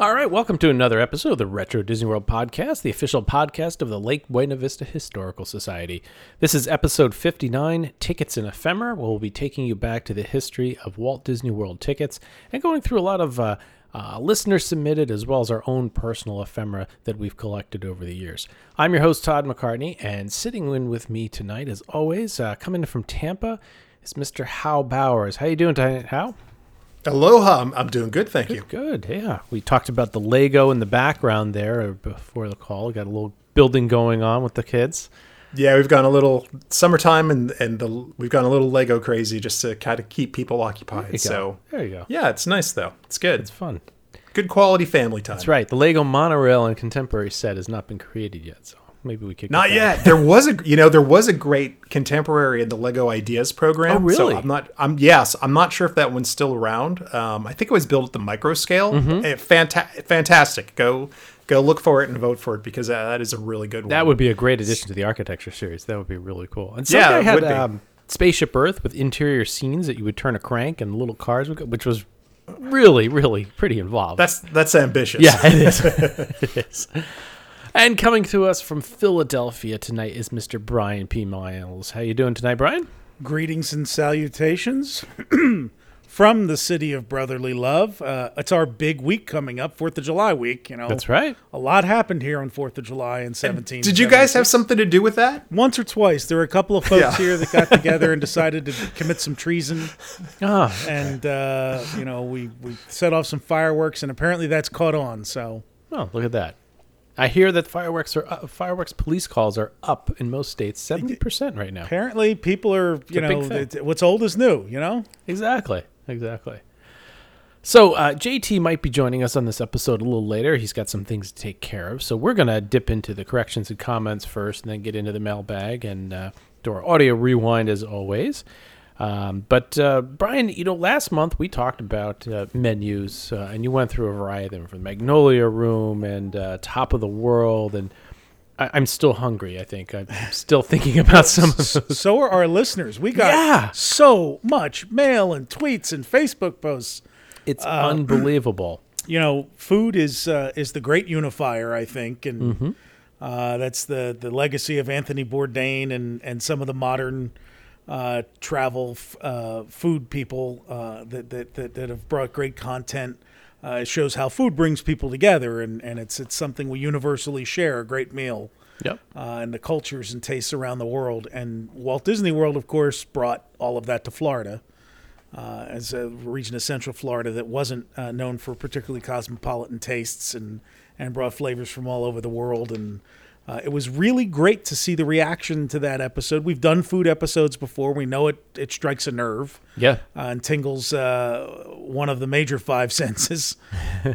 All right, welcome to another episode of the Retro Disney World Podcast, the official podcast of the Lake Buena Vista Historical Society. This is episode 59, Tickets and Ephemera. We'll be taking you back to the history of Walt Disney World tickets and going through a lot of uh, uh, listener submitted as well as our own personal ephemera that we've collected over the years. I'm your host, Todd McCartney, and sitting in with me tonight, as always, uh, coming from Tampa, is Mr. Hal Bowers. How you doing tonight, Hal? Aloha. I'm, I'm doing good, thank you. Good, yeah. We talked about the Lego in the background there uh, before the call. We got a little building going on with the kids. Yeah, we've gone a little summertime and and the, we've gone a little Lego crazy just to kind of keep people occupied. There so. There you go. yeah, it's nice though. It's good. It's fun. good quality family time. That's right. The Lego monorail and contemporary set has not been created yet, so maybe we could. Not yet. There was a you know there was a great contemporary in the Lego Ideas program. Oh, really? So I'm not. I'm yes. I'm not sure if that one's still around. Um, I think it was built at the micro scale. Mm-hmm. Eh, fanta- fantastic. Go go look for it and vote for it because uh, that is a really good one. That would be a great addition to the architecture series. That would be really cool. And Yeah, it had um, Spaceship Earth with interior scenes that you would turn a crank and little cars would go, which was really, really pretty involved. That's that's ambitious. yeah, it is. it is. And coming to us from Philadelphia tonight is Mr. Brian P. Miles. How you doing tonight, Brian? Greetings and salutations from the city of brotherly love. Uh, it's our big week coming up, Fourth of July week. You know, That's right. A lot happened here on Fourth of July in seventeen. Did you guys have something to do with that? Once or twice, there were a couple of folks Yeah. here that got together and decided to commit some treason, Ah, and uh, you know, we we set off some fireworks, and apparently that's caught on. So oh, look at that. I hear that fireworks are uh, fireworks police calls are up in most states, seventy percent right now. apparently, people are you know, what's old is new. You know. Exactly. Exactly. So uh, JT might be joining us on this episode a little later. He's got some things to take care of. So we're gonna dip into the corrections and comments first, and then get into the mailbag and uh, do our audio rewind as always. Um, but uh, Brian, you know, last month we talked about uh, menus, uh, and you went through a variety of them, from the Magnolia Room and uh, Top of the World, and I- I'm still hungry. I think I'm still thinking about some of those. so are our listeners. We got Yeah. so much mail and tweets and Facebook posts. It's unbelievable. You know, food is uh, is the great unifier, I think, and uh, that's the the legacy of Anthony Bourdain and and some of the modern uh, travel f- uh, food people uh, that, that that that have brought great content. Uh, it shows how food brings people together, and, and it's it's something we universally share. A great meal Yep. uh, and the cultures and tastes around the world. And Walt Disney World, of course, brought all of that to Florida uh, as a region of Central Florida that wasn't uh, known for particularly cosmopolitan tastes and, and brought flavors from all over the world. And uh, it was really great to see the reaction to that episode. We've done food episodes before. We know it, it strikes a nerve Yeah. uh, and tingles uh, one of the major five senses,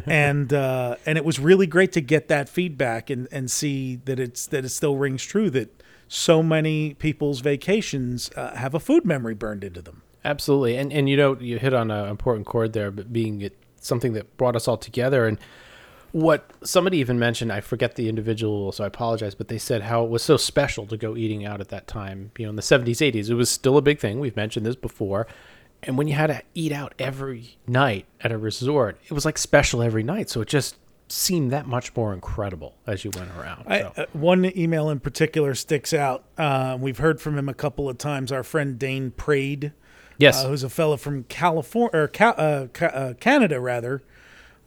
and uh, and it was really great to get that feedback and, and see that it's that it still rings true that so many people's vacations uh, have a food memory burned into them. Absolutely, and and you know you hit on an important chord there, but being it something that brought us all together, and what somebody even mentioned, I forget the individual, so I apologize, but they said how it was so special to go eating out at that time. You know, in the seventies, eighties, it was still a big thing. We've mentioned this before, and when you had to eat out every night at a resort, it was like special every night. So it just seemed that much more incredible as you went around. I, uh, one email in particular sticks out. Uh, we've heard from him a couple of times. Our friend Dane Prade, yes, uh, who's a fellow from California or Ca- uh, Ca- uh, Canada rather,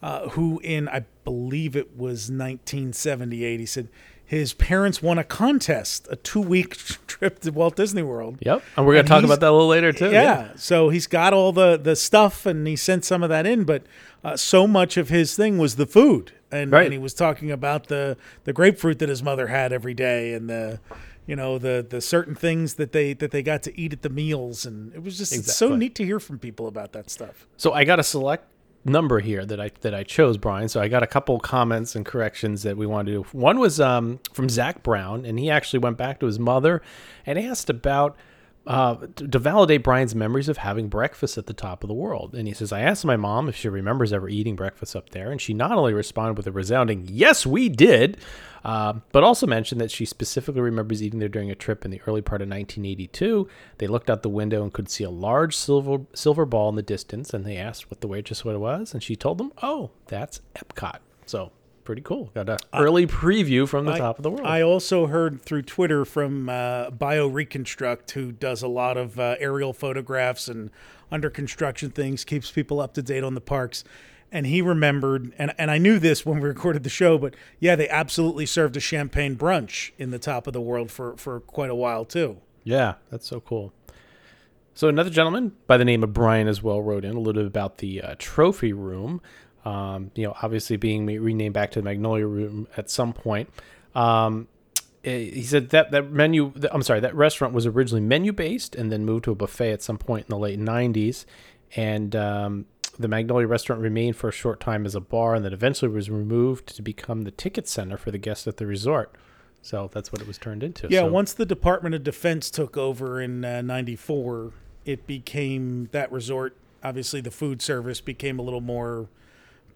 uh, who in I believe it was 1978, he said his parents won a contest, a two week trip to Walt Disney World. Yep. And we're going And to talk about that a little later, too. Yeah. So he's got all the the stuff, and he sent some of that in. But uh, so much of his thing was the food, and, Right. and he was talking about the the grapefruit that his mother had every day, and the you know the the certain things that they that they got to eat at the meals, and it was just it's so neat to hear from people about that stuff. So I got a select number here that I that I chose, Brian. So I got a couple comments and corrections that we wanted to do. One was um, from Zach Brown, and he actually went back to his mother and asked about uh, to, validate Brian's memories of having breakfast at the top of the world. And he says, I asked my mom if she remembers ever eating breakfast up there, and she not only responded with a resounding "Yes, we did," uh, but also mentioned that she specifically remembers eating there during a trip in the early part of 1982. They looked out the window and could see a large silver silver ball in the distance, and they asked what the waitress what it was, and she told them, "Oh, that's Epcot." So pretty cool. Got an early preview from the top of the world. I also heard through Twitter from uh, Bio Reconstruct, who does a lot of uh, aerial photographs and under construction things, keeps people up to date on the parks. And he remembered, and, and I knew this when we recorded the show, but yeah, they absolutely served a champagne brunch in the top of the world for, for quite a while, too. Yeah, that's so cool. So another gentleman by the name of Brian as well wrote in a little bit about the uh, trophy room. Um, you know, obviously being renamed back to the Magnolia Room at some point. Um, eh, he said that that menu. I'm sorry, that restaurant was originally menu based and then moved to a buffet at some point in the late '90s, and um, the Magnolia restaurant remained for a short time as a bar, and then eventually was removed to become the ticket center for the guests at the resort. So that's what it was turned into. Yeah, So- once the Department of Defense took over in uh, 94, it became that resort. Obviously, the food service became a little more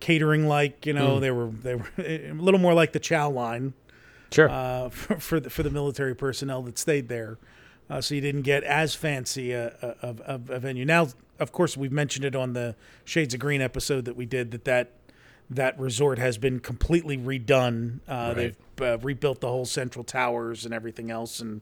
catering like, you know, they were they were a little more like the chow line sure. uh, for, for the for the military personnel that stayed there. Uh, so you didn't get as fancy a, a, a, venue. Now, of course, we've mentioned it on the Shades of Green episode that we did that that that resort has been completely redone. Uh, They've uh, rebuilt the whole central towers and everything else, and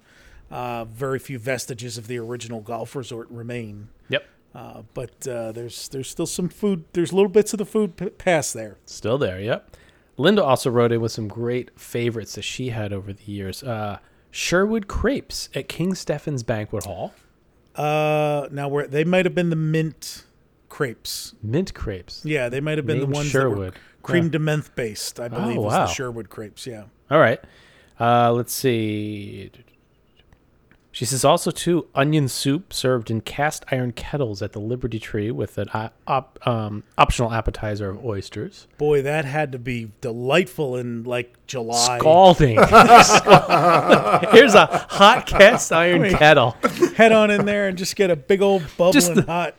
uh, very few vestiges of the original golf resort remain. yep. Uh, but uh, there's there's still some food. There's little bits of the food p- past there. Still there, yep. Linda also wrote in with some great favorites that she had over the years. Uh, Sherwood Crepes at King Stefan's Banquet Hall. Uh, now where they might have been the mint crepes. Mint crepes. Yeah, they might have been Named the ones Sherwood. cream Yeah. de menthe based. I believe was wow. the Sherwood crepes. Yeah. All right. Uh, let's see. She says also too onion soup served in cast iron kettles at the Liberty Tree with an op, um, optional appetizer of oysters. Boy, that had to be delightful in like July. Scalding. Here's a hot cast iron kettle. Head on in there and just get a big old bubbling Just the- hot.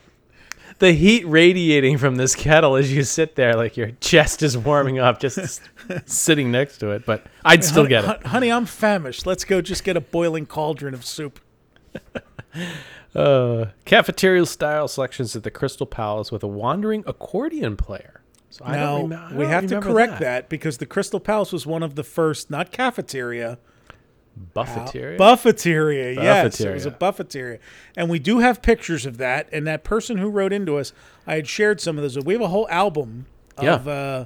The heat radiating from this kettle as you sit there, like your chest is warming up, just sitting next to it. But I'd still get it. Honey, I'm famished. Let's go just get a boiling cauldron of soup. Uh, cafeteria style selections at the Crystal Palace with a wandering accordion player. So I now, don't rem- I we don't have to correct that. because the Crystal Palace was one of the first, not cafeteria, Buffeteria. Buffeteria. Yes, it was a Buffeteria. buffeteria. And we do have pictures of that. And that person who wrote into us, I had shared some of those. We have a whole album Yeah. of uh,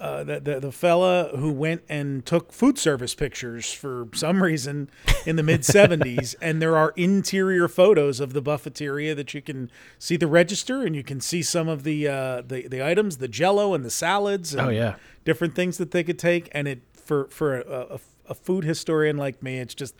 uh, the, the, the fella who went and took food service pictures for some reason in the mid 70s. And there are interior photos of the buffeteria that you can see the register and you can see some of the, uh, the, the items, the jello and the salads. And Oh, yeah. different things that they could take. And it for for a, a, a food historian like me, it's just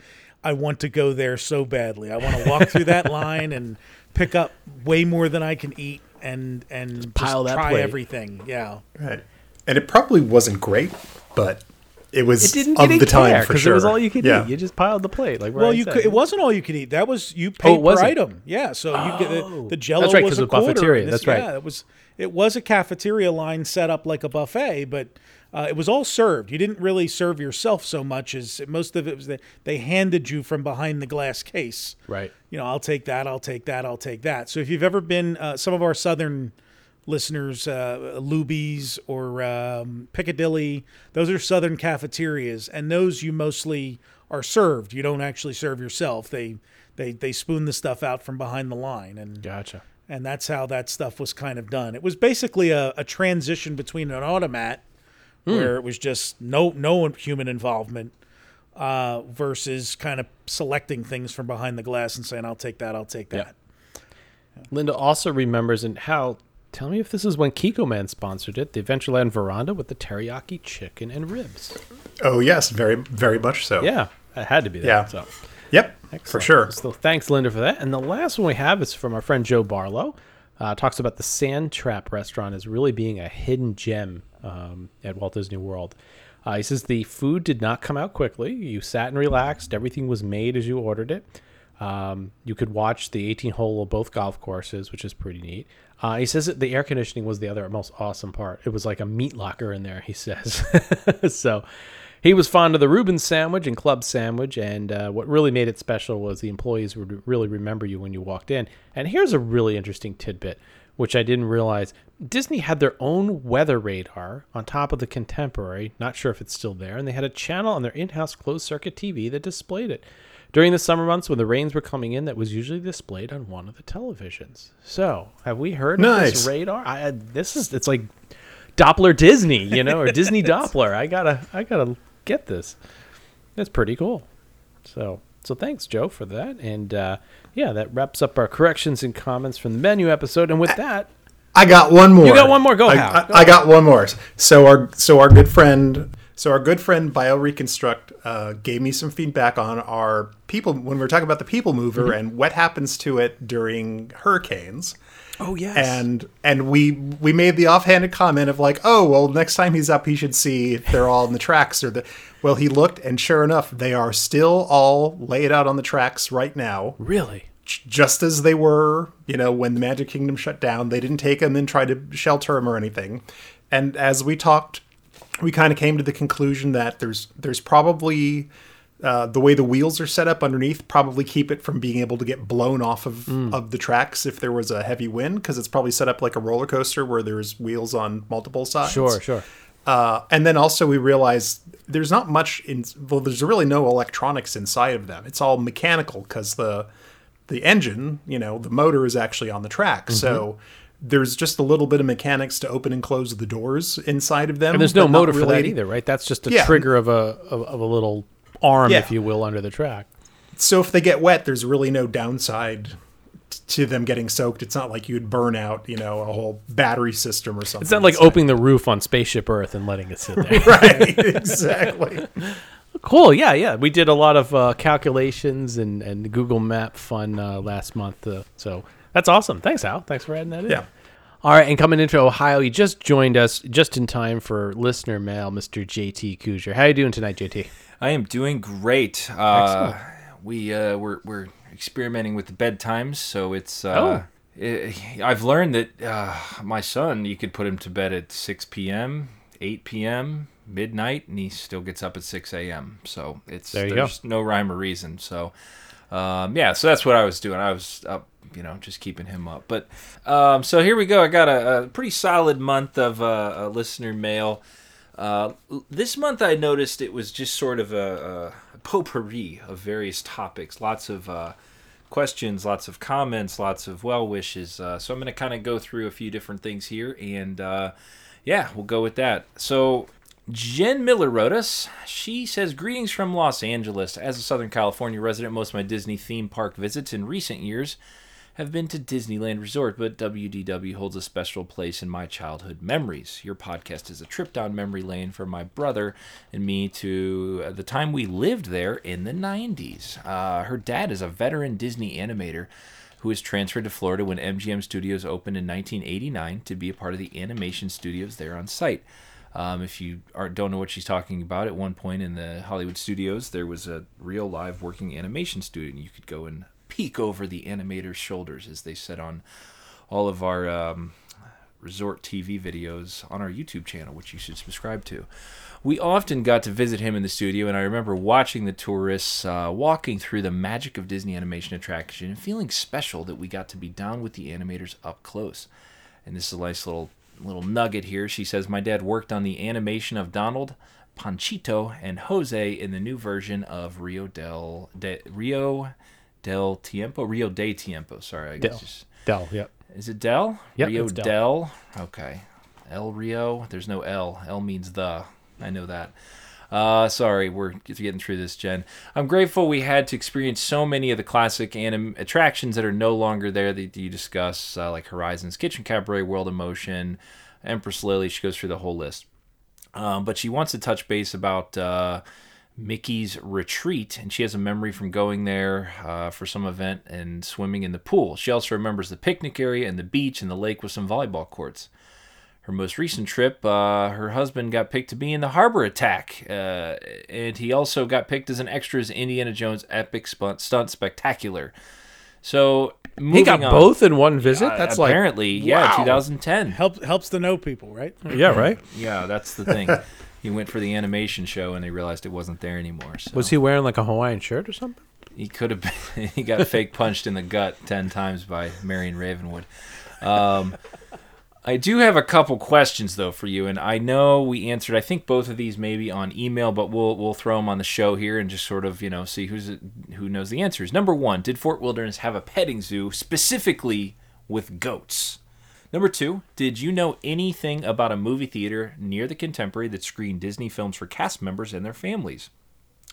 I want to go there so badly. I want to walk through that line and pick up way more than I can eat and and just pile that try plate. everything. Yeah. Right. And it probably wasn't great, but it was It didn't of get the time for because sure. it was all you could yeah. eat. You just piled the plate. Like Well, Ryan you said. could, it wasn't all you could eat. That was you Oh, paid it per item. Yeah, so you get the, Oh. the Jello That's right, was 'cause a of buffeteria. quarter. and That's this- right. Yeah, it was it was a cafeteria line set up like a buffet, but uh, it was all served. You didn't really serve yourself so much as most of it was that they handed you from behind the glass case. Right. You know, I'll take that. I'll take that. I'll take that. So if you've ever been, uh, some of our southern listeners, uh, Luby's or um, Piccadilly, those are southern cafeterias, and those you mostly are served. You don't actually serve yourself. They they they spoon the stuff out from behind the line, and Gotcha. and that's how that stuff was kind of done. It was basically a, a transition between an automat Hmm. where it was just no no human involvement uh, versus kind of selecting things from behind the glass and saying, "I'll take that, I'll take that." Linda also remembers and Hal. Tell me if this is when Kikkoman sponsored it, the Adventureland Veranda with the teriyaki chicken and ribs. Oh yes, very very much so. Yeah, it had to be that. Yeah. So. Yep. For sure. So thanks, Linda, for that. And the last one we have is from our friend Joe Barlow. Uh, talks about the Sand Trap restaurant as really being a hidden gem um, at Walt Disney World. Uh, he says the food did not come out quickly. You sat and relaxed. Everything was made as you ordered it. Um, you could watch the 18 hole of both golf courses, which is pretty neat. Uh, he says that the air conditioning was the other most awesome part. It was like a meat locker in there, he says. so he was fond of the Reuben sandwich and club sandwich, and uh, what really made it special was the employees would really remember you when you walked in. And here's a really interesting tidbit, which I didn't realize. Disney had their own weather radar on top of the Contemporary, not sure if it's still there, and they had a channel on their in house closed circuit TV that displayed it. During the summer months when the rains were coming in, that was usually displayed on one of the televisions. So, have we heard of Nice. this radar? I, I- this is it's like Doppler Disney, you know, or Disney Doppler. I gotta, I gotta get this. That's pretty cool. So, so thanks, Joe, for that. And uh, yeah, that wraps up our corrections and comments from the menu episode. And with that, I got one more. You got one more? Go, I, Hal. I, Go I got one more. So our so our good friend so our good friend BioReconstruct uh, gave me some feedback on our people when we were talking about the people mover Mm-hmm. and what happens to it during hurricanes. Oh yes, And and we we made the offhanded comment of like, oh well, next time he's up, he should see if they're all in the tracks or the. Well, he looked, and sure enough, they are still all laid out on the tracks right now really, just as they were, you know, when the Magic Kingdom shut down. They didn't take them and try to shelter them or anything. And as we talked, we kind of came to the conclusion that there's there's probably uh, the way the wheels are set up underneath probably keep it from being able to get blown off of, of the tracks if there was a heavy wind because it's probably set up like a roller coaster where there's wheels on multiple sides. sure, sure. Uh, and then also we realize there's not much in well there's really no electronics inside of them it's all mechanical because the the engine you know the motor is actually on the track so Mm-hmm. there's just a little bit of mechanics to open and close the doors inside of them And there's no motor for that either, right? That's just a Yeah. trigger of a of, of a little arm, Yeah. if you will, under the track. so if they get wet there's really no downside to them getting soaked it's not like you'd burn out you know a whole battery system or something It's not like opening the roof on Spaceship Earth and letting it sit there. right exactly Cool. Yeah, yeah. We did a lot of uh, calculations and, and Google Map fun uh, last month. Uh, so that's awesome. Thanks, Al. Thanks for adding that in. Yeah. All right. And coming into Ohio, he just joined us just in time for listener mail, Mr. JT Kujar. How are you doing tonight, JT? I am doing great. Uh, we uh, we're we're experimenting with the bedtimes, so it's. Uh, i I've learned that uh, my son, you could put him to bed at 6 p.m., 8 p.m., midnight, and he still gets up at 6 a.m. So it's There you there's no rhyme or reason. So um, yeah, so that's what I was doing. I was up, you know, just keeping him up. But um, so here we go. I got a, a pretty solid month of uh, listener mail. Uh, this month I noticed it was just sort of a, a potpourri of various topics. Lots of uh, questions, lots of comments, lots of well wishes. Uh, so I'm going to kind of go through a few different things here, and uh, yeah, we'll go with that. So Jen Miller wrote us. She says, Greetings from Los Angeles. As a Southern California resident, most of my Disney theme park visits in recent years have been to Disneyland Resort, but WDW holds a special place in my childhood memories. Your podcast is a trip down memory lane for my brother and me to the time we lived there in the 90s. Uh, her dad is a veteran Disney animator who was transferred to Florida when MGM Studios opened in 1989 to be a part of the animation studios there on site. Um, if you are, don't know what she's talking about, at one point in the Hollywood studios, there was a real live working animation studio, and you could go and peek over the animator's shoulders as they sit on all of our um, resort TV videos on our YouTube channel, which you should subscribe to. We often got to visit him in the studio, and I remember watching the tourists uh, walking through the magic of Disney animation attraction and feeling special that we got to be down with the animators up close. And this is a nice little little nugget here. She says, "My dad worked on the animation of Donald, Panchito, and Jose in the new version of Rio del de, Rio del Tiempo, Rio de Tiempo. Sorry, I guess Del. just Del, yep. is it Del? Yep, Rio it's Del. Del. Okay. El Rio. There's no L. L means the. I know that. Uh, sorry, we're getting through this, Jen. I'm grateful we had to experience so many of the classic anim attractions that are no longer there that you discuss, uh, like Horizons Kitchen Cabaret, World of Motion, Empress Lily. She goes through the whole list. Um, but she wants to touch base about uh, Mickey's retreat, and she has a memory from going there uh, for some event and swimming in the pool. She also remembers the picnic area and the beach and the lake with some volleyball courts. Her most recent trip, uh, her husband got picked to be in the harbor attack, uh, and he also got picked as an extra as Indiana Jones Epic Stunt, stunt Spectacular. So moving He got on. both in one visit. Uh, That's like apparently, yeah, wow. 2010. Help, helps to know people, right? yeah, right. Yeah, that's the thing. he went for the animation show and they realized it wasn't there anymore. So Was he wearing like a Hawaiian shirt or something? he could have been, he got fake punched in the gut 10 times by Marion Ravenwood. Um, I do have a couple questions though for you and I know we answered I think both of these maybe on email but we'll we'll throw them on the show here and just sort of, you know, see who's who knows the answers. Number 1, did Fort Wilderness have a petting zoo specifically with goats? Number two, did you know anything about a movie theater near the Contemporary that screened Disney films for cast members and their families?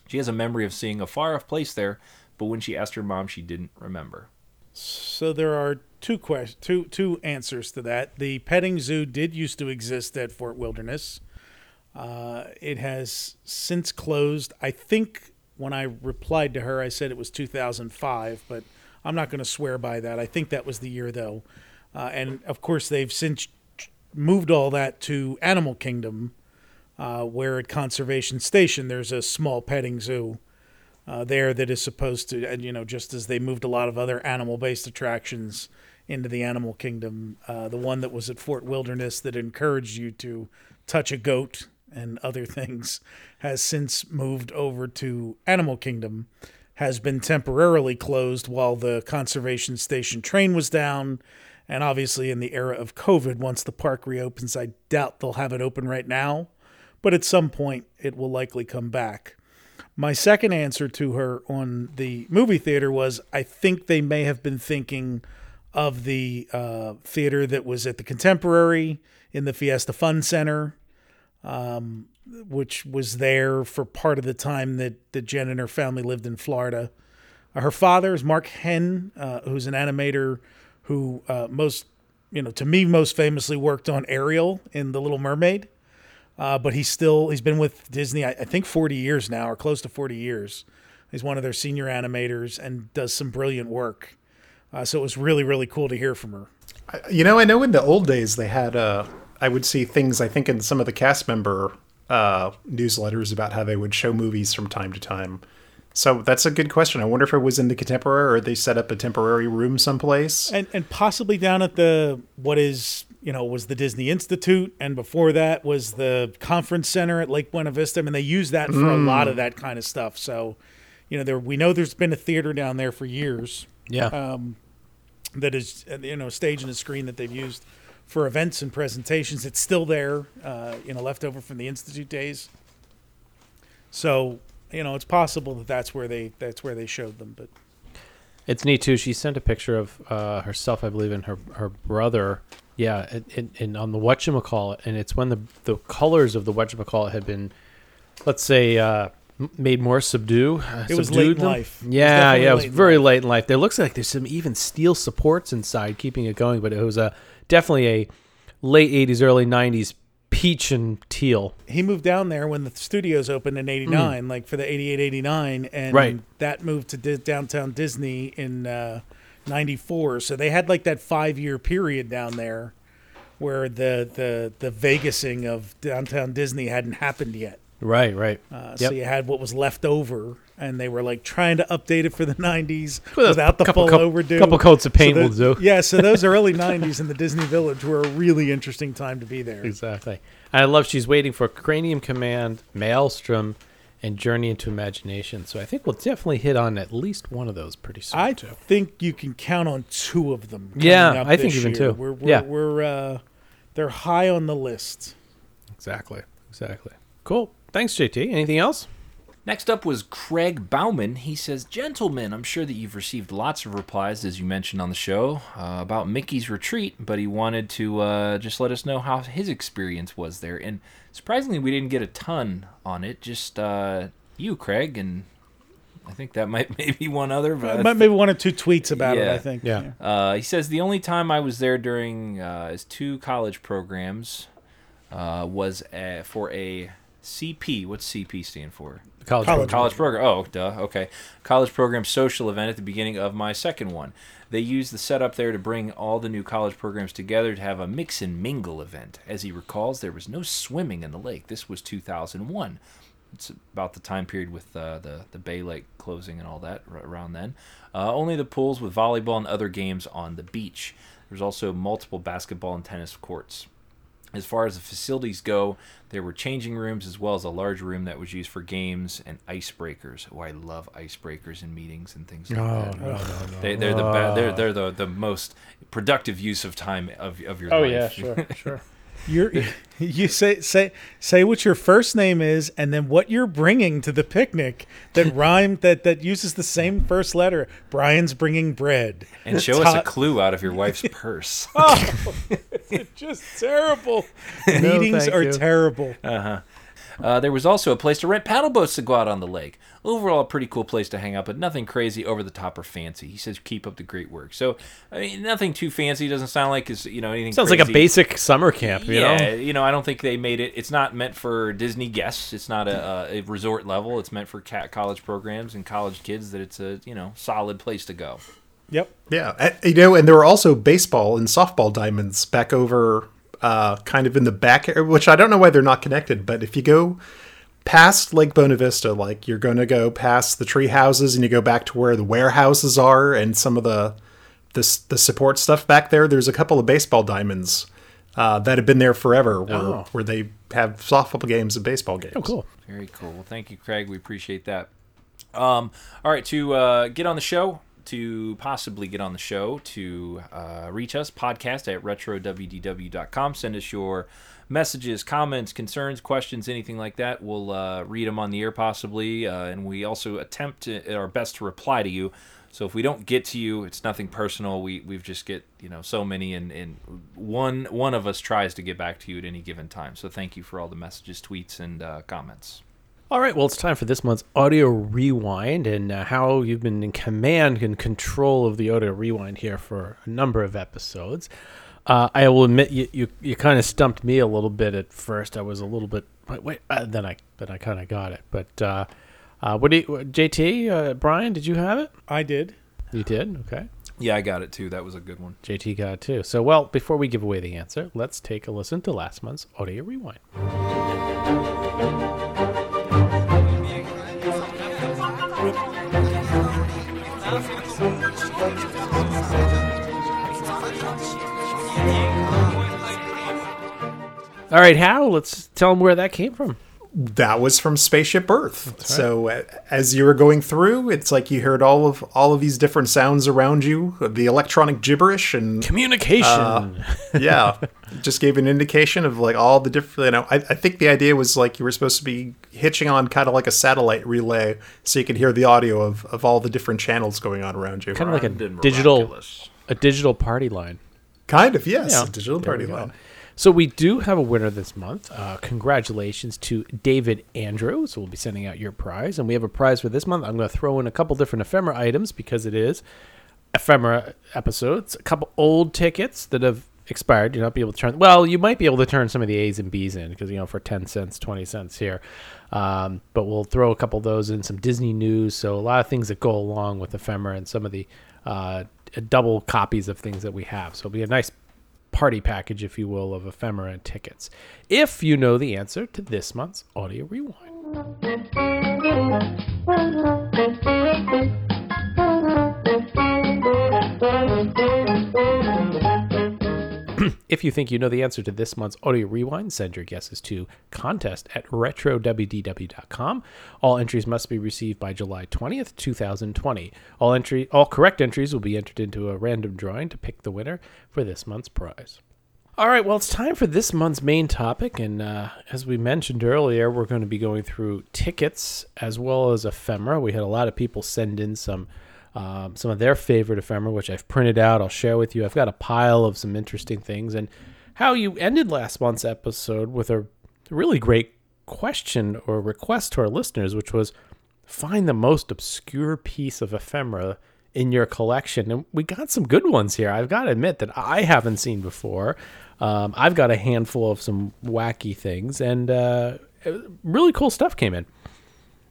She has a memory of seeing a far off place there, but when she asked her mom, she didn't remember. So there are two questions, two two answers to that. The petting zoo did used to exist at Fort Wilderness. Uh, it has since closed. I think when I replied to her, I said it was 2005, but I'm not going to swear by that. I think that was the year though, uh, and of course they've since moved all that to Animal Kingdom, uh, where at Conservation Station there's a small petting zoo uh, there that is supposed to, and you know, just as they moved a lot of other animal-based attractions into the animal kingdom, uh, the one that was at Fort Wilderness that encouraged you to touch a goat and other things has since moved over to Animal Kingdom, has been temporarily closed while the conservation station train was down. And obviously, in the era of COVID, once the park reopens, I doubt they'll have it open right now, but at some point it will likely come back. My second answer to her on the movie theater was I think they may have been thinking of the uh, theater that was at the Contemporary in the Fiesta Fun Center, um, which was there for part of the time that, that Jen and her family lived in Florida. Uh, her father is Mark Henn, uh, who's an animator who uh, most, you know, to me, most famously worked on Ariel in The Little Mermaid. Uh, but he's still he's been with Disney I, I think 40 years now or close to 40 years. He's one of their senior animators and does some brilliant work. Uh, so it was really really cool to hear from her. You know, I know in the old days they had. Uh, I would see things. I think in some of the cast member uh, newsletters about how they would show movies from time to time. So that's a good question. I wonder if it was in the contemporary or they set up a temporary room someplace. And and possibly down at the what is you know was the Disney Institute, and before that was the conference center at Lake Buena Vista. I mean, they use that for a lot of that kind of stuff. So, you know, there we know there's been a theater down there for years. Yeah. that is you know a stage and a screen that they've used for events and presentations. It's still there, uh, you know, left over from the institute days. So you know, it's possible that that's where they that's where they showed them. But It's neat too. She sent a picture of uh, herself, I believe, and her her brother. Yeah, and, and, and on the whatchamacallit, and it's when the the colors of the whatchamacallit had been, let's say, uh, made more subdue. Uh, It was subdued late in them. life. Yeah, definitely yeah, it was very life. late in life. There looks like there's some even steel supports inside keeping it going, but it was a definitely a late '80s, early '90s peach and teal. he moved down there when the studios opened in 89 like for the 88 89 and Right. that moved to di- downtown disney in uh, 94 so they had like that five year period down there where the the the vegasing of downtown disney hadn't happened yet Right, right. uh, Yep. so you had what was left over and they were like trying to update it for the 90s Well, without the couple full coat- overdue couple coats of So paint will do. yeah so those early 90s in the disney village were a really interesting time to be there Exactly. I love she's waiting for Cranium Command, Maelstrom, and Journey into Imagination. So I think we'll definitely hit on at least one of those pretty soon. I too. think you can count on two of them. Yeah, I think even year. two. We're, we're, Yeah. we're uh, they're high on the list. Exactly. Exactly. Cool. Thanks, JT. Anything else? Next up was Craig Bauman. He says, Gentlemen, I'm sure that you've received lots of replies, as you mentioned on the show, uh, about Mickey's retreat, but he wanted to uh, just let us know how his experience was there. And surprisingly, we didn't get a ton on it, just uh, you, Craig, and I think that might maybe one other. But I Might- Maybe one or two tweets about it. I think. Yeah. uh, he says the only time I was there during uh, his two college programs uh, was uh for a CP. What's CP stand for? College, College. program. College program. Oh, duh. Okay. College program social event at the beginning of my second one. They used the setup there to bring all the new college programs together to have a mix and mingle event. As he recalls, there was no swimming in the lake. This was 2001. It's about the time period with uh, the the Bay Lake closing and all that r- around then. Uh, only the pools with volleyball and other games on the beach. There's also multiple basketball and tennis courts. As far as the facilities go, there were changing rooms as well as a large room that was used for games and icebreakers. Oh, I love icebreakers in meetings and things like that. no, no, no. They, they're the ba- they're, they're the, the most productive use of time of, of your Oh life. yeah, sure, sure. You're, you say say say what your first name is, and then what you're bringing to the picnic that rhyme that that uses the same first letter. Brian's bringing bread. and show us a clue out of your wife's purse. oh, It's just terrible. Meetings are you. terrible. Uh, Uh, there was also a place to rent paddle boats to go out on the lake. Overall, a pretty cool place to hang out, but nothing crazy, over the top, or fancy. He says, "Keep up the great work." So, I mean, nothing too fancy. Doesn't sound like is you know anything. Sounds like a basic summer camp, you yeah, know. you know, I don't think they made it. It's not meant for Disney guests. It's not a, a, a resort level. It's meant for cat college programs and college kids. That it's a you know solid place to go. Yep. Yeah, you know, and there were also baseball and softball diamonds back over, uh, kind of in the back, which I don't know why they're not connected. But if you go past Lake Buena Vista, like you're going to go past the tree houses, and you go back to where the warehouses are, and some of the the, the support stuff back there. There's a couple of baseball diamonds uh, that have been there forever, where Oh. where they have softball games and baseball games. Oh, cool. Very cool. Well, thank you, Craig. We appreciate that. Um, all right, to uh, get on the show, to possibly get on the show, to uh, reach us, podcast at retrowdw.com. Send us your messages, comments, concerns, questions, anything like that. We'll uh, read them on the air possibly, uh, and we also attempt to, our best to reply to you. So if we don't get to you, it's nothing personal. We we've just get you know so many, and, and one one of us tries to get back to you at any given time. So thank you for all the messages, tweets, and uh, comments. All right, well, it's time for this month's audio rewind and uh, Hal you've been in command and control of the audio rewind here for a number of episodes. Uh, I will admit you, you, you kind of stumped me a little bit at first. I was a little bit wait, wait uh, then I then I kind of got it. But uh, uh, what do you, JT uh, Brian? Did you have it? I did. You did. Okay. Yeah, I got it too. That was a good one. JT got it too. So, well, before we give away the answer, let's take a listen to last month's audio rewind. All right, Hal, let's tell them where that came from. that was from Spaceship Earth. So uh, as you were going through, it's like you heard all of all of these different sounds around you, the electronic gibberish, and Communication. yeah, just gave an indication of like all the different. You know, I, I think the idea was like you were supposed to be hitching on kind of like a satellite relay, so you could hear the audio of of all the different channels going on around you. kind of like a digital, Miraculous. a digital party line. kind of yes, Yeah, a digital there party we go. line. So we do have a winner this month. Uh, congratulations to David Andrew. So we'll be sending out your prize, and we have a prize for this month. I'm going to throw in a couple different ephemera items because it is ephemera episodes. A couple old tickets that have expired. You'll not be able to turn. Well, you might be able to turn some of the A's and B's in because you know for ten cents, twenty cents here. Um, but we'll throw a couple of those in. Some Disney news. So a lot of things that go along with ephemera and some of the uh, double copies of things that we have. So it'll be a nice party package, if you will, of ephemera and tickets. If you know the answer to this month's audio rewind. If you think you know the answer to this month's audio rewind, send your guesses to contest at retrowdw.com. All entries must be received by July 20th, 2020. All entry all correct entries will be entered into a random drawing to pick the winner for this month's prize. All right, well, it's time for this month's main topic. And uh, as we mentioned earlier, we're going to be going through tickets as well as ephemera. We had a lot of people send in some. Um, some of their favorite ephemera, which I've printed out, I'll share with you. I've got a pile of some interesting things, and Hal you ended last month's episode with a really great question or request to our listeners, which was find the most obscure piece of ephemera in your collection. And we got some good ones here. I've got to admit that I haven't seen before. Um, I've got a handful of some wacky things, and uh, really cool stuff came in.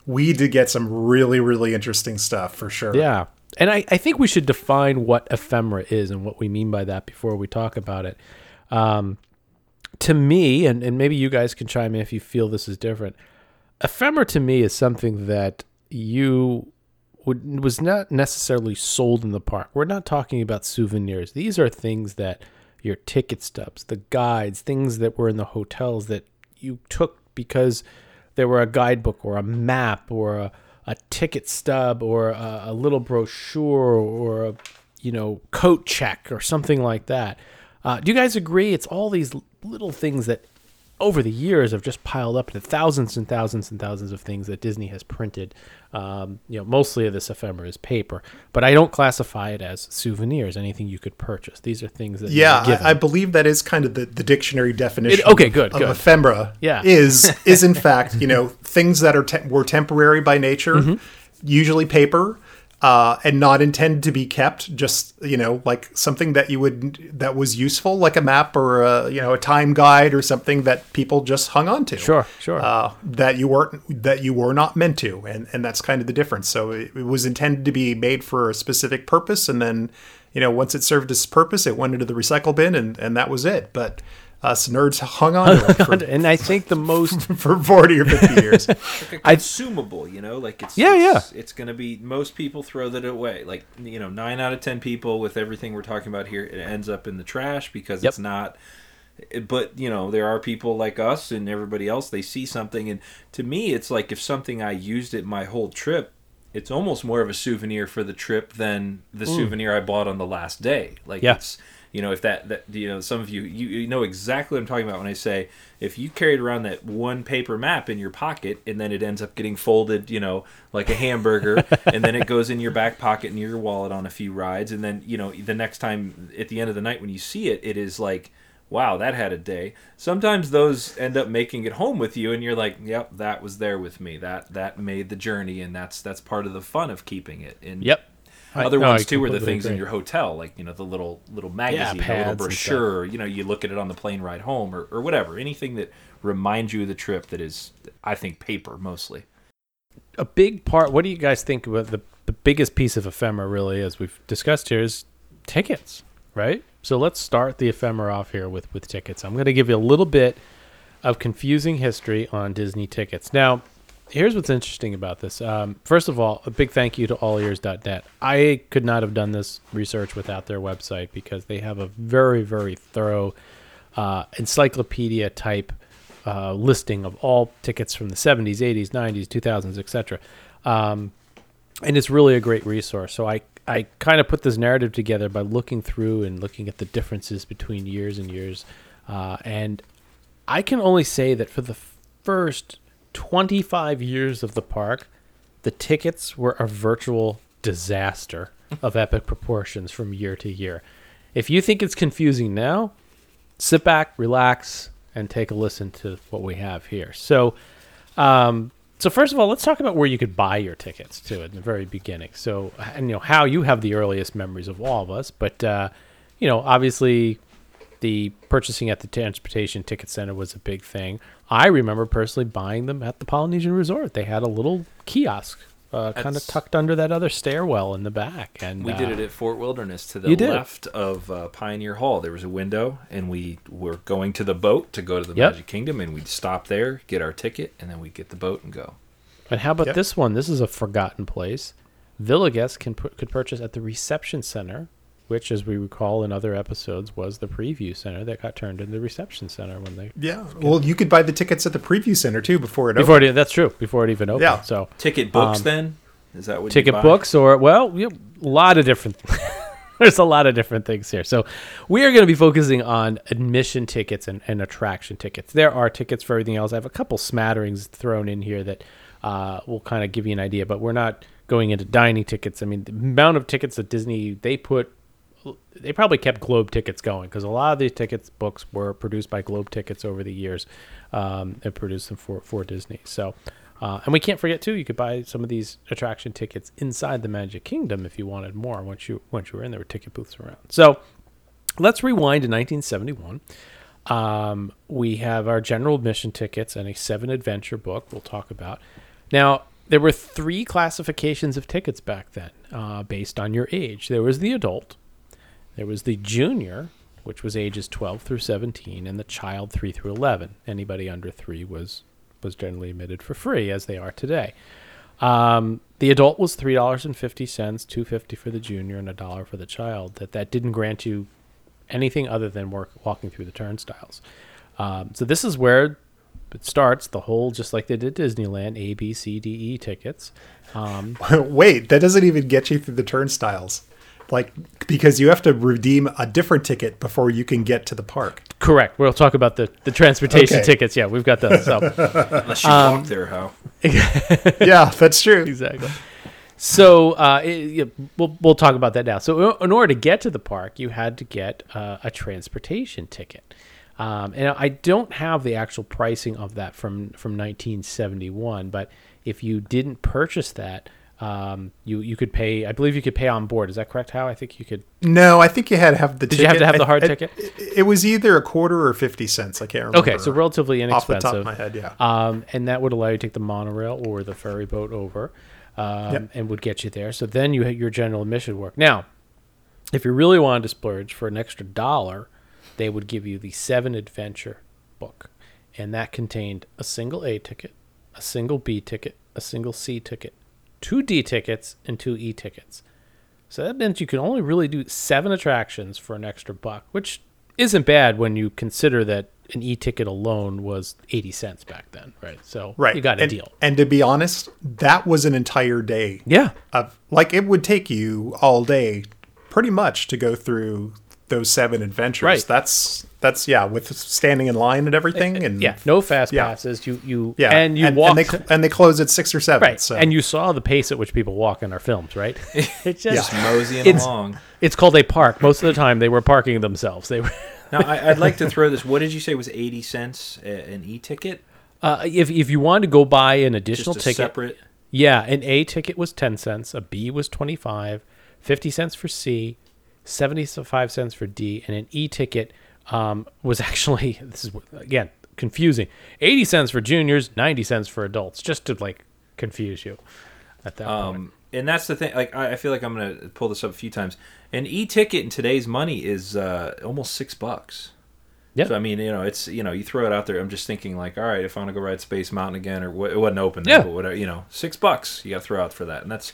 We did get some really, really interesting stuff for sure. Yeah. And I, I think we should define what ephemera is and what we mean by that before we talk about it. Um, to me, and, and maybe you guys can chime in if you feel this is different, ephemera to me is something that you would, was not necessarily sold in the park. We're not talking about souvenirs. These are things that your ticket stubs, the guides, things that were in the hotels that you took because there were a guidebook or a map or a, a ticket stub or a, a little brochure or a you know coat check or something like that. Uh, do you guys agree? It's all these little things that over the years have just piled up to thousands and thousands and thousands of things that Disney has printed. Um, you know, mostly of this ephemera is paper, but I don't classify it as souvenirs. Anything you could purchase. These are things that Yeah, given. I, I believe that is kind of the, the dictionary definition. It- okay, good, Of good. ephemera. Yeah. is is in fact you know things that are te- were temporary by nature, Mm-hmm. usually paper, uh, and not intended to be kept. Just you know like something that you would that was useful, like a map or a, you know a time guide or something that people just hung on to. Sure, sure. Uh, that you weren't that you were not meant to, and and that's kind of the difference. So it, it was intended to be made for a specific purpose, and then you know once it served its purpose, it went into the recycle bin, and and that was it. But us nerds hung on to it for, and I think the most for forty or fifty years. Like a consumable, you know, like it's Yeah, it's, It's gonna be most people throw that away. Like you know, nine out of ten people with everything we're talking about here, it ends up in the trash because Yep. it's not. But you know, there are people like us and everybody else. They see something, and to me, it's like if something I used it my whole trip. It's almost more of a souvenir for the trip than the mm. souvenir I bought on the last day. Like Yeah. it's you know if that that you know some of you, you you know exactly what I'm talking about when I say if you carried around that one paper map in your pocket and then it ends up getting folded you know like a hamburger and then it goes in your back pocket and your wallet on a few rides and then you know the next time at the end of the night when you see it it is like wow that had a day. Sometimes those end up making it home with you and you're like yep that was there with me. That that made the journey and that's that's part of the fun of keeping it. And Yep. Other no, I ones too are the completely things in your hotel, like you know the little little magazine, the little brochure. You know, you look at it on the plane ride home, or, or whatever. Anything that reminds you of the trip that is, I think, paper mostly. a big part. What do you guys think about the the biggest piece of ephemera? Really, as we've discussed here, is tickets, right? So let's start the ephemera off here with with tickets. I'm going to give you a little bit of confusing history on Disney tickets. Now, here's what's interesting about this. Um, first of all, a big thank you to allears.net. I could not have done this research without their website because they have a very, very thorough uh, encyclopedia type uh, listing of all tickets from the 70s, 80s, 90s, 2000s, etc. Um, and it's really a great resource. So I I kind of put this narrative together by looking through and looking at the differences between years and years, uh, and I can only say that for the first 25 years of the park, the tickets were a virtual disaster of epic proportions from year to year. If you think it's confusing now, sit back, relax, and take a listen to what we have here. So, um, so first of all, let's talk about where you could buy your tickets to in the very beginning. So, and you know how you have the earliest memories of all of us, but uh, you know, obviously, the purchasing at the transportation ticket center was a big thing. I remember personally buying them at the Polynesian Resort. They had a little kiosk, uh, kind of tucked under that other stairwell in the back, and We did uh, it at Fort Wilderness to the left of uh, Pioneer Hall. There was a window, and we were going to the boat to go to the Yep. Magic Kingdom, and we'd stop there, get our ticket, and then we'd get the boat and go. And how about Yep. this one? This is a forgotten place. Villa guests can pu- could purchase at the reception center, which, as we recall in other episodes, was the preview center that got turned into the reception center when they Yeah. Well, you could buy the tickets at the preview center too before it before opened. it, that's true before it even opened. Yeah. So Ticket books, Um, then is that what you ticket buy? books or well, yeah, a lot of different. there's a lot of different things here. So we are going to be focusing on admission tickets and, and attraction tickets. There are tickets for everything else. I have a couple smatterings thrown in here that uh, will kind of give you an idea, but we're not going into dining tickets. I mean, the amount of tickets that Disney they put they probably kept Globe tickets going because a lot of these tickets books were produced by Globe Tickets over the years um, and produced them for for Disney. So, uh, and we can't forget too, you could buy some of these attraction tickets inside the Magic Kingdom if you wanted more. Once you once you were in, there were ticket booths around. So, let's rewind to 1971. Um, we have our general admission tickets and a seven adventure book. We'll talk about now. There were three classifications of tickets back then, uh, based on your age. There was the adult, there was the junior, which was ages 12 through 17, and the child 3 through 11. Anybody under 3 was was generally admitted for free, as they are today. Um, the adult was three dollars and fifty cents, two fifty for the junior, and a dollar for the child. That that didn't grant you anything other than work, walking through the turnstiles. Um, so this is where it starts. The whole, just like they did Disneyland, A, B, C, D, E tickets. Um, Wait, that doesn't even get you through the turnstiles. Like because you have to redeem a different ticket before you can get to the park. correct. We'll talk about the the transportation Okay. tickets. Yeah, we've got those. So. Unless you Um, walk there, how? yeah, that's true. exactly. So uh, it, yeah, we'll we'll talk about that now. So in order to get to the park, you had to get uh, a transportation ticket, um, and I don't have the actual pricing of that from from 1971. But if you didn't purchase that, um, you you could pay. I believe you could pay on board. Is that correct? Hal I think you could. No, I think you had to have the. Did you have to have the hard I- ticket? It, it was either a quarter or fifty cents. I can't remember. Okay, so relatively inexpensive. off the top of my head, yeah. Um, and that would allow you to take the monorail or the ferry boat over, um, Yep. and would get you there. So then you had your general admission work. Now, if you really wanted to splurge for an extra dollar, they would give you the Seven Adventure book, and that contained a single A ticket, a single B ticket, a single C ticket, two D tickets, and two E tickets. So that meant you could only really do seven attractions for an extra buck, which isn't bad when you consider that an e-ticket alone was 80 cents back then, right? So right, you got a and, deal. And to be honest, that was an entire day. Yeah. Of, like it would take you all day, pretty much, to go through those seven adventures. Right. That's that's yeah, with standing in line and everything, and Yeah, no fast Yeah. passes. You you yeah, and you and, walk and they and they close at six or seven. right, So and you saw the pace at which people walk in our films, right? It's just Moseying It's- along. it's called a park. Most of the time, they were parking themselves. They were. Now, I, I'd like to throw this. What did you say was 80 cents an e-ticket? Uh, if if you wanted to go buy an additional Just a ticket, separate. Yeah, an A ticket was 10 cents, a B was 25, 50 cents for C, 75 cents for D, and an E ticket um, was actually this is again confusing. 80 cents for juniors, 90 cents for adults, just to like confuse you at that point. Um, and that's the thing. Like, I, I feel like I'm gonna pull this up a few times. An e-ticket in today's money is uh, almost six bucks. Yep. So I mean, you know, it's you know, you throw it out there. I'm just thinking like, all right, if I want to go ride Space Mountain again, or it wasn't open, Yeah. but whatever, you know, six bucks you got to throw out for that, and that's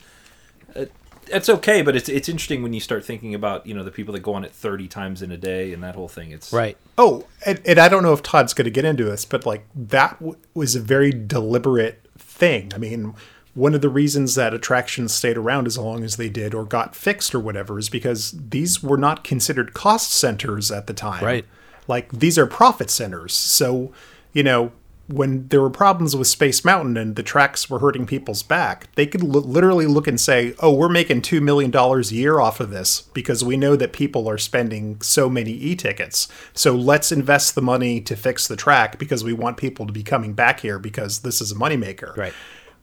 uh, it's okay. But it's it's interesting when you start thinking about you know the people that go on it 30 times in a day and that whole thing. It's Right. Oh, and, and I don't know if Todd's going to get into this, but like that w- was a very deliberate thing. I mean, one of the reasons that attractions stayed around as long as they did or got fixed or whatever is because these were not considered cost centers at the time. Right. Like these are profit centers. So, you know, when there were problems with Space Mountain and the tracks were hurting people's back, they could li- literally look and say, "Oh, we're making 2 million dollars a year off of this because we know that people are spending so many e-tickets. So let's invest the money to fix the track because we want people to be coming back here because this is a moneymaker." Right.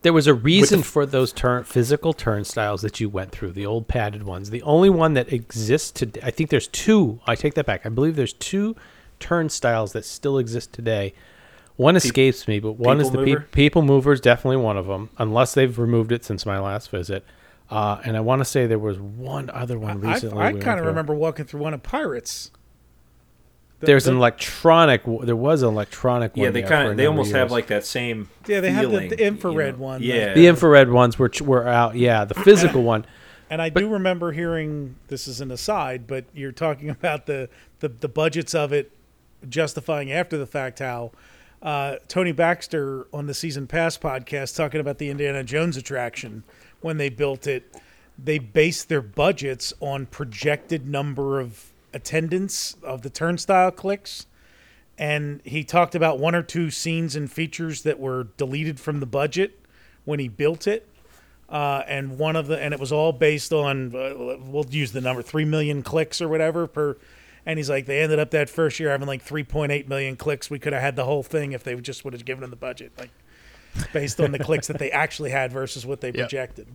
There was a reason for those turn physical turnstiles that you went through, the old padded ones. The only one that exists today, I think there's two. I take that back. I believe there's two turnstiles that still exist today. One escapes me, but one is People the pe- People Mover is definitely one of them, unless they've removed it since my last visit. Uh, and I want to say there was one other one I, recently. I we kind of remember walking through one of Pirates. The- There's the- an electronic. There was an electronic one. yeah. They kind of they number almost have like that same. Yeah, they have the- feeling, the you infrared know? one, Yeah. the infrared ones were were out. Yeah, the physical one. And I do remember hearing this is an aside, but you're talking about the, the, the budgets of it justifying after the fact how uh, Tony Baxter on the Season Pass podcast talking about the Indiana Jones attraction when they built it. they based their budgets on projected number of attendance of the turnstile clicks. And he talked about one or two scenes and features that were deleted from the budget when he built it. Uh, and one of the and it was all based on uh, we'll use the number three million clicks or whatever per and he's like they ended up that first year having like 3.8 million clicks we could have had the whole thing if they just would have given them the budget like based on the clicks that they actually had versus what they projected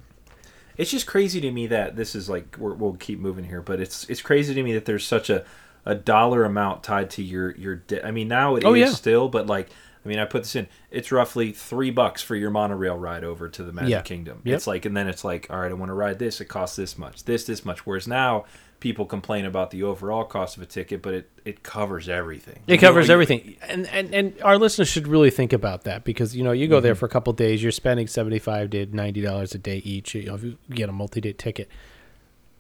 It's just crazy to me that this is like we're, we'll keep moving here, but it's it's crazy to me that there's such a, a dollar amount tied to your your debt. I mean, now it oh, is Oh, yeah. still, but like I mean, I put this in. It's roughly three bucks for your monorail ride over to the Magic Yeah. Kingdom. Yep. It's like, and then it's like, all right, I want to ride this. It costs this much. This this much. Whereas now people complain about the overall cost of a ticket, but it it covers everything. It You know, covers everything, and, and and our listeners should really think about that because you know you go Mm-hmm. there for a couple days, you're spending seventy five to ninety dollars a day each. You know, if you get a multi day ticket,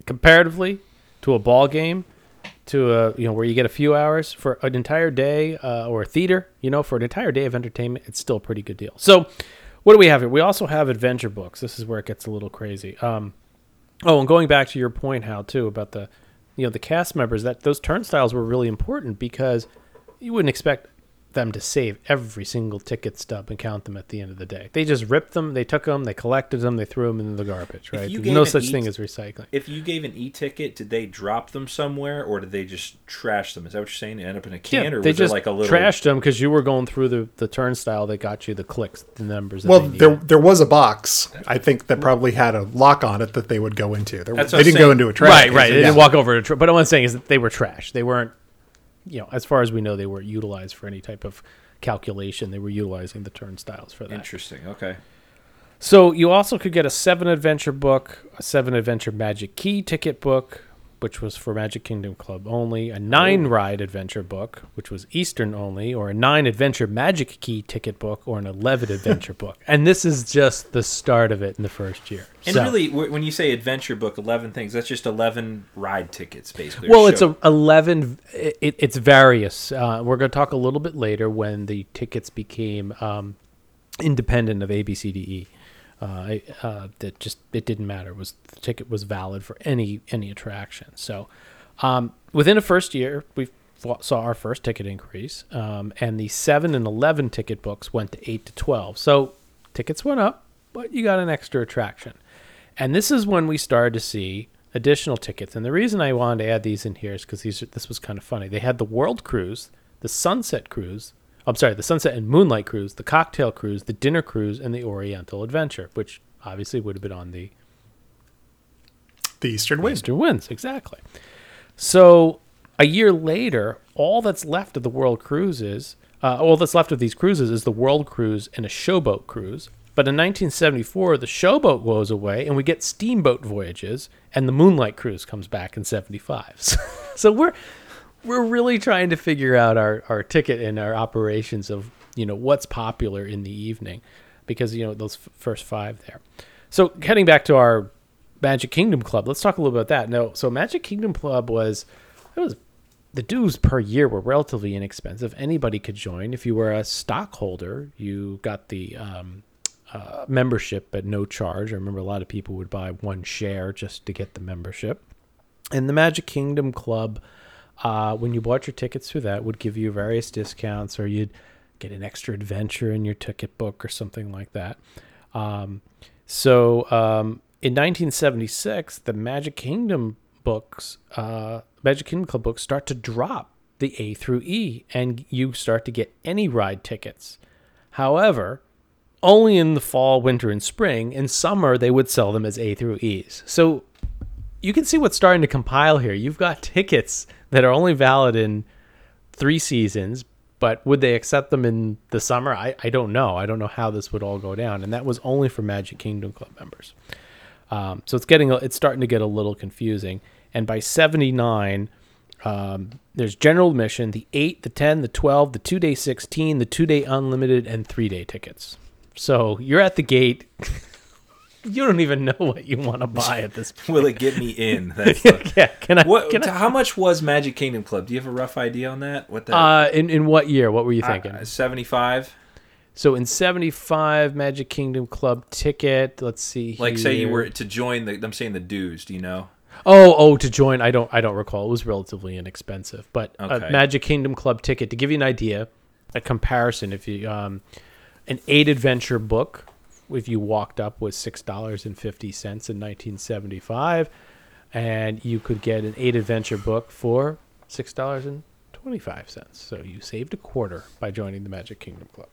comparatively to a ball game, to a you know where you get a few hours for an entire day uh, or a theater, you know, for an entire day of entertainment, it's still a pretty good deal. So, what do we have here? We also have adventure books. This is where it gets a little crazy. Um, Oh, and going back to your point, Hal, too, about the, you know, the cast members, that those turnstiles were really important because you wouldn't expect them to save every single ticket stub and count them at the end of the day. They just ripped them, they took them, they collected them, they threw them into the garbage, right? There's no such each- thing as recycling. If you gave an e-ticket, did they drop them somewhere, or did they just trash them? Is that what you're saying? They end up in a can, or they was there just like a little? trashed them because you were going through the, the turnstile that got you the clicks, the numbers. Well, there there was a box I think that probably had a lock on it that they would go into. There, they didn't go into a trash. right, right. They yeah. didn't walk over to. Tr- but what I'm saying is that they were trash. They weren't, you know, as far as we know, they weren't utilized for any type of calculation. They were utilizing the turnstiles for that. Interesting. Okay. So you also could get a seven adventure book, a seven adventure Magic Key ticket book, which was for Magic Kingdom Club only, a nine ride adventure book, which was Eastern only, or a nine adventure Magic Key ticket book, or an eleven adventure book. And this is just the start of it in the first year. And So- really, w- when you say adventure book, eleven things, that's just eleven ride tickets, basically. Well, it's a eleven. It, it's various. Uh, we're going to talk a little bit later when the tickets became um, independent of ABCDE. Uh, uh, that just it didn't matter. It was the ticket was valid for any any attraction. So um, within the first year, we saw our first ticket increase, um, and the seven and eleven ticket books went to eight to twelve. So tickets went up, but you got an extra attraction. And this is when we started to see additional tickets. And the reason I wanted to add these in here is because these are, this was kind of funny. They had the World Cruise, the Sunset Cruise. I'm sorry, the Sunset and Moonlight Cruise, the Cocktail Cruise, the Dinner Cruise, and the Oriental Adventure, which obviously would have been on the the Eastern Wind. Eastern Winds, exactly. So a year later, all that's left of the World Cruises, uh, all that's left of these cruises is the World Cruise and a Showboat Cruise. But in 1974, the Showboat goes away, and we get Steamboat Voyages, and the Moonlight Cruise comes back in '75. So, so we're we're really trying to figure out our, our ticket and our operations of you know what's popular in the evening because you know those f- first five there. So heading back to our magic kingdom club let's talk a little about that. No so magic kingdom club was it was the dues per year were relatively inexpensive. Anybody could join. If you were a stockholder you got the um, uh, membership at no charge. I remember a lot of people would buy one share just to get the membership. And the Magic Kingdom Club, uh, when you bought your tickets through that, would give you various discounts, or you'd get an extra adventure in your ticket book or something like that. Um, so um, in 1976, the Magic Kingdom books, uh, Magic Kingdom Club books, start to drop the A through E, and you start to get any ride tickets. However, only in the fall, winter, and spring. In summer, they would sell them as A through E's. So you can see what's starting to compile here. You've got tickets that are only valid in three seasons, but would they accept them in the summer? I, I don't know. I don't know how this would all go down. And that was only for Magic Kingdom Club members. Um, so it's getting it's starting to get a little confusing. And by 79, um, there's general admission, the 8, the 10, the 12, the 2 day 16, the 2 day unlimited, and 3 day tickets. So you're at the gate. you don't even know what you want to buy at this point. Will it get me in? That's the, yeah, can I? what? can I How much was Magic Kingdom Club? Do you have a rough idea on that? What the? uh, in in what year? What were you thinking? Seventy-five. So in 75 Magic Kingdom Club ticket, let's see Like say you were to join the I'm saying the dues, do you know? Oh, oh, to join, I don't, I don't recall. It was relatively inexpensive, but Okay. a Magic Kingdom Club ticket to give you an idea, a comparison. If you, um, an eight adventure book, if you walked up, with six dollars and fifty cents in 1975, and you could get an eight adventure book for six dollars and twenty five cents. So you saved a quarter by joining the Magic Kingdom Club.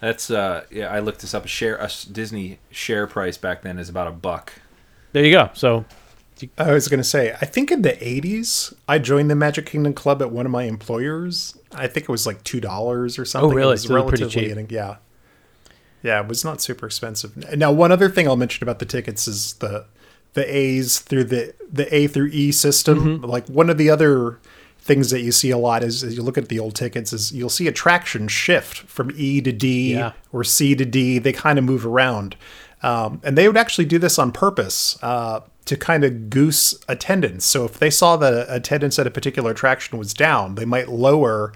That's uh yeah, I looked this up. A share a Disney share price back then is about a buck. There you go. So I was going to say, I think in the 80s, I joined the Magic Kingdom Club at one of my employers. I think it was like $2 or something. Oh, really? It was So they're pretty relatively, cheap. yeah. Yeah, it was not super expensive. Now, one other thing I'll mention about the tickets is the the A's through the the A through E system. Mm-hmm. Like one of the other things that you see a lot is, as you look at the old tickets is you'll see attraction shift from E to D Yeah. or C to D. They kind of move around. Um, and they would actually do this on purpose uh, to kind of goose attendance. So if they saw that attendance at a particular attraction was down, they might lower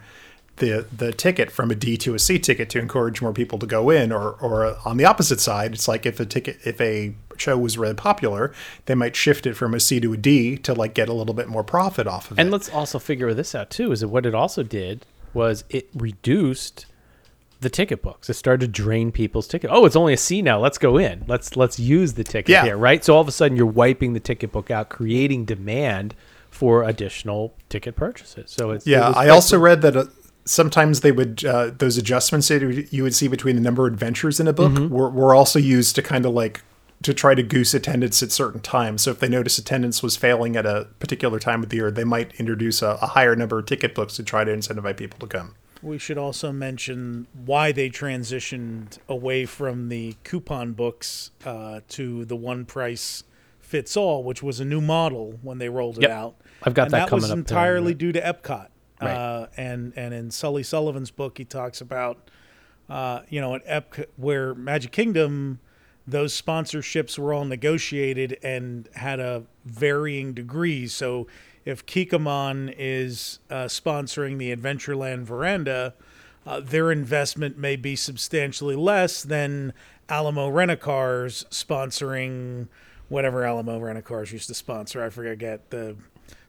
the the ticket from a D to a C ticket to encourage more people to go in. Or or on the opposite side, it's like if a ticket if a show was really popular, they might shift it from a C to a D to like get a little bit more profit off of And it. And let's also figure this out too. Is that what it also did was it reduced the ticket books. It started to drain people's ticket. Oh, it's only a C now. Let's go in. Let's let's use the ticket Yeah. here, right? So all of a sudden you're wiping the ticket book out, creating demand for additional ticket purchases. So it's Yeah, was I also read that uh, sometimes they would uh, those adjustments that you- would see between the number of adventures in a book Mm-hmm. were, were also used to kind of like to try to goose attendance at certain times. So if they notice attendance was failing at a particular time of the year, they might introduce a, a higher number of ticket books to try to incentivize people to come. We should also mention why they transitioned away from the coupon books uh, to the one price fits all, which was a new model when they rolled it Yep. out. I've got and that that coming was up entirely due to Epcot. Right. Uh, and and in Sully Sullivan's book, he talks about uh, you know at Epcot where Magic Kingdom, those sponsorships were all negotiated and had a varying degree. So if Kikkoman is uh, sponsoring the Adventureland veranda, uh, their investment may be substantially less than Alamo Rent-A-Cars sponsoring whatever Alamo Rent-A-Cars used to sponsor. I forget the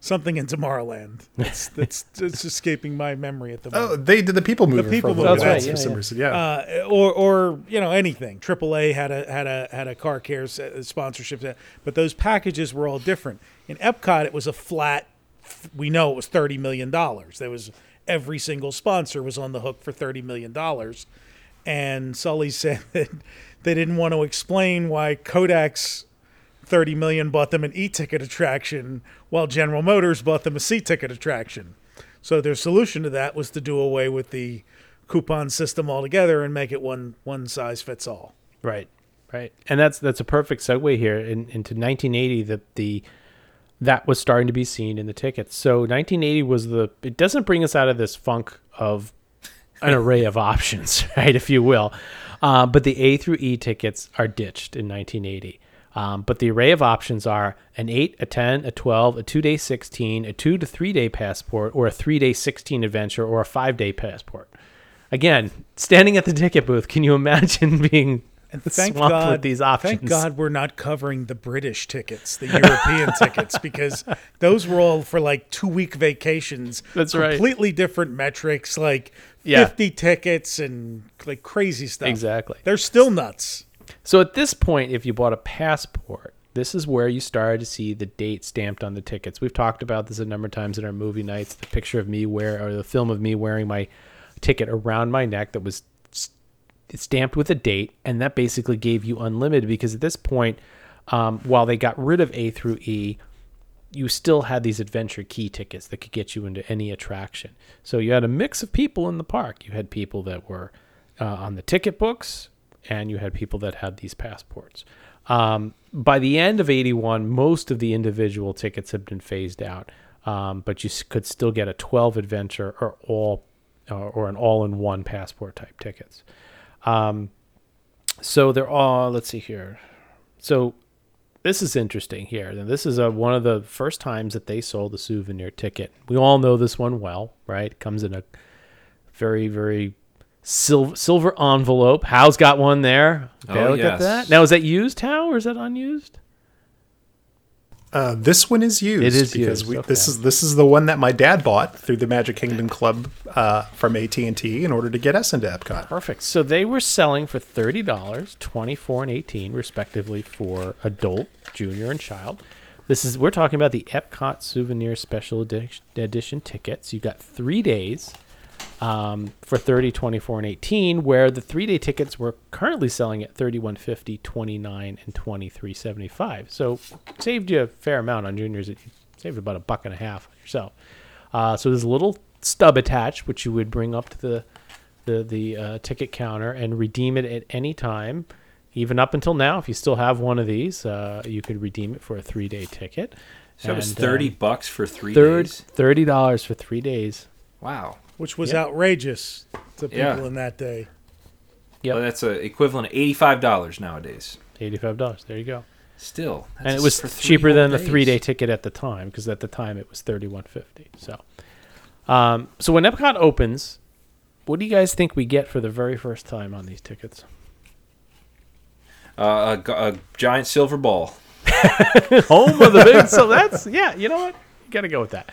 something in Tomorrowland. That's that's it's escaping my memory at the moment. Oh, they did the People Mover The People for a Mover, that's right, yeah, yeah. reason. Yeah. Uh, or or you know anything. AAA had a had a had a car care uh, sponsorship, uh, but those packages were all different. In Epcot, it was a flat. We know it was thirty million dollars. There was every single sponsor was on the hook for thirty million dollars, and Sully said that they didn't want to explain why Kodak's 30 million bought them an e-ticket attraction while General Motors bought them a C-ticket attraction. So their solution to that was to do away with the coupon system altogether and make it one one size fits all. Right, right, and that's that's a perfect segue here in, into 1980. That the that was starting to be seen in the tickets. So 1980 was the. It doesn't bring us out of this funk of an array of options, right, if you will. Uh, but the A through E tickets are ditched in 1980. Um, but the array of options are an 8, a 10, a 12, a 2 day 16, a 2 to 3 day passport, or a 3 day 16 adventure, or a 5 day passport. Again, standing at the ticket booth, can you imagine being Thank swamped God, with these options? Thank God we're not covering the British tickets, the European tickets, because those were all for like two week vacations. That's right. Completely different metrics, like Yeah. 50 tickets and like crazy stuff. Exactly. They're still nuts. So at this point, if you bought a passport, this is where you started to see the date stamped on the tickets. We've talked about this a number of times in our movie nights. The picture of me wear or the film of me wearing my ticket around my neck that was stamped with a date, and that basically gave you unlimited because at this point, um, while they got rid of A through E, you still had these adventure key tickets that could get you into any attraction. So you had a mix of people in the park. You had people that were uh, on the ticket books, and you had people that had these passports. Um, by the end of 81, most of the individual tickets had been phased out, um, but you could still get a 12 adventure or all uh, or an all-in-one passport type tickets. Um, so they're all. Let's see here. So this is interesting here. And this is a, one of the first times that they sold a souvenir ticket. We all know this one well, right? It comes in a very, very Sil- silver envelope. Hal's got one there. Okay, Oh, look yes. at that. Now, is that used, Hal or is that unused? Uh, this one is used. It is because used, we, okay. this is this is the one that my dad bought through the Magic Kingdom Club uh, from AT and T in order to get us into Epcot. Perfect. So they were selling for thirty dollars, twenty four and eighteen, respectively, for adult, junior, and child. This is we're talking about the Epcot Souvenir Special Edi- Edition tickets. You've got three days um, for 30, 24, and 18, where the three day tickets were currently selling at 31.50, 29, and 23.75. So saved you a fair amount on juniors. It saved about a buck and a half on yourself. Uh, so there's a little stub attached, which you would bring up to the the the uh, ticket counter and redeem it at any time, even up until now. If you still have one of these, uh, you could redeem it for a three day ticket. So it was thirty um, bucks for three third days. thirty dollars for three days. Wow. Which was Yep. outrageous to people Yeah. in that day. Yeah, Well, that's a equivalent of eighty-five dollars nowadays. Eighty-five dollars. There you go. Still, and it was cheaper whole than the days. three-day ticket at the time because at the time it was thirty-one fifty. So, um, so when Epcot opens, what do you guys think we get for the very first time on these tickets? Uh, a, g- a giant silver ball. Home of the big. So that's yeah. You know what? You got to go with that.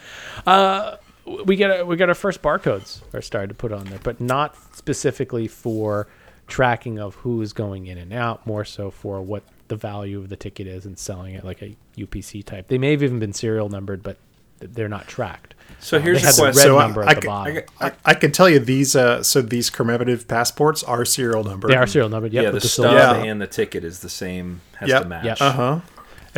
Uh, we get a, we got our first barcodes are started to put on there, but not specifically for tracking of who is going in and out. More so for what the value of the ticket is and selling it like a UPC type. They may have even been serial numbered, but they're not tracked. So here's they a the red question. So I- number I at the could- bottom. I, I can tell you these. Uh, so these commemorative passports are serial numbered. they are serial numbered. Yep, yeah, the with the stub. Yeah. and the ticket is the same. Has Yep. to match. Yep. Uh huh.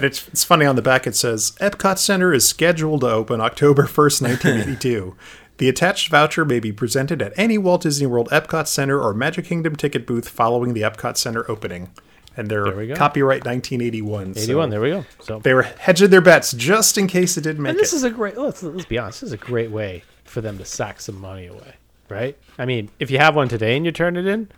And it's it's funny on the back. It says Epcot Center is scheduled to open October first, nineteen eighty two. The attached voucher may be presented at any Walt Disney World Epcot Center or Magic Kingdom ticket booth following the Epcot Center opening. And they're There we go. copyright 1981. so 81. There we go. So They were hedging their bets just in case it didn't make And this it. is a great. Let's let's be honest. This is a great way for them to sack some money away, right? I mean, if you have one today and you turn it in,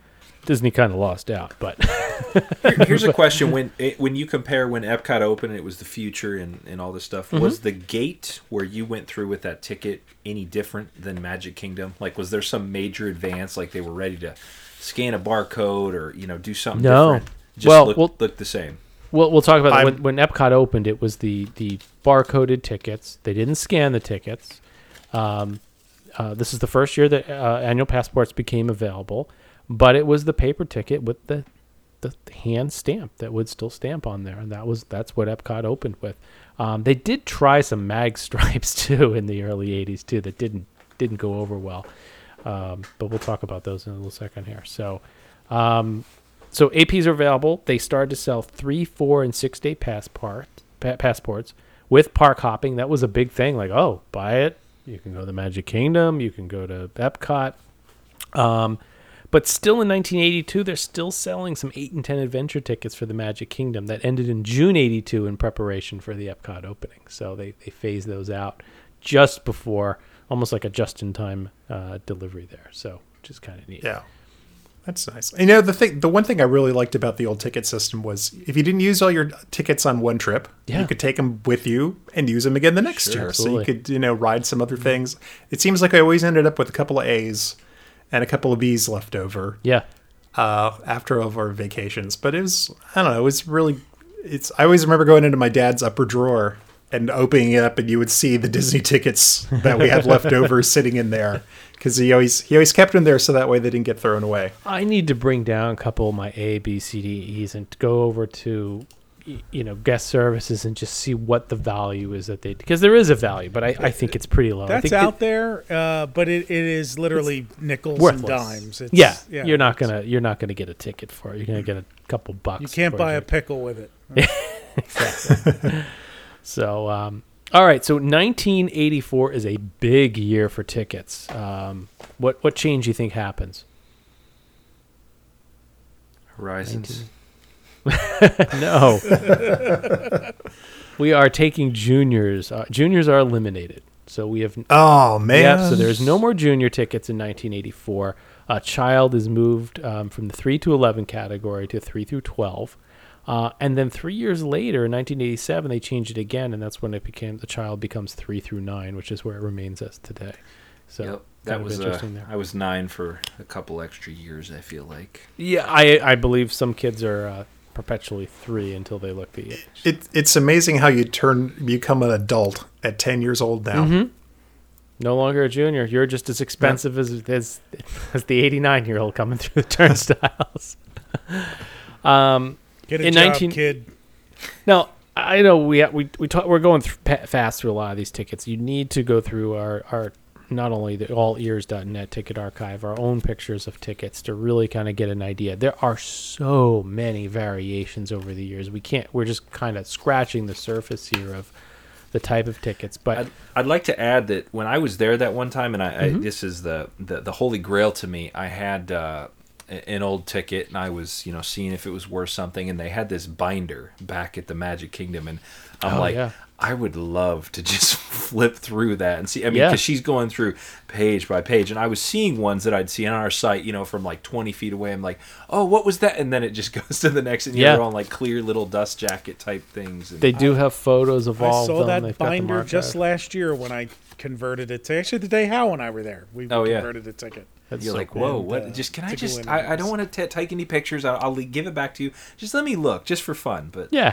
Disney kind of lost out. But Here- Here's a question: when it, when you compare when Epcot opened, it was the future and, and all this stuff. Mm-hmm. Was the gate where you went through with that ticket any different than Magic Kingdom? Like, was there some major advance? Like they were ready to scan a barcode or you know do something No. different? Just Well, look, well- look the same. we'll we'll talk about that. When when Epcot opened. It was the the barcoded tickets. They didn't scan the tickets. Um, uh, this is the first year that uh, annual passports became available, but it was the paper ticket with the the hand stamp that would still stamp on there, and that was that's what Epcot opened with. Um, they did try some mag stripes too in the early '80s too that didn't didn't go over well, um, but we'll talk about those in a little second here. So, um, so APs are available. They started to sell three, four, and six day passport pa- passports with park hopping. That was a big thing. Like, oh, buy it. You can go to the Magic Kingdom. You can go to Epcot. Um, but still in 1982, they're still selling some 8 and 10 adventure tickets for the Magic Kingdom that ended in June 82 in preparation for the Epcot opening. So they, they phased those out just before, almost like a just in time uh, delivery there. So, which is kind of neat. Yeah. That's nice. You know, the thing, the one thing I really liked about the old ticket system was if you didn't use all your tickets on one trip, Yeah. you could take them with you and use them again the next Sure. year. Absolutely. So you could, you know, ride some other things. It seems like I always ended up with a couple of A's and a couple of B's left over Yeah. uh, after all of our vacations. But it was, I don't know, it was really, it's, I always remember going into my dad's upper drawer and opening it up and you would see the Disney tickets that we had left over sitting in there. Because he always he always kept them there so that way they didn't get thrown away. I need to bring down a couple of my A, B, C, D, E's and go over to, you know, guest services and just see what the value is that they because there is a value, but I, I think it's pretty low. I That's think out that- there, uh, but it, it is literally nickels and dimes. It's, yeah, you're not gonna you're not gonna get a ticket for it. You're gonna get a couple bucks. You can't for buy a pickle with it. So, um, all right. So, 1984 is a big year for tickets. Um, what what change do you think happens? Horizons. No. we are taking juniors. Uh, juniors are eliminated. So we have Oh man! Yep. So there's no more junior tickets in 1984. A child is moved um, from the three to 11 category to three through 12. Uh, and then three years later, in 1987, they changed it again, and that's when it became the child becomes three through nine, which is where it remains as today. So Yep. kind That of was uh, interesting there. I was nine for a couple extra years. I feel like. Yeah, I I believe some kids are uh, perpetually three until they look the age. It, it's amazing how you turn become an adult at 10 years old now. Mm-hmm. No longer a junior. You're just as expensive as as as the 89 year old coming through the turnstiles. um, Get a In job, 19 kid. Now, I know we we we talk, we're going through fast through a lot of these tickets. You need to go through our our not only the allears.net ticket archive, our own pictures of tickets to really kind of get an idea. There are so many variations over the years. We can't. We're just kind of scratching the surface here of the type of tickets. But I'd, I'd like to add that when I was there that one time, and I, Mm-hmm. I this is the, the the holy grail to me. I had uh, an old ticket, and I was you know seeing if it was worth something, and they had this binder back at the Magic Kingdom, and I'm Oh, like. yeah. I would love to just flip through that and see. I mean, Yeah. because she's going through page by page, and I was seeing ones that I'd see on our site, you know, from like 20 feet away. I'm like, oh, what was that? And then it just goes to the next, and Yeah. you're on like clear little dust jacket type things. And they do have photos of I all of them. I saw that They've binder just last year when I converted it to actually the day Hal and I were there. We Oh, yeah. converted a ticket. That's You're so like, whoa, And, what? uh, just can I just? I, I don't want to take any pictures. I'll, I'll give it back to you. Just let me look, just for fun. But Yeah.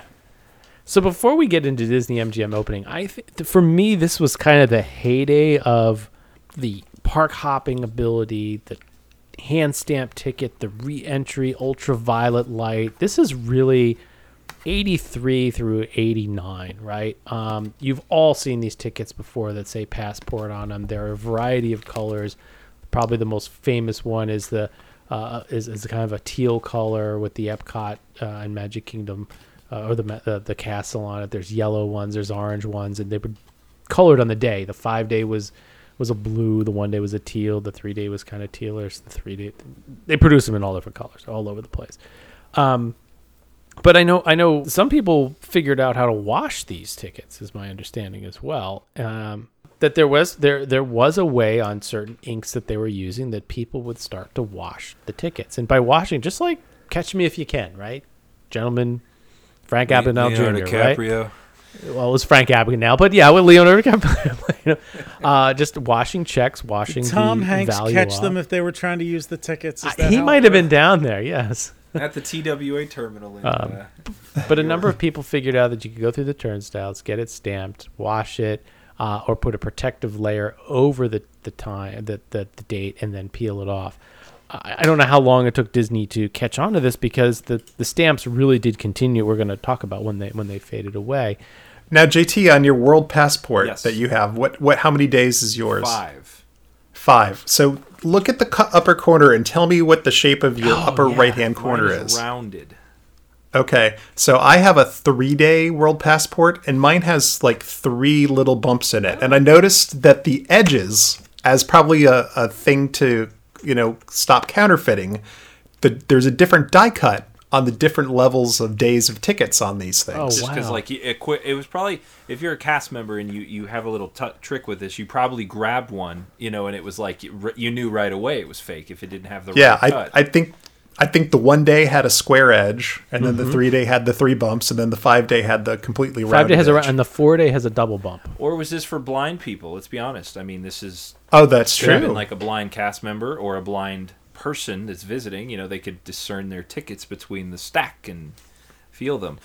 So before we get into Disney MGM opening, I think for me this was kind of the heyday of the park hopping ability, the hand stamp ticket, the re-entry ultraviolet light. This is really 83 through 89, right? Um, you've all seen these tickets before that say passport on them. There are a variety of colors. Probably the most famous one is the uh, is, is kind of a teal color with the Epcot uh, and Magic Kingdom uh, or the, the the castle on it. There's yellow ones, there's orange ones, and they were colored on the day. The five day was was a blue. The one day was a teal. The three day was kind of tealish. The three day they produce them in all different colors, all over the place. Um, but I know I know some people figured out how to wash these tickets, is my understanding as well. Um, that there was there there was a way on certain inks that they were using that people would start to wash the tickets, and by washing, just like Catch Me If You Can, right, gentlemen. Frank Abagnale Jr. Right? Well, it was Frank Abagnale, but yeah, with Leonardo DiCaprio. you know, uh, just washing checks, washing. Tom the Hanks value catch off. them if they were trying to use the tickets. Is Uh, that he might have been down there. Yes. at the TWA terminal. In, Um, uh, but a number of people figured out that you could go through the turnstiles, get it stamped, wash it, uh, or put a protective layer over the, the time, the, the, the date, and then peel it off. I, I don't know how long it took Disney to catch on to this because the, the stamps really did continue. We're going to talk about when they when they faded away. Now, JT, on your world passport Yes. that you have, what, what, how many days is yours? five. Five. So look at the cu- upper corner and tell me what the shape of your oh, upper yeah. right hand corner Mine is. rounded. Okay, so I have a three day world passport, and mine has like three little bumps in it. And I noticed that the edges, as probably a, a thing to, you know, stop counterfeiting, the, there's a different die cut on the different levels of days of tickets on these things. Oh, Just because, Wow. like, it, quit, it was probably if you're a cast member and you you have a little t- trick with this, you probably grabbed one, you know, and it was like you, you knew right away it was fake if it didn't have the Yeah, right I, cut. I think I think the one day had a square edge, and then Mm-hmm. the three day had the three bumps, and then the five day had the completely round. Five day has a edge. ra- and the four day has a double bump. or was this for blind people? Let's be honest. I mean, this is oh, that's true. been like a blind cast member or a blind person that's visiting. You know, they could discern their tickets between the stack and feel them.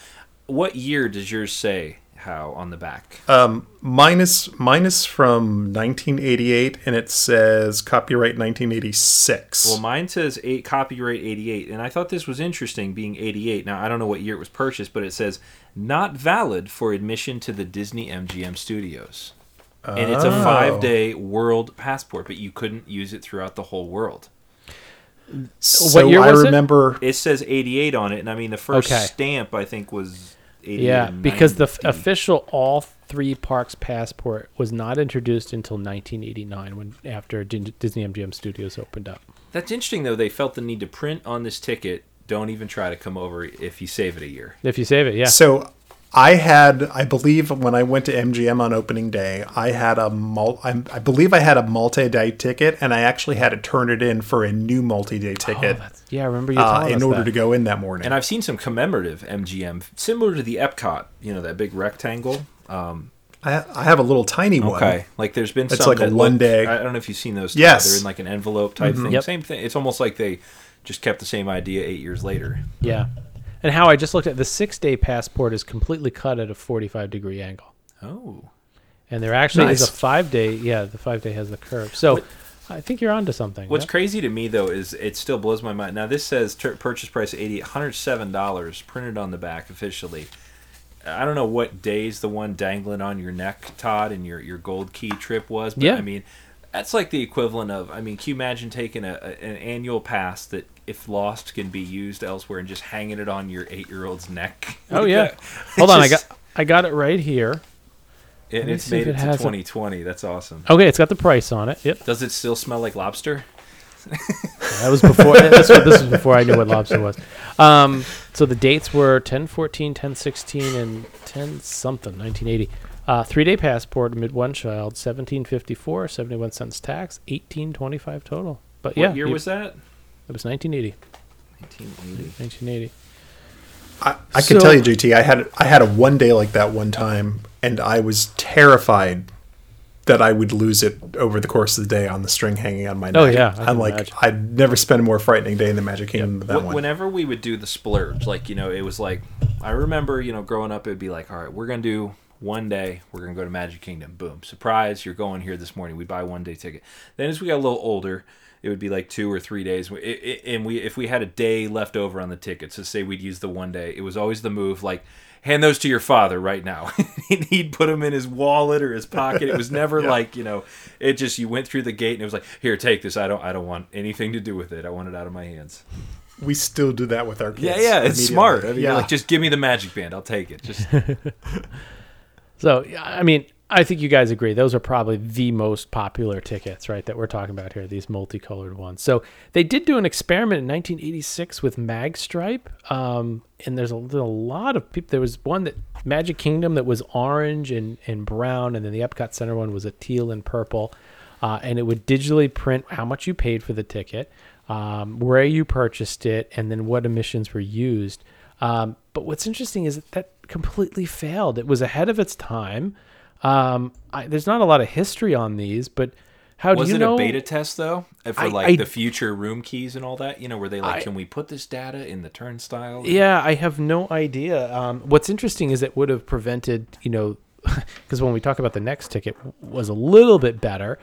What year does yours say? Hal on the back? Um, mine is mine is from 1988, and it says copyright 1986. Well, mine says eight copyright 88, and I thought this was interesting being 88. Now, I don't know what year it was purchased, but it says not valid for admission to the Disney MGM studios. And it's a Oh. five day world passport, but you couldn't use it throughout the whole world. so year I was it? remember. It says 88 on it, and I mean, the first Okay. stamp, I think, was 88. Yeah, and because the f- official all three parks passport was not introduced until 1989 when after Din- Disney MGM Studios opened up. That's interesting, though. They felt the need to print on this ticket. Don't even try to come over if you save it a year. If you save it, yeah. So I had, I believe, when I went to MGM on opening day, I had a mul- I, I believe I had a multi-day ticket, and I actually had to turn it in for a new multi-day ticket Oh, yeah, I remember you uh, in us order that. to go in that morning. And I've seen some commemorative MGM, similar to the Epcot, you know, that big rectangle. Um, I, I have a little tiny one. Okay, like there's been It's some like a one look- day- I don't know if you've seen those. Todd. Yes. they're in like an envelope type thing. Yep. Same thing. It's almost like they just kept the same idea eight years later. Yeah. And how I just looked at the six day passport is completely cut at a 45 degree angle. Oh, And there actually is a five day. Yeah, the five day has the curve. So I think you're onto something. What's yeah? crazy to me though is it still blows my mind. Now this says tur purchase price eighty, hundred seven dollars printed on the back officially. I don't know what days the one dangling on your neck, Todd, and your your gold key trip was, but Yeah. I mean, that's like the equivalent of. I mean, can you imagine taking a, a- an annual pass that, if lost, can be used elsewhere and just hanging it on your eight year old's neck? Oh yeah. Hold on, I got I got it right here. And it's made it it, to a- 2020. That's awesome. Okay, it's got the price on it. Yep. Does it still smell like lobster? That was before this, was, this was before I knew what lobster was. Um, so the dates were 10 14, 10 16, and 10 something, 1980. Uh, three day passport amid one child, 1754, 71 cents tax, 1825 total. But yeah, what year you- was that? It was 1980. 1980. 1980. I, I can tell you, JT, I had I had a one day like that one time, and I was terrified that I would lose it over the course of the day on the string hanging on my oh, neck. Oh, yeah, I I'm like, imagine. I'd never spent a more frightening day in the Magic Kingdom than that Wh- one. Whenever we would do the splurge, like you know, it was like I remember, you know, growing up, it'd be like, all right, we're gonna do one day, we're gonna go to Magic Kingdom. Boom, surprise, you're going here this morning. We buy one day ticket. Then as we got a little older, it would be like two or three days. It, it, and we, if we had a day left over on the tickets, to say we'd use the one day, it was always the move, like. Hand those to your father right now. He'd put them in his wallet or his pocket. It was never like you know. It just you went through the gate and it was like, here, take this. I don't, I don't want anything to do with it. I want it out of my hands. we still do that with our kids. Yeah, yeah, it's smart. I mean, yeah. like just give me the magic band, I'll take it. Just So, I mean, I think you guys agree. Those are probably the most popular tickets, right, that we're talking about here, these multicolored ones. So, they did do an experiment in 1986 with Magstripe. Um, and there's a, a lot of people. There was one that Magic Kingdom that was orange and, and brown, and then the Epcot Center one was a teal and purple. Uh, and it would digitally print how much you paid for the ticket, um, where you purchased it, and then what emissions were used. Um, but what's interesting is that, that completely failed. It was ahead of its time. Um, I, there's not a lot of history on these, but how was do you it know? a beta test though, Uh, for I- like I- the future room keys and all that? You know, were they like, can we put this data in the turnstile? Yeah, I have no idea. Um, what's interesting is it would have prevented, you know, because when we talk about the next ticket was a little bit better,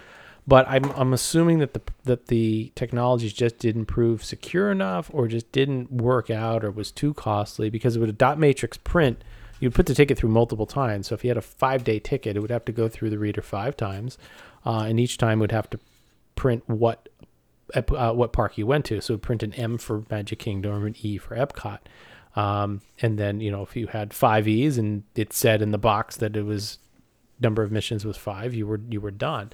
but I'm I'm assuming that the that the technologies just didn't prove secure enough, or just didn't work out, or was too costly. Because with a dot matrix print, you'd put the ticket through multiple times. So if you had a five day ticket, it would have to go through the reader five times, uh, and each time would have to print what uh, what park you went to. So print an M for Magic Kingdom an E for Epcot. Um, and then, you know, if you had five E's and it said in the box that it was number of missions was five, you were, you were done.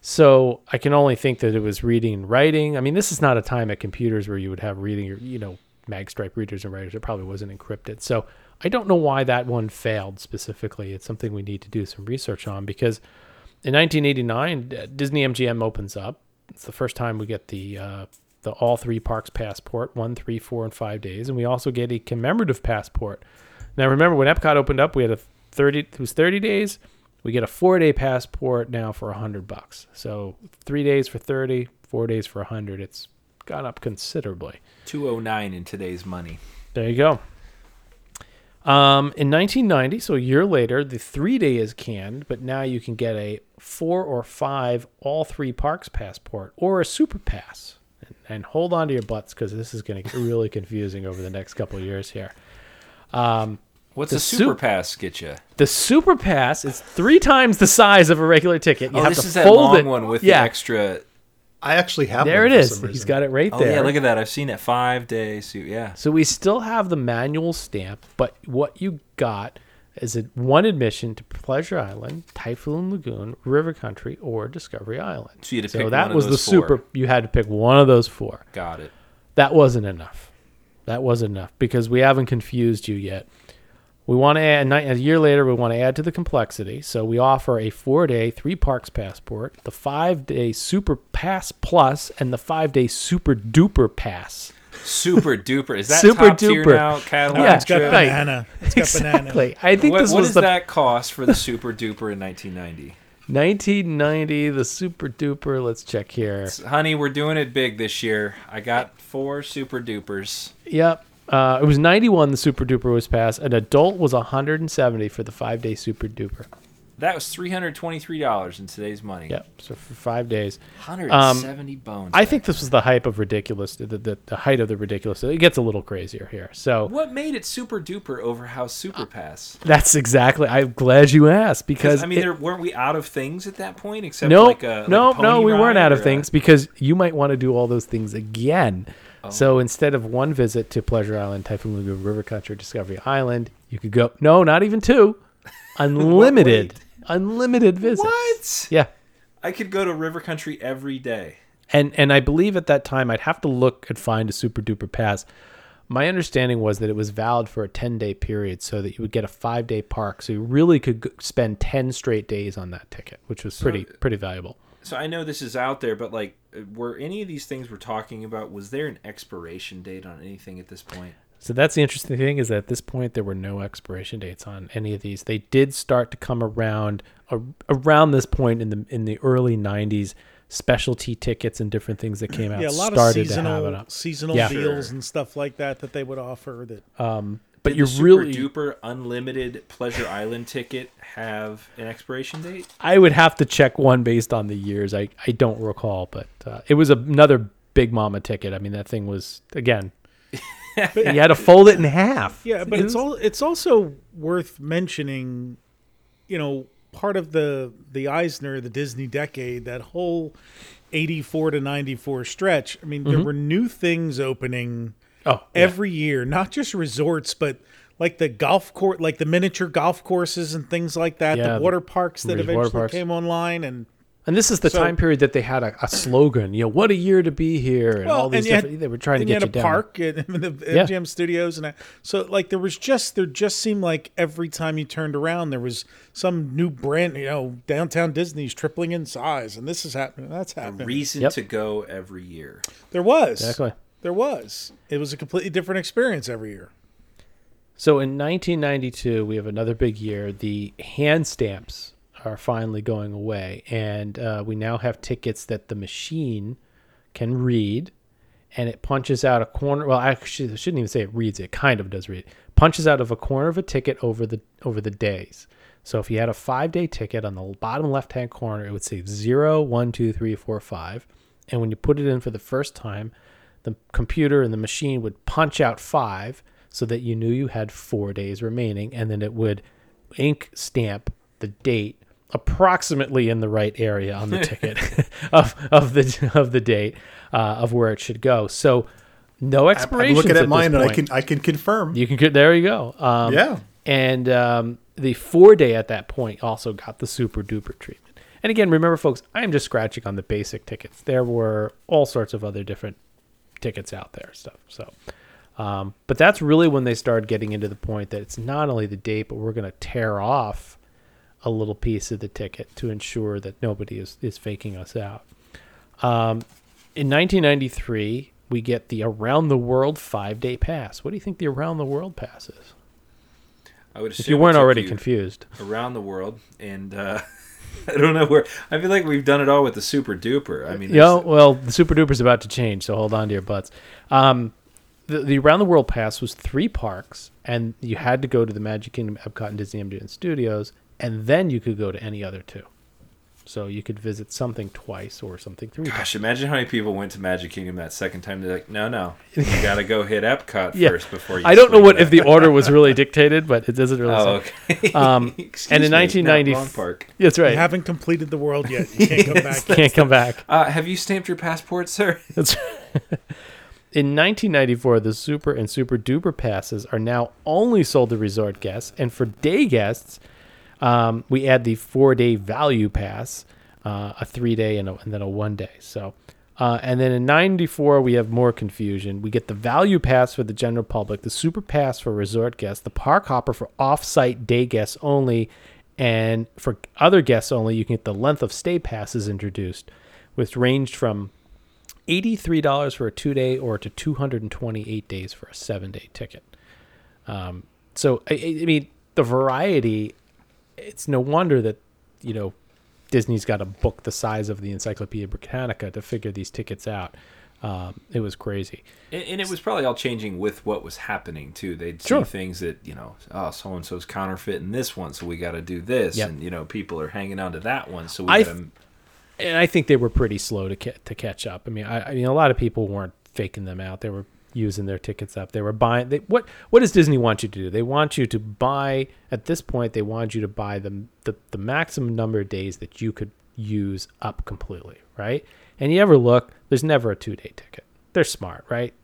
So I can only think that it was reading and writing. I mean, this is not a time at computers where you would have reading or, you know, magstripe readers and writers. It probably wasn't encrypted. So I don't know why that one failed specifically. It's something we need to do some research on because in 1989, uh, Disney MGM opens up. It's the first time we get the uh, the all three parks passport, one, three, four, and five days, and we also get a commemorative passport. Now, remember when Epcot opened up, we had a 30. It was 30 days. We get a four day passport now for a hundred bucks. So three days for 30, four days for a hundred. It's gone up considerably. two oh nine in today's money. There you go. Um, in 1990, so a year later, the three day is canned, but now you can get a four or five all three parks passport or a super pass. And, and hold on to your butts because this is going to get really confusing over the next couple of years here. What's The a super sup- pass get you? The super pass is three times the size of a regular ticket. You Oh, have this to is that long it. one with yeah, the extra. I actually have there one it for is. some He's reason. got it right oh, there. Oh there. yeah, look at that. I've seen it five days. So, yeah. So we still have the manual stamp, but what you got is it one admission to Pleasure Island, Typhoon Lagoon, River Country, or Discovery Island. So you had to so pick that one of was the four. super. You had to pick one of those four. Got it. That wasn't enough. That wasn't enough because we haven't confused you yet. We want to add a year later. We want to add to the complexity, so we offer a four-day, three parks passport, the five-day Super Pass Plus, and the five-day Super Duper Pass. Super duper. Is that Super top tier duper. now? Cadillac Yeah, It's got trip? banana. It's got banana. Exactly. I think What, this what was does the that cost for the super duper in 1990? 1990, the super duper. Let's check here. Honey, we're doing it big this year. I got four super dupers. Yep. Uh, it was 91 the super duper was passed. An adult was 170 for the five day super duper. That was three hundred twenty-three dollars in today's money. Yep. So for five days. hundred and seventy bones. I think this was the hype of ridiculous, the, the, the height of the ridiculous. It gets a little crazier here. So What made it super duper over how Super Pass? that's exactly. I'm glad you asked because I mean, it- there, weren't we out of things at that point? Except no, like a like no, no, we weren't out of a- things because you might want to do all those things again. Oh. So instead of one visit to Pleasure Island, Typhoon Lagoon, River Country, Discovery Island, you could go. No, not even two. Unlimited, unlimited visits. What? Yeah, I could go to River Country every day. and and I believe at that time I'd have to look and find a super duper pass. My understanding was that it was valid for a ten day period, so that you would get a five day park, so you really could spend ten straight days on that ticket, which was pretty pretty valuable. So I know this is out there, but like, were any of these things we're talking about? Was there an expiration date on anything at this point? So that's the interesting thing is that at this point there were no expiration dates on any of these. They did start to come around a, around this point in the in the early '90s. Specialty tickets and different things that came out Yeah, a lot of started to have it seasonal up. seasonal Yeah. deals Sure. and stuff like that that they would offer. That um, But Did you're the super really, duper unlimited Pleasure Island ticket have an expiration date? I would have to check one based on the years. I I don't recall, but uh, it was another Big Mama ticket. I mean, that thing was again. you had to fold it in half. Yeah, but it's all it's also worth mentioning, you know, part of the the Eisner, the Disney decade, that whole 84 to 94 stretch. I mean, there were new things opening oh yeah. every year, not just resorts, but like the golf court, like the miniature golf courses and things like that, Yeah, the the water parks that eventually parks. came online and And this is the So- time period that they had a, a slogan, you know, what a year to be here, and all these and you had- different. they were trying to get you you had a down. park and, and the Yeah. MGM studios and that. so like there was just there just seemed like every time you turned around there was some new brand you know downtown Disney's tripling in size and this is happening that's happening. A reason Yep. to go every year. there was Exactly. There was it was a completely different experience every year So in 1992, we have another big year. The hand stamps are finally going away, and uh, we now have tickets that the machine can read, and it punches out a corner. Well, actually, I shouldn't even say it reads. It kind of does read. Punches out of a corner of a ticket over the over the days. So if you had a five day ticket on the bottom left hand corner, it would say zero, one, two, three, four, five, and when you put it in for the first time, the computer and the machine would punch out five so that you knew you had four days remaining, and then it would ink stamp the date approximately in the right area on the ticket of of the of the date uh, of where it should go. So no I'm expiration. looking at mine and I can I can confirm. You can there. You go. Um, Yeah. And um, the four day at that point also got the super duper treatment. And again, remember, folks, I am just scratching on the basic tickets. There were all sorts of other different tickets out there, stuff. So, um, but that's really when they started getting into the point that it's not only the date, but we're going to tear off a little piece of the ticket to ensure that nobody is, is faking us out. Um, in 1993, we get the Around the World five day pass. What do you think the Around the World pass is? I would If you weren't already you confused. around the world, and uh, I don't know where. I feel like we've done it all with the super duper. I mean, Yeah, well, the Super Duper's about to change, so hold on to your butts. Um, the, the Around the World Pass was three parks, and you had to go to the Magic Kingdom, Epcot, and Disney MGM Studios, and then you could go to any other two. So you could visit something twice or something three times. Gosh, imagine how many people went to Magic Kingdom that second time. They're like, no, no, you got to go hit Epcot Yeah. first before you. I don't know swing what if the order was really dictated, but it doesn't really. Oh, say. okay. Um, and in 1990 park. That's right. you haven't completed the world yet you can't come back Can't come back. Uh, have you stamped your passport, sir? That's right. In 1994, the Super and Super Duper passes are now only sold to resort guests, and for day guests, um, we add the four-day value pass, uh, a three-day and, a, and then a one-day. So, uh, and then in '94, we have more confusion. We get the value pass for the general public, the Super Pass for resort guests, the Park Hopper for off-site day guests only, and for other guests only, you can get the length of stay passes introduced, which ranged from $83 for a two day or to 228 days for a seven day ticket. Um, so, I I mean, the variety, it's no wonder that, you know, Disney's got a book the size of the Encyclopedia Britannica to figure these tickets out. Um, it was crazy. And, and it was probably all changing with what was happening too. They'd see Sure. things that you know, oh, so and so's counterfeiting this one, so we got to do this, Yep. and you know, people are hanging on to that one, so we I got to. and I think they were pretty slow to ca- to catch up. I mean, I, I mean, a lot of people weren't faking them out. They were using their tickets up. They were buying. They, what what does Disney want you to do? They want you to buy. At this point, they want you to buy the the, the maximum number of days that you could use up completely, right? And you ever look? There's never a two day ticket. They're smart, right?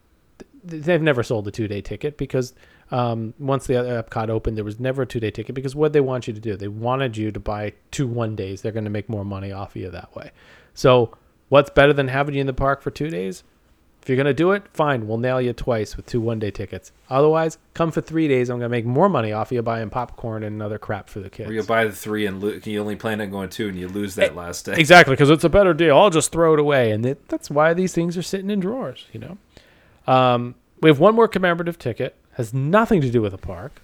They've never sold a two day ticket because um, once the Epcot opened, there was never a two day ticket because what they want you to do, they wanted you to buy two one days. They're going to make more money off of you that way. So, what's better than having you in the park for two days? If you're going to do it, fine. We'll nail you twice with two one day tickets. Otherwise, come for three days. I'm going to make more money off of you buying popcorn and other crap for the kids. Or you buy the three and lo- you only plan on going two, and you lose that last day. Exactly, because it's a better deal. I'll just throw it away, and it, that's why these things are sitting in drawers. You know, um, we have one more commemorative ticket. Has nothing to do with the park.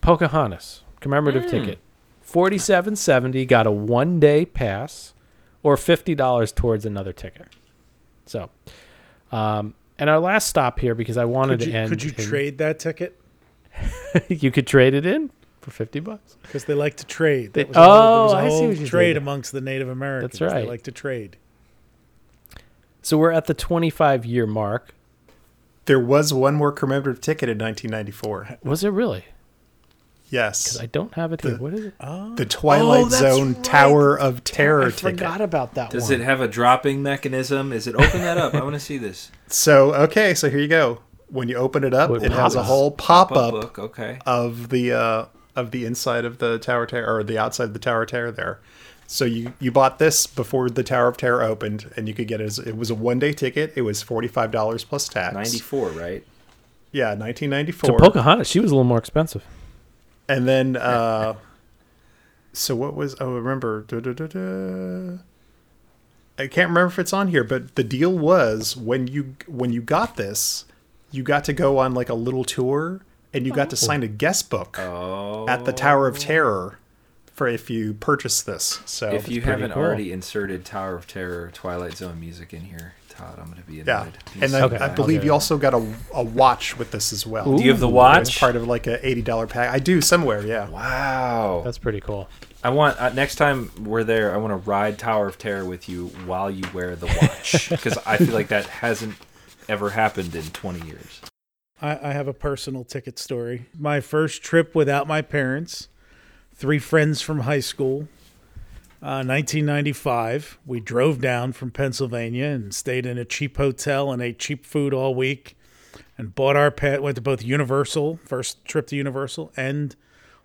Pocahontas commemorative ticket, forty-seven seventy. Got a one-day pass, or fifty dollars towards another ticket. So, um, and our last stop here because I wanted Could to you, end. could you in- trade that ticket? you could trade it in for fifty bucks. Because they like to trade. They- That was a whole- there was oh, a I see what you trade did. amongst the Native Americans. That's right. They like to trade. So we're at the twenty-five year mark. There was one more commemorative ticket in 1994. Was it really? Yes, I don't have it here. what is it? the Twilight Oh, Zone right. Tower of Terror I ticket. forgot about that Does one. it have a dropping mechanism? Is it open that up? I want to see this. So okay, so here you go. When you open it up, What it has a whole Pop-up pop-up book. Okay. of the uh, of the inside of the Tower of Terror or the outside of the Tower of Terror there. So you you bought this before the Tower of Terror opened, and you could get it. As, it was a one day ticket. It was forty five dollars plus tax. Ninety four, right? Yeah, nineteen ninety so. Pocahontas, she was a little more expensive. And then, uh, so what was? Oh, remember? I can't remember if it's on here, but the deal was when you when you got this, you got to go on like a little tour, and you got to sign a guest book Oh. at the Tower of Terror for if you purchase this. So If you haven't cool. already inserted Tower of Terror, Twilight Zone music in here, Todd, I'm going to be yeah, annoyed. and I, Okay. I believe Okay. you also got a, a watch with this as well. Do you have the watch? It's part of like a eighty dollar pack. I do somewhere. Yeah. Wow. That's pretty cool. I want uh, next time we're there, I want to ride Tower of Terror with you while you wear the watch because I feel like that hasn't ever happened in 20 years. I, I have a personal ticket story. My first trip without my parents, three friends from high school, uh, 1995. We drove down from Pennsylvania and stayed in a cheap hotel and ate cheap food all week and bought our pet, went to both Universal, first trip to Universal, and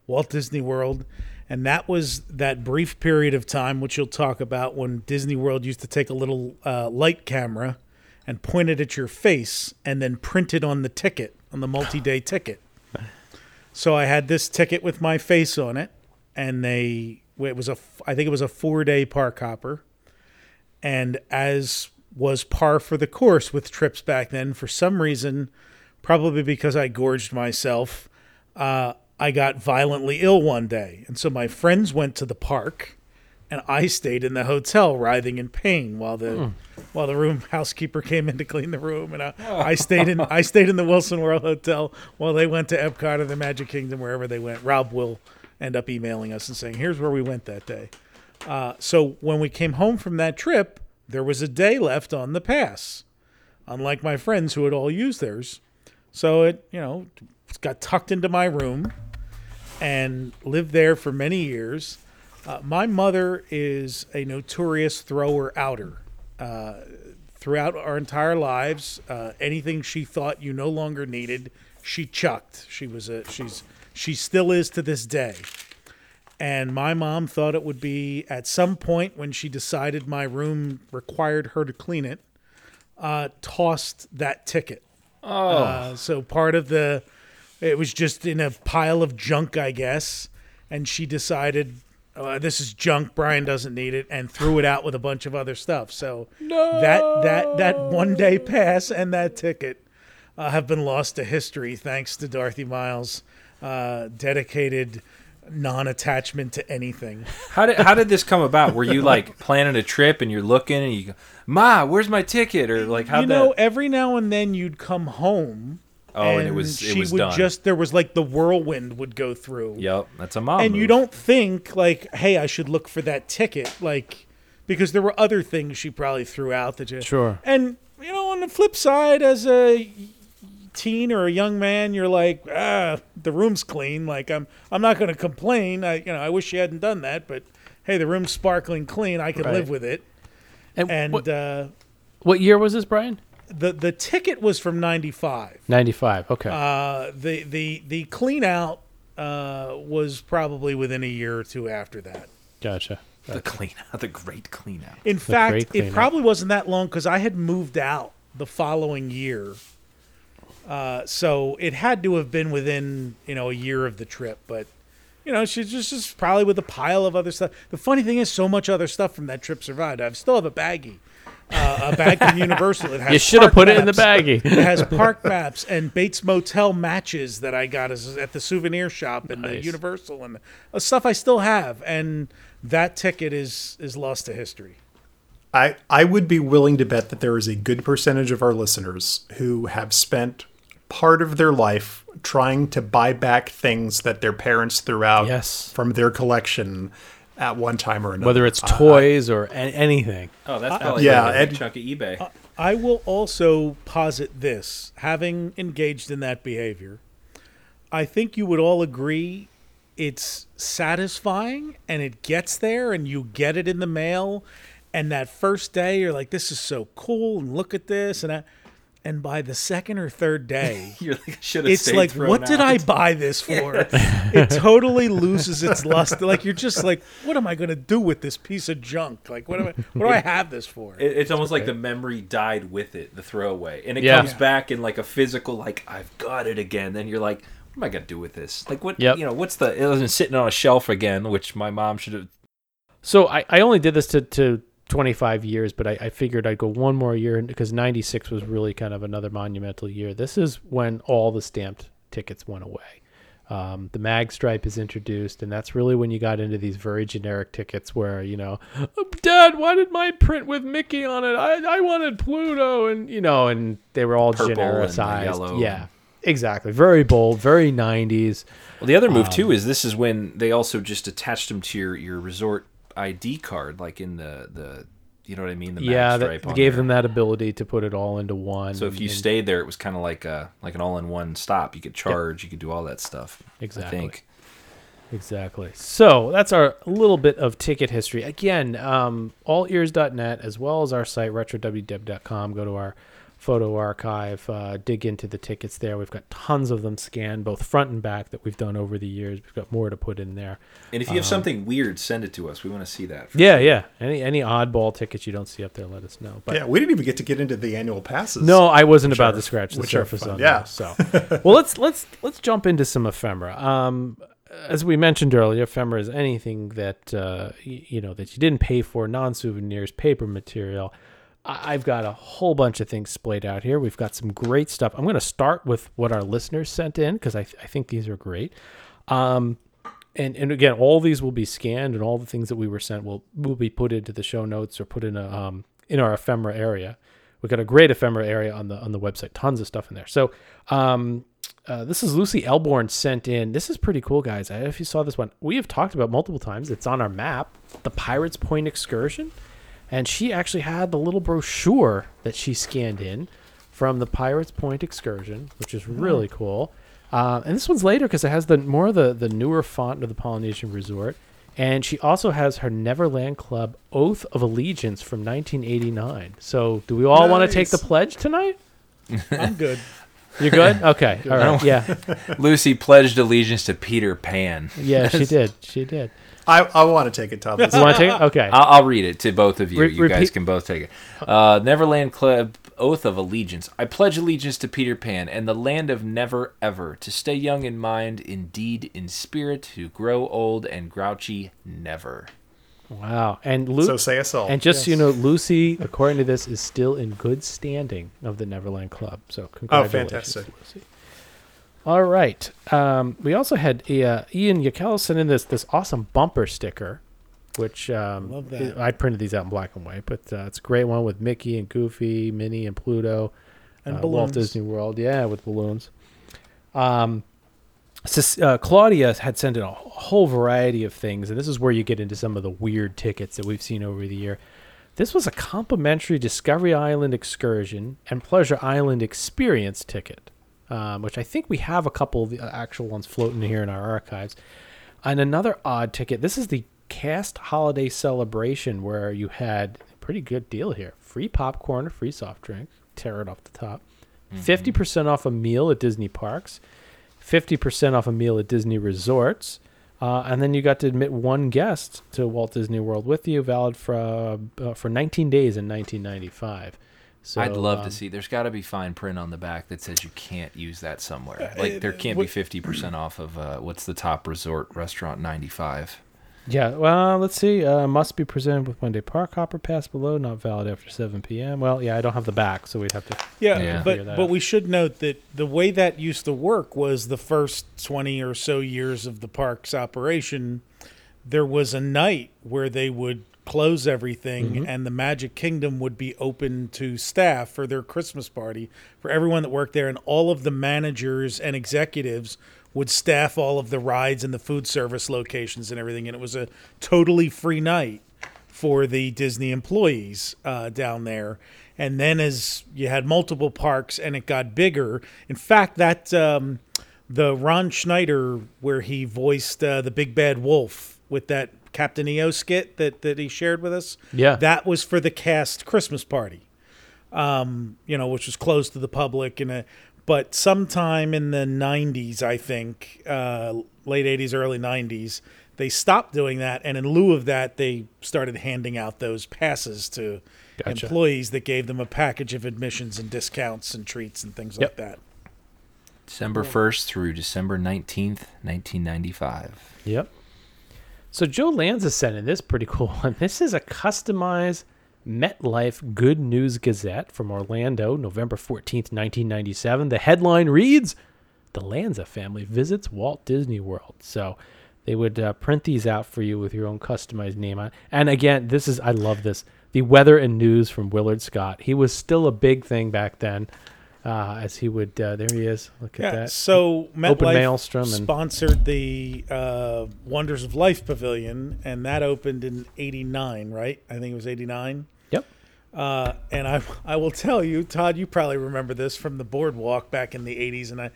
Walt Disney World. And that was that brief period of time, which you'll talk about, when Disney World used to take a little uh, light camera and point it at your face and then print it on the ticket, on the multi day ticket. So I had this ticket with my face on it, and they, it was a, I think it was a four day park hopper. And as was par for the course with trips back then, for some reason, probably because I gorged myself, uh, I got violently ill one day. And so my friends went to the park and I stayed in the hotel writhing in pain while the while the room housekeeper came in to clean the room and I, I stayed in I stayed in the Wilson World Hotel while they went to Epcot or the Magic Kingdom wherever they went. Rob will end up emailing us and saying, "Here's where we went that day." Uh, so when we came home from that trip, there was a day left on the pass, unlike my friends who had all used theirs. So it, you know, got tucked into my room and lived there for many years. Uh, my mother is a notorious thrower outer. Uh, throughout our entire lives, uh, anything she thought you no longer needed, she chucked. She was a she's she still is to this day. And my mom thought it would be at some point when she decided my room required her to clean it, uh, tossed that ticket. Oh. Uh, so part of the, it was just in a pile of junk, I guess. And she decided, uh, this is junk. Brian doesn't need it, and threw it out with a bunch of other stuff. So that that that one day pass and that ticket uh, have been lost to history thanks to Dorothy Miles' uh, dedicated non-attachment to anything. How did how did this come about? Were you like planning a trip and you're looking and you go, Ma, where's my ticket? Or like how did you know, that? every now and then you'd come home. Oh, and it was- it she was would done. just there was like the whirlwind would go through. Yep, that's a mom. and you don't think like, hey, I should look for that ticket, like because there were other things she probably threw out that you Sure. And you know, on the flip side, as a teen or a young man, you're like, ah, the room's clean. Like I'm, I'm not going to complain. I, you know, I wish you hadn't done that, but hey, the room's sparkling clean. I can Right. live with it. And, And what, uh, what year was this, Brian? the the ticket was from '95. 95. Okay. Uh, the the the clean out uh, was probably within a year or two after that. gotcha. the clean out, the great clean out. In fact, it probably wasn't that long because I had moved out the following year. Uh, so it had to have been within you know a year of the trip, but you know she's just, just probably with a pile of other stuff. The funny thing is, so much other stuff from that trip survived. I still have a baggie, uh, a bag from Universal. It has You should have park put it in the baggie. It has park maps and Bates Motel matches that I got as, at the souvenir shop and the Universal and uh, stuff I still have. And that ticket is is lost to history. I, I would be willing to bet that there is a good percentage of our listeners who have spent part of their life trying to buy back things that their parents threw out Yes. from their collection at one time or another. Whether it's uh, toys or a- anything. Oh, that's uh, probably yeah, like a big Ed- chunk of eBay. I will also posit this, having engaged in that behavior, I think you would all agree it's satisfying and it gets there and you get it in the mail and that first day you're like this is so cool and look at this and I, and by the second or third day You're like, it's like what did I buy this for? it totally loses its luster. Like you're just like, what am I going to do with this piece of junk? Like what am I? What do I have this for? It, it's almost like the memory died with it, the throwaway, and it Yeah. comes back in like a physical, like I've got it again. Then you're like, what am I gonna do with this? Like what? Yep. You know, what's the? It wasn't sitting on a shelf again, which my mom should have. So I, I only did this to, to 25 years, but I, I figured I'd go one more year because 96 was really kind of another monumental year. This is when all the stamped tickets went away. Um, the mag stripe is introduced, and that's really when you got into these very generic tickets where, you know, Dad, why did my print with Mickey on it? I, I wanted Pluto, and, you know, and they were all Purple like, genericized. Yeah, exactly. Very bold, very 90s. Well, the other move Um, too is this is when they also just attached them to your your resort ID card, like in the the. You know what I mean? The yeah, stripe that on gave there. them that ability to put it all into one. So if you and- stayed there, it was kind of like a like an all-in-one stop. You could charge, you could do all that stuff. Exactly. I think. Exactly. So that's our little bit of ticket history. Again, um, allears.net as well as our site, retrowdw.com. Go to our photo archive, uh, dig into the tickets there. We've got tons of them scanned, both front and back, that we've done over the years. We've got more to put in there. And if you have something weird, send it to us. We want to see that. Yeah, yeah. Any any oddball tickets you don't see up there, let us know. But yeah, we didn't even get to get into the annual passes. No, I wasn't about are- to scratch the surface fun. on Yeah. that. So, well, let's let's let's jump into some ephemera. Um, as we mentioned earlier, ephemera is anything that uh, y- you know that you didn't pay for, non-souvenirs, paper material. I've got a whole bunch of things splayed out here. We've got some great stuff. I'm going to start with what our listeners sent in because I, th- I think these are great. Um, and and again, all these will be scanned, and all the things that we were sent will will be put into the show notes or put in a um in our ephemera area. We've got a great ephemera area on the on the website, tons of stuff in there. So, um, uh, this is Lucy Elborn sent in. This is pretty cool, guys. I if you saw this one. We have talked about multiple times. It's on our map, the Pirates Point excursion, and she actually had the little brochure that she scanned in from the Pirates Point excursion, which is really cool. Uh, and this one's later because it has the more of the the newer font of the Polynesian Resort. And she also has her Neverland Club Oath of Allegiance from 1989. So, do we all want to take the Nice. pledge tonight? I'm good. You're good? Okay. All right. Yeah. Lucy pledged allegiance to Peter Pan. Yeah, she did. She did. I, I want to take it, Thomas. You want to take it? Okay. I'll, I'll read it to both of you. Re- you guys can both take it. Uh, Neverland Club oath of allegiance. I pledge allegiance to Peter Pan and the land of never ever, to stay young in mind, in deed, in spirit, to grow old and grouchy never. Wow. And Lu- So say us all. And just so you know, Lucy, according to this, is still in good standing of the Neverland Club. So congratulations, fantastic. Lucy. All right. Um, we also had uh, Ian Yakel send in this this awesome bumper sticker, which um, Love that. I printed these out in black and white, but uh, it's a great one with Mickey and Goofy, Minnie and Pluto, And uh, balloons. Walt Disney World. Yeah, with balloons. Um, uh, Claudia had sent in a whole variety of things, and this is where you get into some of the weird tickets that we've seen over the year. This was a complimentary Discovery Island excursion and Pleasure Island experience ticket, um, which I think we have a couple of the actual ones floating here in our archives. And another odd ticket. This is the Cast Holiday Celebration, where you had a pretty good deal here: free popcorn, or free soft drink, tear it off the top, 50 percent off a meal at Disney parks. 50% off a meal at Disney resorts. Uh, and then you got to admit one guest to Walt Disney World with you, valid for uh, for 19 days in 1995. So I'd love um, to see. There's got to be fine print on the back that says you can't use that somewhere. Like there can't be 50% off of uh, what's the top resort restaurant 95. Yeah, well, let's see. Uh, must be presented with one day park hopper pass below, not valid after 7 p.m. Well, yeah, I don't have the back, so we'd have to. Yeah, Yeah. But that but out. we should note that the way that used to work was the first 20 or so years of the park's operation there was a night where they would close everything Mm-hmm. and the Magic Kingdom would be open to staff for their Christmas party for everyone that worked there and all of the managers and executives would staff all of the rides and the food service locations and everything and it was a totally free night for the Disney employees uh, down there. And then as you had multiple parks and it got bigger, in fact, that um, the Ron Schneider where he voiced uh, the Big Bad Wolf with that Captain EO skit that that he shared with us. Yeah. that was for the cast Christmas party um, you know, which was closed to the public. And a, but sometime in the '90s, I think, uh, late '80s, early '90s, they stopped doing that, and in lieu of that, they started handing out those passes to Gotcha. employees that gave them a package of admissions and discounts and treats and things Yep. like that. December 1st through December 19th, 1995. Yep. So Joe Lanza sent in this pretty cool one. This is a customized MetLife Good News Gazette from Orlando, November 14th, 1997. The headline reads The Lanza family visits Walt Disney World. So they would uh, print these out for you with your own customized name on. And again, this is I love this. The weather and news from Willard Scott. He was still a big thing back then. Uh, as he would, uh, there he is. Look at Yeah. that. So Open MetLife Maelstrom and- sponsored the uh, Wonders of Life Pavilion, and that opened in '89, right? I think it was '89. Yep. Uh, and I, I will tell you, Todd, you probably remember this from the boardwalk back in the 80s. And I,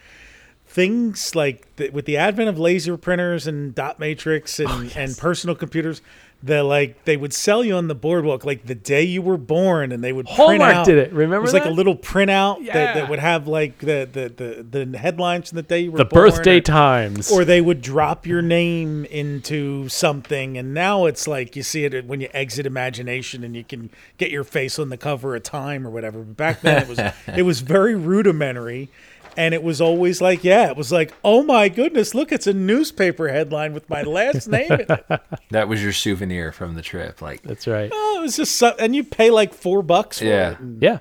things like the, with the advent of laser printers and dot matrix and, Oh, and personal computers, the like they would sell you on the boardwalk like the day you were born, and they would print Hallmark out. did it. Remember it was like a little printout that, Yeah. that would have like the, the, the, the headlines from the day you were born. The born. birthday or- times. or they would drop your name into something and now it's like you see it when you exit imagination and you can get your face on the cover of time or whatever but back then it was it was very rudimentary and it was always like yeah it was like oh my goodness look it's a newspaper headline with my last name in it That was your souvenir from the trip. Like, That's right. oh, it was just so, and you pay like four bucks for Yeah. it and- Yeah.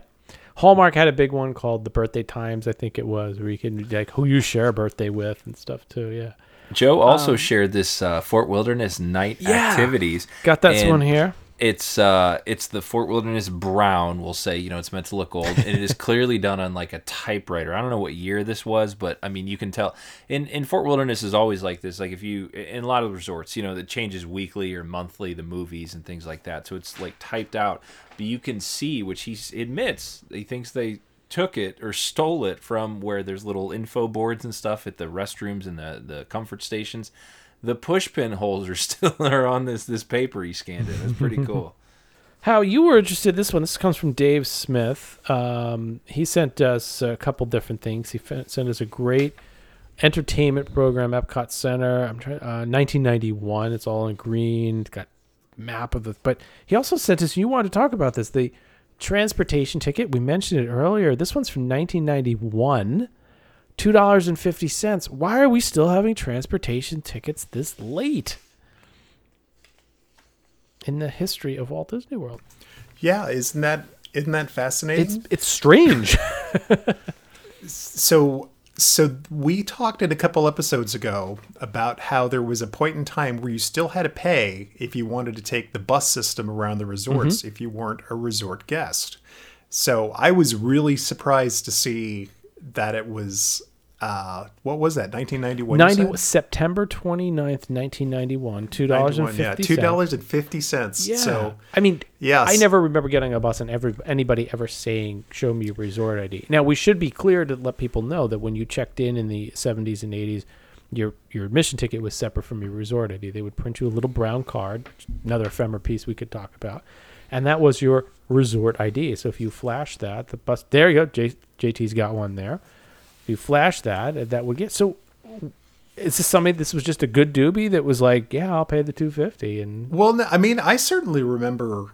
Hallmark had a big one called the Birthday Times, I think it was, where you can like who you share a birthday with and stuff too. Yeah. Joe also shared this uh, Fort Wilderness night Um, Yeah. activities. Got that one here. It's uh, it's the Fort Wilderness Brown. We'll say you know it's meant to look old, and it is clearly done on like a typewriter. I don't know what year this was, but I mean you can tell. In in Fort Wilderness is always like this. Like if you in a lot of resorts, you know, that changes weekly or monthly the movies and things like that. So it's like typed out, but you can see, which he admits he thinks they took it or stole it from where there's little info boards and stuff at the restrooms and the the comfort stations. The push pin holes are still are on this this paper he scanned in. It's pretty cool. How you were interested in this one. This comes from Dave Smith. Um, he sent us a couple different things. He fe- sent us a great entertainment program, Epcot Center. I'm trying. Uh, 1991. It's all in green. It's got map of the. But he also sent us. You wanted to talk about this. The transportation ticket. We mentioned it earlier. This one's from 1991. $2.50. Why are we still having transportation tickets this late in the history of Walt Disney World? Yeah, isn't that isn't that fascinating? It's it's strange. so so we talked in a couple episodes ago about how there was a point in time where you still had to pay if you wanted to take the bus system around the resorts mm-hmm. if you weren't a resort guest. So I was really surprised to see that it was uh what was that 1991 you 90 said? September 29th, 1991, $2.50. yeah two dollars and fifty cents Yeah. so I mean, Yes. I never remember getting a bus and ever anybody ever saying, "Show me your resort ID." Now we should be clear to let people know that when you checked in in the 70s and 80s, your your admission ticket was separate from your resort ID. They would print you a little brown card, another ephemera piece we could talk about, and that was your resort ID. So if you flash that, the bus there you go. J, JT's got one there. You flash that, uh, that would get so. Is this something? This was just a good doobie that was like, yeah, I'll pay the two fifty, and well I mean I certainly remember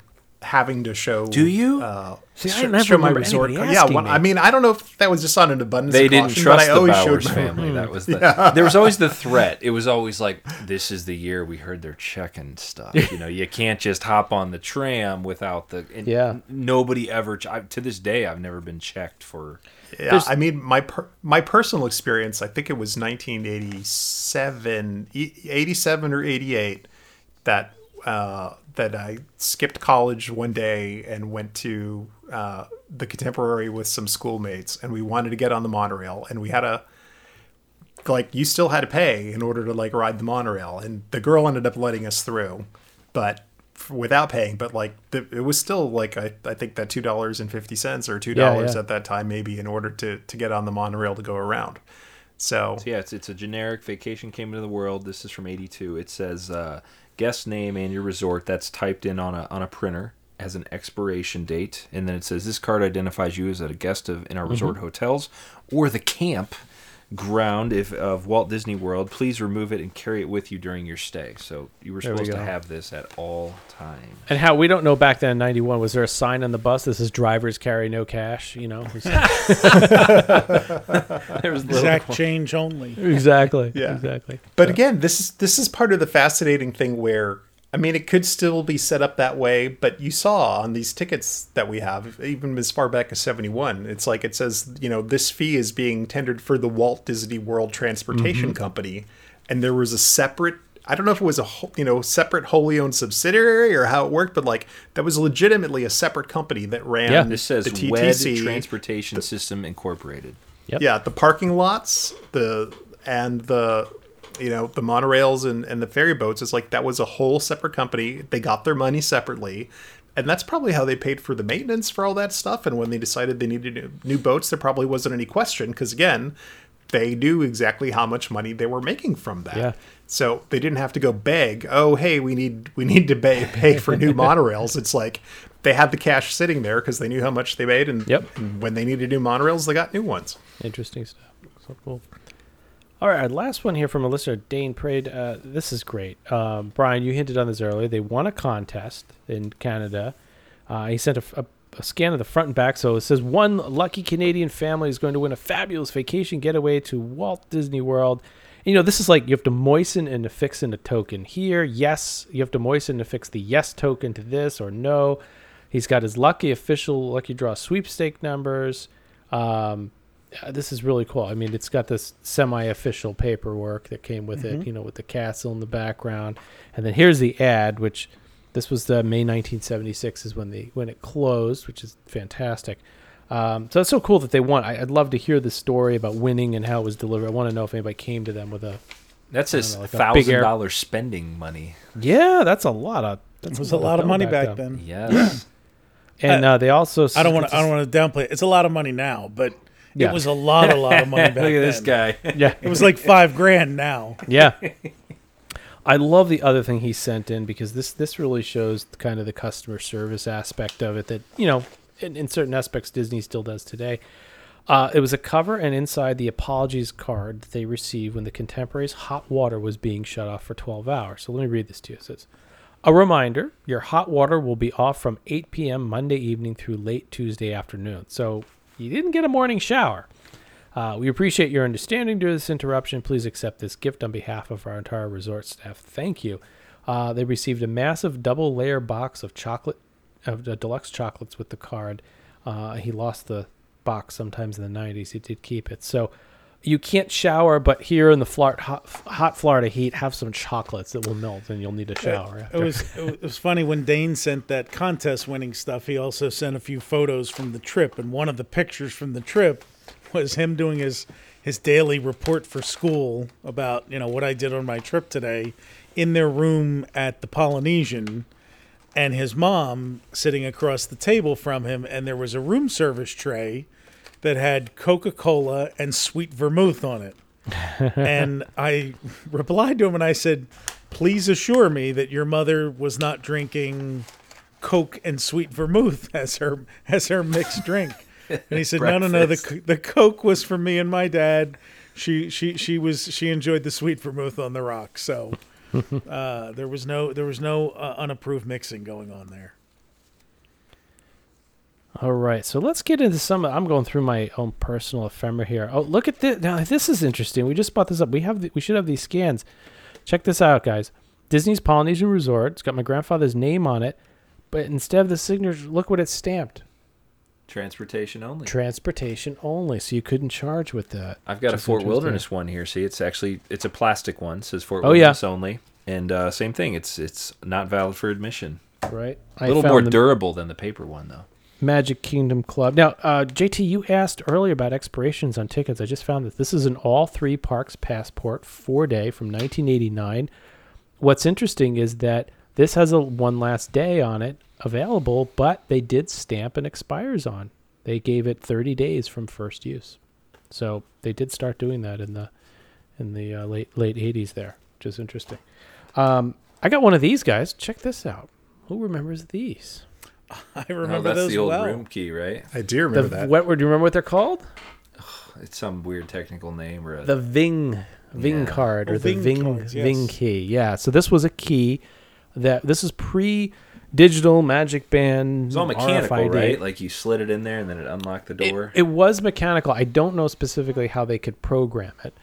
having to show Do you? uh, See, I show, never show my remember resort card. Yeah, asking one, me. I mean, I don't know if that was just on an abundance They of didn't caution, trust but I the always Bowers showed my family. That was the. yeah. There was always the threat. It was always like, "This is the year we heard they're checking stuff." You know, you can't just hop on the tram without the. and Yeah. Nobody ever. I, to this day, I've never been checked for. Yeah, There's- I mean, my per, my personal experience, I think it was 1987, e- 87 or 88, that uh, that I skipped college one day and went to uh, the Contemporary with some schoolmates, and we wanted to get on the monorail, and we had a like you still had to pay in order to like ride the monorail, and the girl ended up letting us through, but without paying. But like the, it was still like I, I think that two dollars and fifty cents or two dollars yeah. at that time maybe in order to to get on the monorail to go around. So Yeah, it's it's a generic vacation came into the world. This is from '82. It says uh, guest name and your resort. That's typed in on a on a printer as an expiration date, and then it says this card identifies you as a guest of in our Mm-hmm. resort hotels or the camp ground if of Walt Disney World. Please remove it and carry it with you during your stay. So you were There we supposed to have this at all times. And how we don't know back then in '91 was there a sign on the bus that says "Drivers carry no cash"? You know, There was little Exact change only. exactly. Yeah. exactly. But again, this is this is part of the fascinating thing where I mean it could still be set up that way, but you saw on these tickets that we have, even as far back as seventy one, it's like it says, you know, this fee is being tendered for the Walt Disney World Transportation mm-hmm. Company. And there was a separate I don't know if it was a you know separate wholly owned subsidiary or how it worked, but like that was legitimately a separate company that ran Yeah. This says the WED TTC, Transportation System Incorporated. Yep. yeah the parking lots the and the you know the monorails and, and the ferry boats is like that was a whole separate company they got their money separately and that's probably how they paid for the maintenance for all that stuff and when they decided they needed new, new boats there probably wasn't any question because again they knew exactly how much money they were making from that Yeah. so they didn't have to go beg oh hey we need we need to pay, pay for new monorails it's like they had the cash sitting there because they knew how much they made and, Yep. and when they needed new monorails they got new ones Interesting stuff. So cool. All right, our last one here from a listener, Dane Prade. Uh, this is great. Um, Brian, you hinted on this earlier. They won a contest in Canada. Uh, he sent a, a, a scan of the front and back. So it says one lucky Canadian family is going to win a fabulous vacation getaway to Walt Disney World. You know, this is like you have to moisten and affix in a token. Here, yes, you have to moisten and affix the yes token to this or no. He's got his lucky official lucky draw sweepstake numbers. Um, this is really cool. I mean, it's got this semi-official paperwork that came with it, you know, with the castle in the background, and then here's the ad, which this was the May 1976 is when the when it closed, which is fantastic. Um, so it's so cool that they won. I, I'd love to hear the story about winning and how it was delivered. I want to know if anybody came to them with a. That's his know, like a big thousand air- dollar spending money. Yeah, that's a lot of. That's It was a lot of money back then. Yes. And uh, they also. I don't want to. I don't want to downplay it. It's a lot of money now, but Yeah. it was a lot, a lot of money back Look at this then. guy. Yeah, It was like five grand now. Yeah. I love the other thing he sent in because this this really shows kind of the customer service aspect of it that you know in, in certain aspects Disney still does today. Uh, it was a cover and inside the apologies card that they received when the Contemporary's hot water was being shut off for 12 hours. So let me read this to you. It says, A reminder your hot water will be off from 8 p.m. Monday evening through late Tuesday afternoon. So you didn't get a morning shower. Uh, we appreciate your understanding during this interruption. Please accept this gift on behalf of our entire resort staff. Thank you. Uh, they received a massive double layer box of chocolate, of the deluxe chocolates with the card. Uh, he lost the box sometimes in the 90s. He did keep it. So you can't shower, but here in the Florida, hot, hot Florida heat, have some chocolates that will melt and you'll need a uh, shower. It after. was it was funny when Dane sent that contest winning stuff. He also sent a few photos from the trip, and one of the pictures from the trip was him doing his his daily report for school about you know what I did on my trip today in their room at the Polynesian, and his mom sitting across the table from him, and there was a room service tray that had Coca Cola and sweet vermouth on it and I replied to him and I said, "Please assure me that your mother was not drinking Coke and sweet vermouth as her as her mixed drink." And he said, "No, no, no. The the Coke was for me and my dad. She she she was she enjoyed the sweet vermouth on the rock. So uh, there was no there was no uh, unapproved mixing going on there." All right, so let's get into some. I'm going through my own personal ephemera here. Oh, look at this! Now this is interesting. We just bought this up. We have the, we should have these scans. Check this out, guys. Disney's Polynesian Resort. It's got my grandfather's name on it, but instead of the signature, look what it's stamped: Transportation only. transportation only. So you couldn't charge with that. I've got a Fort. Wilderness one here. See, it's actually it's a plastic one. It says Fort Oh, yeah. Wilderness only, and uh, same thing. It's it's not valid for admission. right? A little more the durable than the paper one, though. Magic Kingdom Club. Now, uh, JT, you asked earlier about expirations on tickets. I just found that this is an all three parks passport, four day from 1989. What's interesting is that this has a one last day on it available, but they did stamp and expires on. They gave it 30 days from first use, so they did start doing that in the in the uh, late late 80s there, which is interesting. Um, I got one of these guys. Check this out. Who remembers these? I Oh, remember that's those the old well. room key, right? I do The remember that. what? Do you remember what they're called? It's some weird technical name or a, the Ving Ving Yeah. card or Oh, the Ving Ving cards, yes. Ving key. Yeah. So this was a key that this is pre digital Magic Band. it's all mechanical, RFID. right? Like you slid it in there and then it unlocked the It, door. it was mechanical. I don't know specifically how they could program it,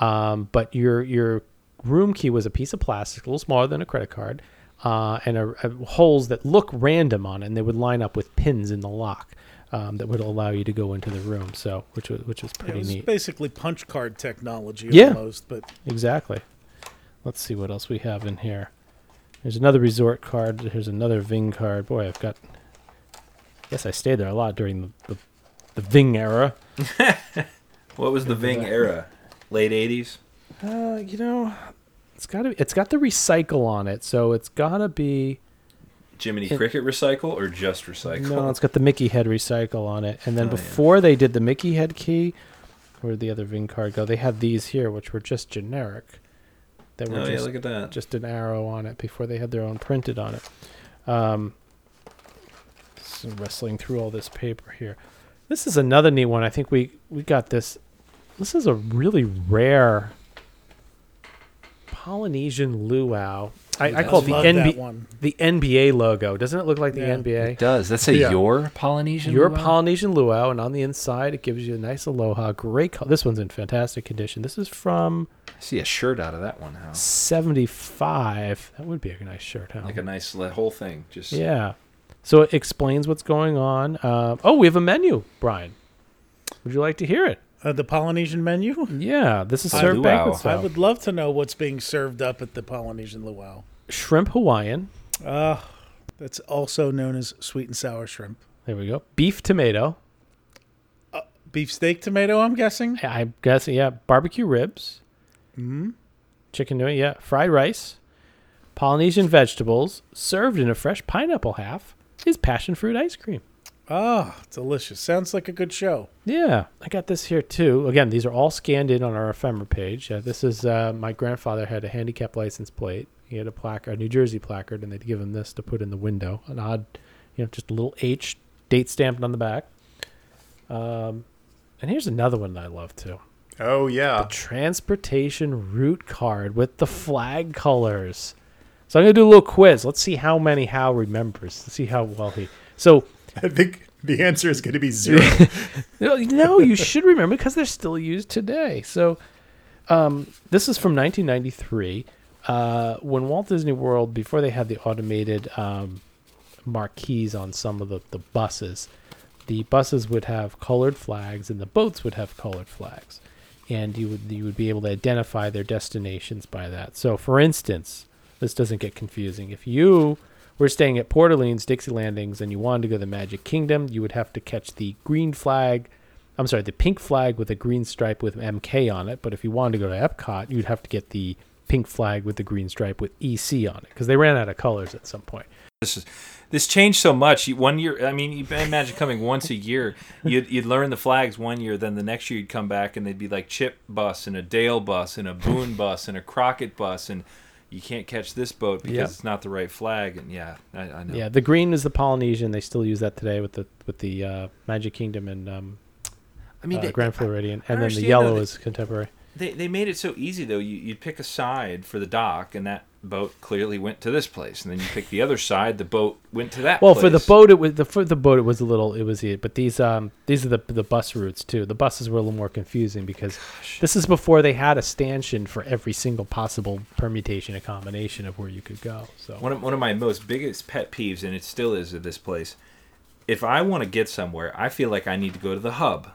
um, but your your room key was a piece of plastic, a little smaller than a credit card, uh, and a, a holes that look random on it, and they would line up with pins in the lock um, that would allow you to go into the room. So, which was which was It pretty was neat. basically punch card technology Yeah. almost, but Exactly. Let's see what else we have in here. There's another resort card. Here's another Ving card. Boy, I've got. Yes, I stayed there a lot during the the, the Ving era. what was the Ving era? Late '80s. Uh, you know, it's got to. It's got the recycle on it, so it's gotta be. Jiminy It- Cricket recycle or just recycle? No, it's got the Mickey head recycle on it. And then Oh, yeah. before they did the Mickey head key, where'd the other Ving card go? They had these here, which were just generic. That were oh yeah, just look at that. just an arrow on it before they had their own printed on it. Um, so wrestling through all this paper here. This is another neat one. I think we we got this. This is a really rare Polynesian luau. I, I call it the love NB, one. the NBA logo. Doesn't it look like the Yeah. NBA? It does. That's a Yeah. your Polynesian. Your luau? Polynesian luau, and on the inside it gives you a nice aloha. Great. Color. This one's in fantastic condition. This is from I see a shirt out of that one. How? '75. That would be a nice shirt, huh? Like a nice le- whole thing. Just Yeah. So it explains what's going on. Uh, oh, we have a menu, Brian. Would you like to hear it? Uh, the Polynesian menu? Yeah, this is I- served luau. banquet I would love to know what's being served up at the Polynesian luau. Shrimp Hawaiian. Uh, that's also known as sweet and sour shrimp. There we go. Beef tomato. Beef steak tomato, I'm guessing. I guess yeah. Barbecue ribs. Mm-hmm. Chicken doing yeah. Fried rice. Polynesian vegetables served in a fresh pineapple half is passion fruit ice cream. Ah, delicious. Sounds like a good show. Yeah, I got this here too. Again, these are all scanned in on our ephemera page. Uh, this is uh, my grandfather had a handicap license plate. He had a placard, a New Jersey placard, and they'd give him this to put in the window. An odd, you know, just a little H date stamped on the back. Um, and here's another one that I love too: Oh yeah. The transportation route card with the flag colors. So I'm gonna do a little quiz. Let's see how many Hal remembers. Let's see how well he. So I think the answer is going to be zero. no, no, you should remember because they're still used today. So, um, this is from 1993, uh, when Walt Disney World, before they had the automated um, marquees on some of the, the buses, the buses would have colored flags and the boats would have colored flags, and you would you would be able to identify their destinations by that. So, for instance, this doesn't get confusing. If you were staying at Port Orleans, Dixie Landings, and you wanted to go to the Magic Kingdom, you would have to catch the green flag. I'm sorry, the pink flag with a green stripe with MK on it. But if you wanted to go to Epcot, you'd have to get the pink flag with the green stripe with EC on it because they ran out of colors at some point. This is this changed so much. One year, I mean, you imagine coming once a year. You'd, you'd learn the flags one year, then the next year you'd come back and they'd be like Chip bus and a Dale bus and a Boone bus and a Crockett bus, and you can't catch this boat because Yep. it's not the right flag. And yeah, I, I know. Yeah, the green is the Polynesian. They still use that today with the with the uh, Magic Kingdom and um, I mean, uh, they, Grand Floridian, I and then the understand, though, yellow is contemporary. They, they made it so easy though. You you'd pick a side for the dock, and that boat clearly went to this place, and then you pick the other side. The boat went to that. Well, for the boat, it was the for the boat. It was a little. It was it, but these um these are the the bus routes too. The buses were a little more confusing because this is before they had a stanchion for every single possible permutation and combination of where you could go. So One of, one of my most biggest pet peeves, and it still is at this place, if I want to get somewhere, I feel like I need to go to the hub.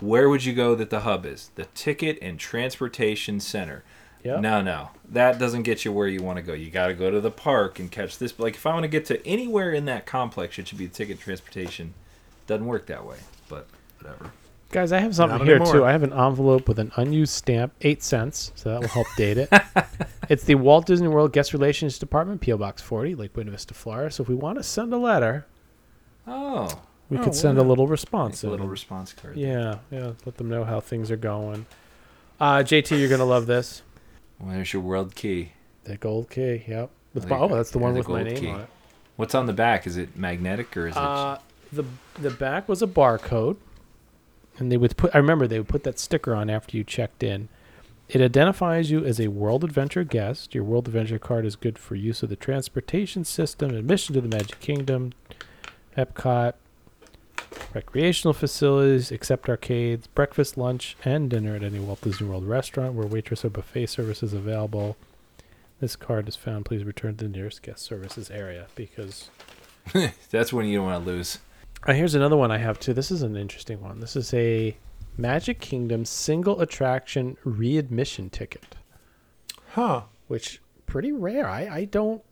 Where would you go that the hub is? The Ticket and Transportation Center. Yep. No, no. That doesn't get you where you want to go. You got to go to the park and catch this. Like, if I want to get to anywhere in that complex, it should be the Ticket Transportation. Doesn't work that way, but whatever. guys, I have something Not here anymore. too. I have an envelope with an unused stamp, eight cents, so that will help date it. it's the Walt Disney World Guest Relations Department, PO Box 40, Lake Buena Vista, Florida. So if we want to send a letter, Oh, we Oh, could send a little response. a little response card. Yeah, yeah. Let them know how things are going. Uh, JT, you're gonna love this. Well, there's your world key. The gold key. Yep. With my, oh, that's the There's one the with my name key. on it. What's on the back? Is it magnetic or is it? Uh, the the back was a barcode, and they would put. I remember they would put that sticker on after you checked in. It identifies you as a World Adventure guest. Your World Adventure card is good for use of the transportation system, admission to the Magic Kingdom, Epcot, recreational facilities, except arcades, breakfast, lunch, and dinner at any Walt Disney World restaurant where waitress or buffet service is available. This card is found. Please return to the nearest guest services area because That's when you don't want to lose. uh, here's another one I have too. This is an interesting one. This is a Magic Kingdom single attraction readmission ticket, Huh. which pretty rare. I, I don't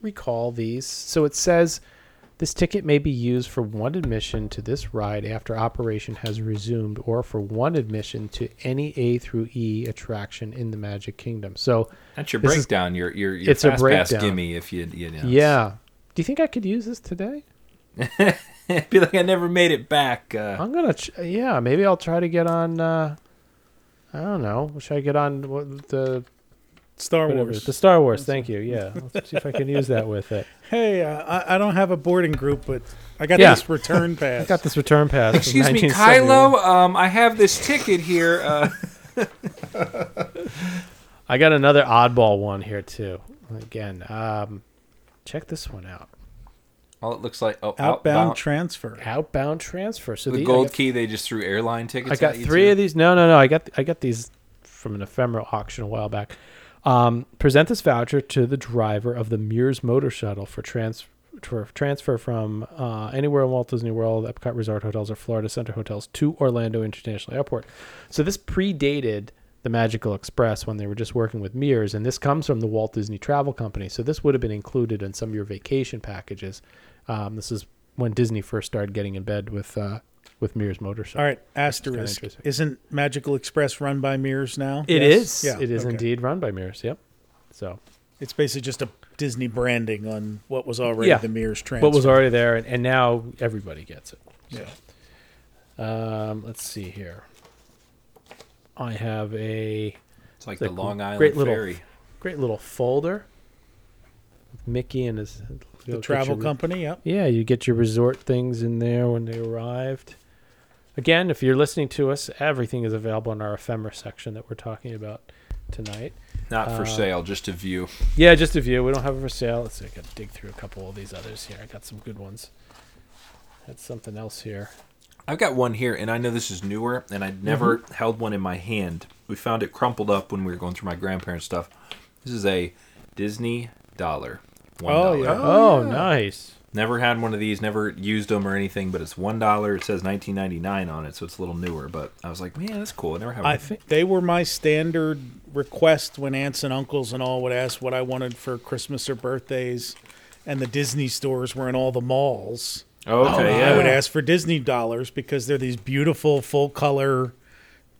recall these. So it says this ticket may be used for one admission to this ride after operation has resumed, or for one admission to any A through E attraction in the Magic Kingdom. So That's your This is- breakdown. your your your it's a fast pass breakdown. gimme if you you know. yeah, do you think I could use this today? It'd be like I never made it back. Uh, I'm gonna, ch- yeah, maybe I'll try to get on. Uh, I don't know. Should I get on what, the Star whatever, Wars. the Star Wars? Thank you. Yeah, let's see if I can use that with it. Hey, uh, I, I don't have a boarding group, but I got Yeah. this return pass. I got this return pass. from Excuse me, 1971. Kylo. Um, I have this ticket here. Uh, I got another oddball one here too. Again, um, check this one out. oh, it looks like oh, Outbound outbound. transfer. Outbound transfer. So the the, gold got, key they just threw airline tickets. I got at you three too? of these. No, no, no. I got I got these from an ephemeral auction a while back. Um, present this voucher to the driver of the Mears Motor Shuttle for trans for transfer from uh, anywhere in Walt Disney World, Epcot Resort Hotels, or Florida Center Hotels to Orlando International Airport. So this predated the Magical Express when they were just working with Mears, and this comes from the Walt Disney Travel Company. So this would have been included in some of your vacation packages. Um, this is when Disney first started getting in bed with uh, with Mears Motor Shuttle. All right, asterisk. interesting. Isn't Magical Express run by Mears now? It Yes? is. Yeah, it is okay. indeed run by Mears. Yep. So It's basically just a Disney branding on what was already Yeah. the Mears transfer. what was already there, and, and now everybody gets it. Yeah. Um, let's see here. I have a It's like It's the like Long Island great little- Ferry. great little folder. Mickey and his the travel company. Yep. Yeah, you get your resort things in there when they arrived. Again, if you're listening to us, everything is available in our ephemera section that we're talking about tonight. Not Uh, for sale, just a view. Yeah, just a view. We don't have it for sale. Let's see. I got to dig through a couple of these others here. I got some good ones. Had something else here. I've got one here, and I know this is newer, and I'd never Mm-hmm. held one in my hand. We found it crumpled up when we were going through my grandparents' stuff. This is a Disney dollar. One Oh, dollar. yeah. Oh, nice. Never had one of these, never used them or anything, but it's one dollar. It says 1999 on it, so it's a little newer. But I was like, man, that's cool. I never have. I think they were my standard request when aunts and uncles and all would ask what I wanted for Christmas or birthdays, and the Disney stores were in all the malls. Oh, okay, Yeah. I would ask for Disney dollars because they're these beautiful full color,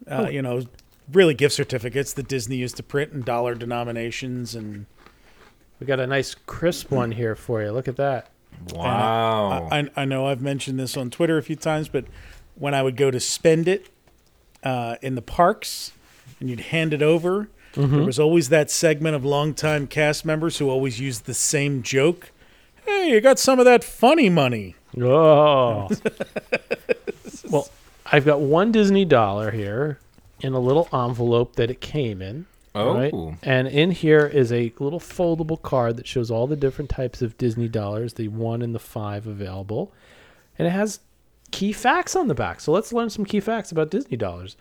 uh, you know, really gift certificates that Disney used to print in dollar denominations and. We got a nice crisp one here for you. Look at that. Wow. I, I know I've mentioned this on Twitter a few times, but when I would go to spend it uh, in the parks and you'd hand it over, there was always that segment of longtime cast members who always used the same joke. Hey, you got some of that funny money. Oh. well, I've got one Disney dollar here in a little envelope that it came in. Oh, right? And in here is a little foldable card that shows all the different types of Disney dollars, the one and the five available. And it has key facts on the back. So let's learn some key facts about Disney dollars.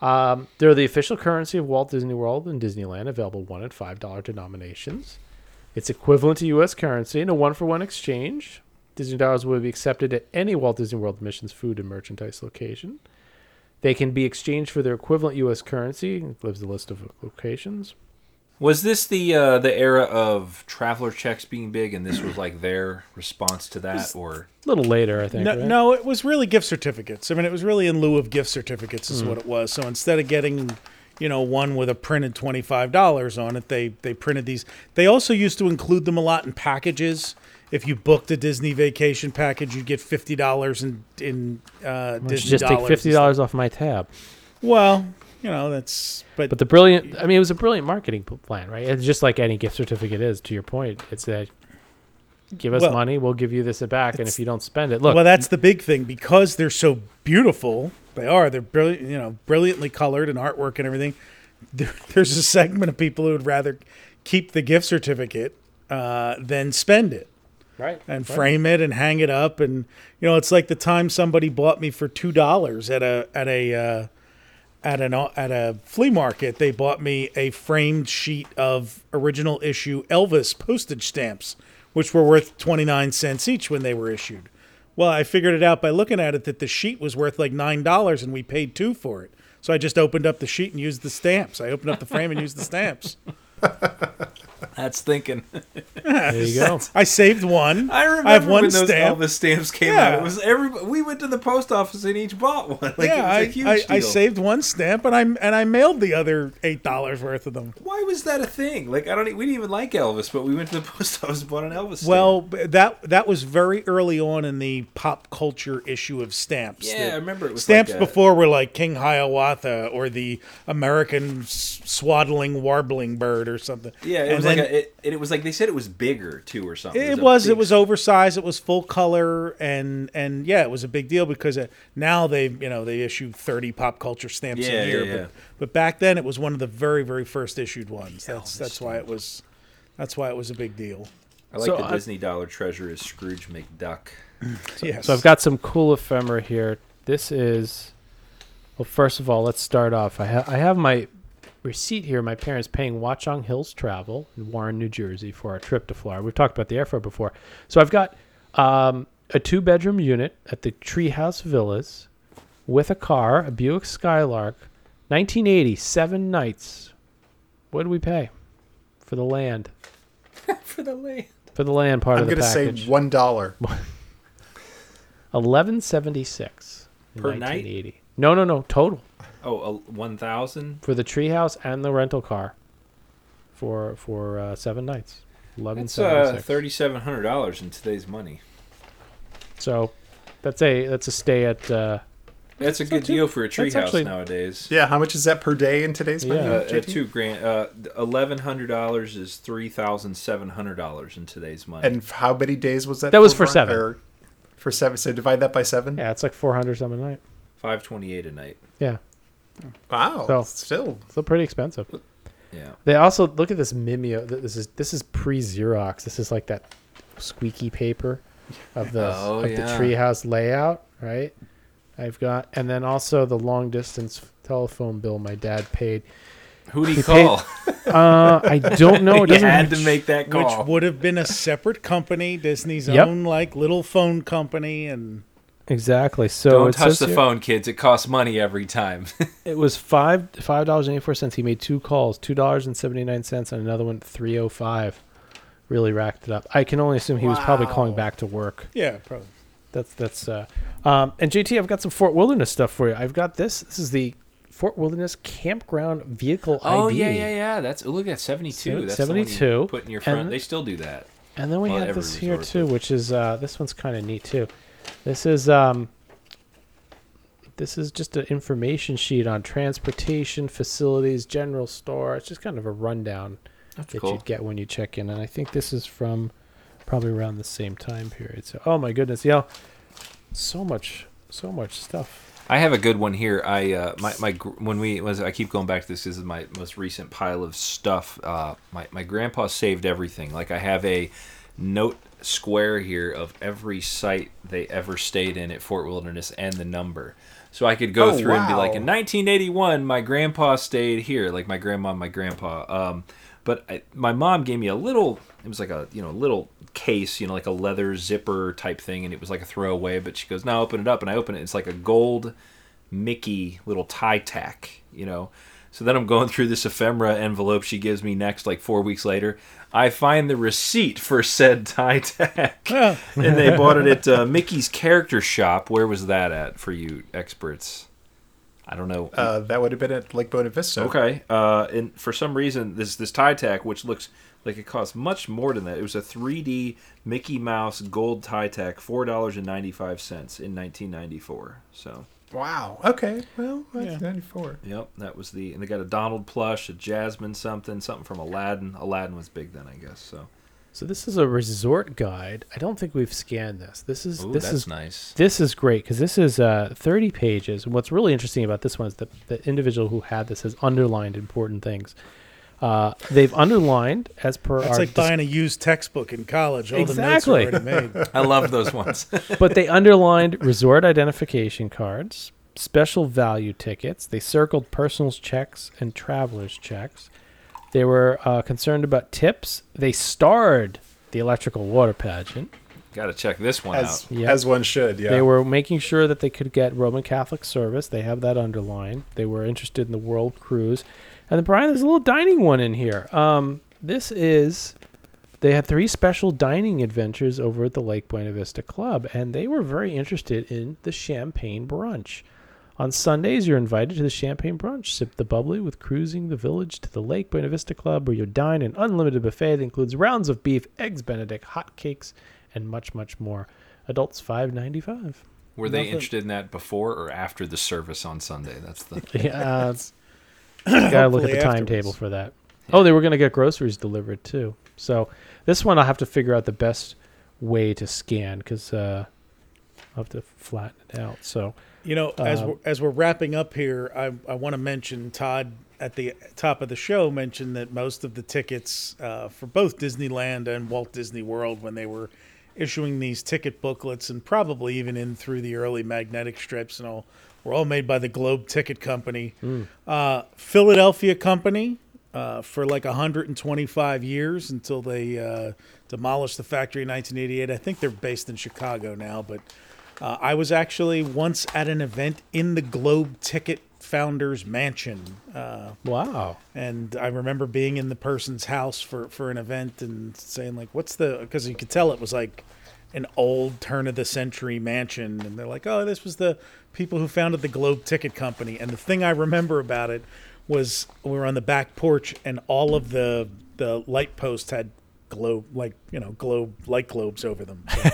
Um, they're the official currency of Walt Disney World and Disneyland, available one and five dollar denominations. It's equivalent to U.S. currency in a one for one exchange. Disney dollars will be accepted at any Walt Disney World admissions, food, and merchandise location. They can be exchanged for their equivalent U.S. currency. It lives a list of locations. Was this the uh, the era of traveler checks being big, and this was like their response to that, or A little later, I think. No, right? no, it was really gift certificates. I mean, it was really in lieu of gift certificates, is what it was. So instead of getting, you know, one with a printed twenty five dollars on it, they they printed these. They also used to include them a lot in packages. If you booked a Disney vacation package, you'd get fifty dollars in in uh, Disney just take fifty dollars off my tab. Well, you know that's but, But the brilliant, I mean, it was a brilliant marketing plan, right? It's just like any gift certificate is. To your point, it's that give us Well, money, we'll give you this back, and if you don't spend it, look, well, that's the big thing because they're so beautiful. They are. They're brilliant. You know, brilliantly colored and artwork and everything. There, there's a segment of people who would rather keep the gift certificate uh, than spend it right, and right. frame it and hang it up. And you know, it's like the time somebody bought me for two dollars at a at a uh, at an at a flea market. They bought me a framed sheet of original issue Elvis postage stamps, which were worth twenty nine cents each when they were issued. Well, I figured it out by looking at it that the sheet was worth like nine dollars and we paid two for it. So I just opened up the sheet and used the stamps. I opened up the frame and used the stamps. that's thinking. There you go. I saved one. I remember I have one when those stamp. Elvis stamps came Yeah. out. It was every we went to the post office and each bought one. Like yeah, it was a huge I, I, deal. I saved one stamp and I and I mailed the other eight dollars worth of them. Why was that a thing? Like I don't. e- We didn't even like Elvis, but we went to the post office and bought an Elvis. Stamp. Well, b- that that was very early on in the pop culture issue of stamps. Yeah, The I remember it was stamps like a- before were like King Hiawatha or the American swaddling warbling bird or something. yeah, it And was then like a. It, and it was like they said it was bigger too or something. It a was. It was oversized. It was full color, and and yeah, it was a big deal because uh now they you know they issue thirty pop culture stamps Yeah, a year, yeah, yeah. but but back then it was one of the very very first issued ones. That's that's why it was. That's why it was a big deal. I like So the I- Disney dollar treasure is Scrooge McDuck. Yes. So I've got some cool ephemera here. This is, well, first of all, let's start off. I, ha- I have my receipt here. My parents paying Watchung Hills Travel in Warren, New Jersey for our trip to Florida. We've talked about the airfare before. So I've got um, a two bedroom unit at the Treehouse Villas with a car, a Buick Skylark, 1980, seven nights. What did we pay for the land? For the land. For the land part I'm of the going to say package. one dollar. Eleven seventy six Per night? No, no, no. Total Oh, one thousand. for the treehouse and the rental car for for uh, seven nights. Eleven. That's uh, thirty seven hundred dollars in today's money. So that's a that's a stay at uh, That's a good deal for a treehouse nowadays. Yeah, how much is that per day in today's money? Yeah. Uh, two grand, uh, eleven hundred dollars is three thousand seven hundred dollars in today's money. And how many days was that? That was for Brian? seven. Or for seven. So divide that by seven. yeah, it's like four hundred something a night. Five twenty eight a night. Yeah, Wow. So- still. still pretty expensive. Yeah. They also look at this Mimeo. This is this is pre Xerox. This is like that squeaky paper of the Oh, of yeah. the treehouse layout, right? I've got, and then also the long distance telephone bill my dad paid. Who do you He paid- call? Uh, I don't know. It doesn't had to make that call, Which would have been a separate company, Disney's Yep. own like little phone company, and exactly. So Don't touch the here- phone, kids. It costs money every time. It was five five dollars and eighty four cents. He made two calls, two dollars and seventy nine cents, and another one three oh five. Really racked it up. I can only assume he was probably calling back to work. yeah, probably. That's that's uh um and JT I've got some Fort Wilderness stuff for you. I've got this. This is the Fort Wilderness Campground Vehicle oh ID. Oh yeah, yeah, yeah. That's look at seventy two. Se- That's the one you 72, Put in your front. and- they still do that. And then we Well, have this here resort too, which is uh this one's kind of neat too. This is um this is just an information sheet on transportation facilities, general store. It's just kind of a rundown That's that cool. you'd get when you check in, and I think this is from probably around the same time period. So, oh my goodness, yeah, so much, so much stuff. I have a good one here. I uh, my my when we was I keep going back to this. This is my most recent pile of stuff. Uh, my my grandpa saved everything. Like I have a note square here of every site they ever stayed in at Fort Wilderness and the number. So I could go Oh, through and be like, in 1981, my grandpa stayed here. Like my grandma, and my grandpa. Um, but I, my mom gave me a little. It was like a you know little case, you know, like a leather zipper type thing, and it was like a throwaway. But she goes, "Now open it up," and I open it. It's like a gold Mickey little tie tack, you know. So then I'm going through this ephemera envelope she gives me next, like four weeks later. I find the receipt for said tie tack, and they bought it at uh, Mickey's Character Shop. Where was that at for you experts? I don't know. Uh, that would have been at Lake Buena Vista. Okay. Uh, and for some reason, this this tie tack, which looks like it costs much more than that, it was a 3D Mickey Mouse gold tie tack, four dollars and ninety five cents in 1994. So, Wow. Okay. Well, that's Yeah. 94. yep, that was the. And they got a Donald plush, a Jasmine something, something from Aladdin. Aladdin was big then, I guess. So, So this is a resort guide. I don't think we've scanned this. This is Ooh, this that's is nice. this is great because this is uh, 30 pages. And what's really interesting about this one is that the individual who had this has underlined important things. Uh, they've underlined as per It's like dis- buying a used textbook in college. All Exactly. the notes are already made. I love those ones. but they underlined resort identification cards, special value tickets. They circled personals checks and travelers checks. They were uh, concerned about tips. They starred the electrical water pageant. got to check this one As, out. Yeah. as one should, yeah. They were making sure that they could get Roman Catholic service. They have that underlined. They were interested in the world cruise. And then Brian, there's a little dining one in here. Um, this is they had three special dining adventures over at the Lake Buena Vista Club, and they were very interested in the champagne brunch. On Sundays, you're invited to the champagne brunch. Sip the bubbly with cruising the village to the Lake Buena Vista Club, where you dine an unlimited buffet that includes rounds of beef, eggs Benedict, hot cakes, and much, much more. Adults five ninety five. Were they Nothing- interested in that before or after the service on Sunday? That's the. Yeah, it's- gotta look at the timetable for that. Oh, they were gonna get groceries delivered too. So this one I'll have to figure out the best way to scan because uh, I'll have to flatten it out. So You know, as Um, we're, as we're wrapping up here, I, I want to mention Todd at the top of the show mentioned that most of the tickets uh, for both Disneyland and Walt Disney World, when they were issuing these ticket booklets, and probably even in through the early magnetic strips and all, were all made by the Globe Ticket Company, uh, Philadelphia company. Uh, for like 125 years until they uh, demolished the factory in 1988. I think they're based in Chicago now, but uh, I was actually once at an event in the Globe Ticket Founders Mansion, uh, wow, and I remember being in the person's house for for an event and saying like, "What's the?" Because you could tell it was like an old turn of the century mansion, and they're like, "Oh, this was the people who founded the Globe Ticket Company." And the thing I remember about it was we were on the back porch, and all of the the light posts had globe like you know globe light globes over them So,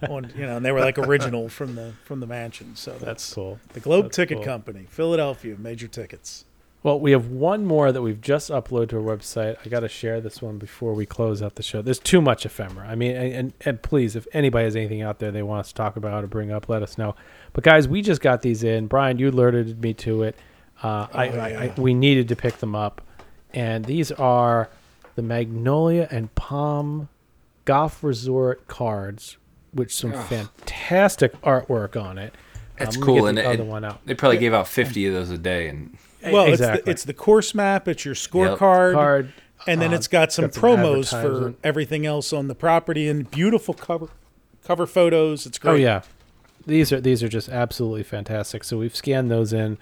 on- you know and they were like original from the from the mansion so that's, that's cool. the globe That's ticket cool. company philadelphia major tickets Well, we have one more that we've just uploaded to our website. I got to share this one before we close out the show. There's too much ephemera. I mean, and, and, and please, if anybody has anything out there they want us to talk about or bring up, let us know. But guys, we just got these in. Brian, you alerted me to it. Uh, I, I, I we needed to pick them up, and these are the Magnolia and Palm Golf Resort cards, which some fantastic artwork on it. That's Um, cool, and the it- other one out. They probably gave out 50 of those a day, and Well, it's, the, it's the course map, it's your scorecard, Card, and then uh, it's got some got some promos for everything else on the property and beautiful cover cover photos. It's great. Oh yeah, these are these are just absolutely fantastic. So we've scanned those in.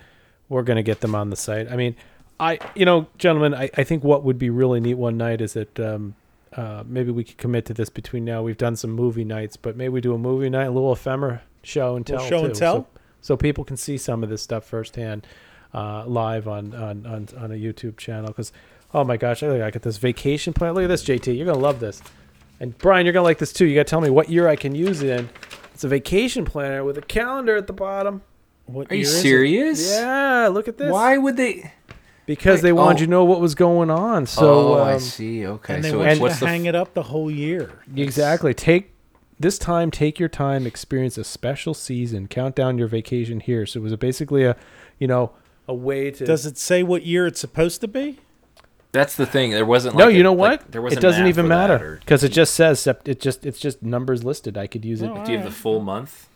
We're gonna get them on the site. I mean, I you know, gentlemen, I, I think what would be really neat one night is that um, uh, maybe we could commit to this between now. We've done some movie nights, but maybe we do a movie night, a little ephemera show and tell. Little show and too. tell? So, so people can see some of this stuff firsthand, uh, live on on, on on a YouTube channel. Because oh my gosh, I got this vacation plan. Look at this, JT. You're gonna love this. And Brian, you're gonna like this too. You gotta tell me what year I can use it in. It's a vacation planner with a calendar at the bottom. What are you year it? serious? Yeah, look at this. Why would they? Because Wait, they wanted oh. you to know what was going on. So oh, I um, see. Okay, And they so want you to the hang it up the whole year. exactly, take this time. Take your time. Experience a special season. Count down your vacation here. So it was a, basically a, you know, a way to. Does it say what year it's supposed to be? That's the thing. There wasn't. no, you a- know like, what? there wasn't it doesn't even matter because it just says it just it's just numbers listed. I could use it. Oh, Do you have the full month?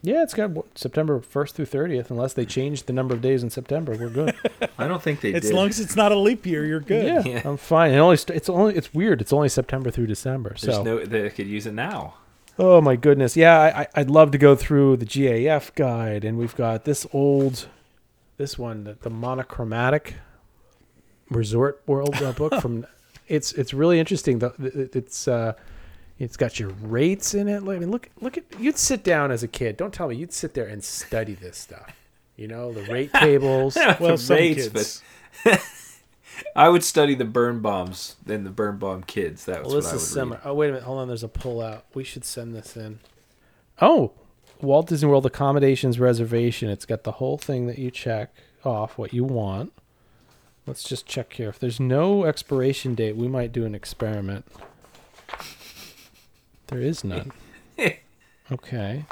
Yeah, it's got September first through thirtieth. Unless they change the number of days in September, we're good. I don't think they As did. long as it's not a leap year, you're good. Yeah, Yeah. I'm fine. It only st- it's only it's weird. It's only September through December. There's So no. They could use it now. oh my goodness, yeah, I, I, I'd love to go through the GAF guide, and we've got this old, this one, the, the monochromatic Resort World uh, book from. It's it's really interesting. The, the- it's uh, it's got your rates in it. I mean, look look at you'd sit down as a kid. Don't tell me you'd sit there and study this stuff. You know the rate tables. Well, The some rates, kids. I would study the burn bombs and the burn bomb kids. That was Well, what this I is would summer. read. Oh, wait a minute. Hold on. There's a pull out. We should send this in. Oh, Walt Disney World accommodations reservation. It's got the whole thing that you check off what you want. Let's just check here. If there's no expiration date, we might do an experiment. There is none. okay.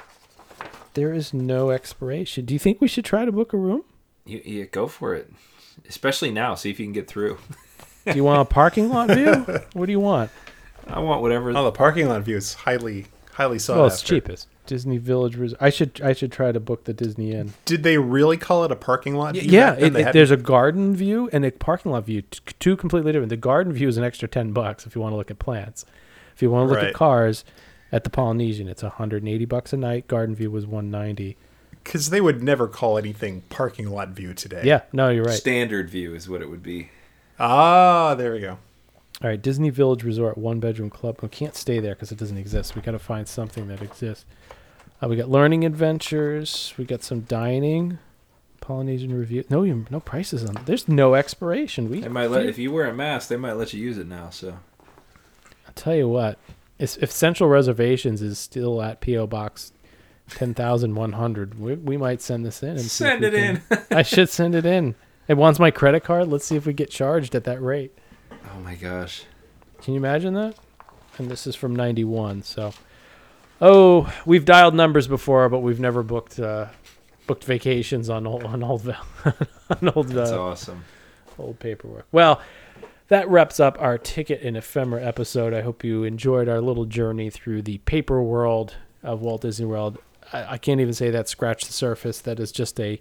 There is no expiration. Do you think we should try to book a room? You, you go for it, especially now. See if you can get through. Do you want a parking lot view? What do you want? I want whatever. Oh, the parking lot view is highly, highly sought Well, it's after. cheapest. Disney Village. Res- I should I should try to book the Disney Inn. Did they really call it a parking lot? view Yeah, it, it- there's a garden view and a parking lot view, t- two completely different. The garden view is an extra ten bucks if you want to look at plants. If you want to look Right. at cars, at the Polynesian, it's 180 bucks a night. Garden view was 190. because they would never call anything parking lot view today. Yeah, no, you're right. Standard view is what it would be. Ah, there we go. All right, Disney Village Resort, one bedroom club. We can't stay there because it doesn't exist. We got to find something that exists. Uh, we got learning adventures. We got some dining. Polynesian Revue. No, you- no prices on. There's no expiration. We They might let if you wear a mask, they might let you use it now. So I'll tell you what. If, if Central Reservations is still at PO Box ten thousand one hundred, we, we might send this in and Send it can- in. I should send it in. It wants my credit card. Let's see if we get charged at that rate. Oh my gosh, Can you imagine that? And this is from '91. So, oh, we've dialed numbers before, but we've never booked uh, booked vacations on old on old on old that's uh, awesome. old paperwork. Well, that wraps up our ticket and ephemera episode. I hope you enjoyed our little journey through the paper world of Walt Disney World. I, I can't even say that scratched the surface. That is just a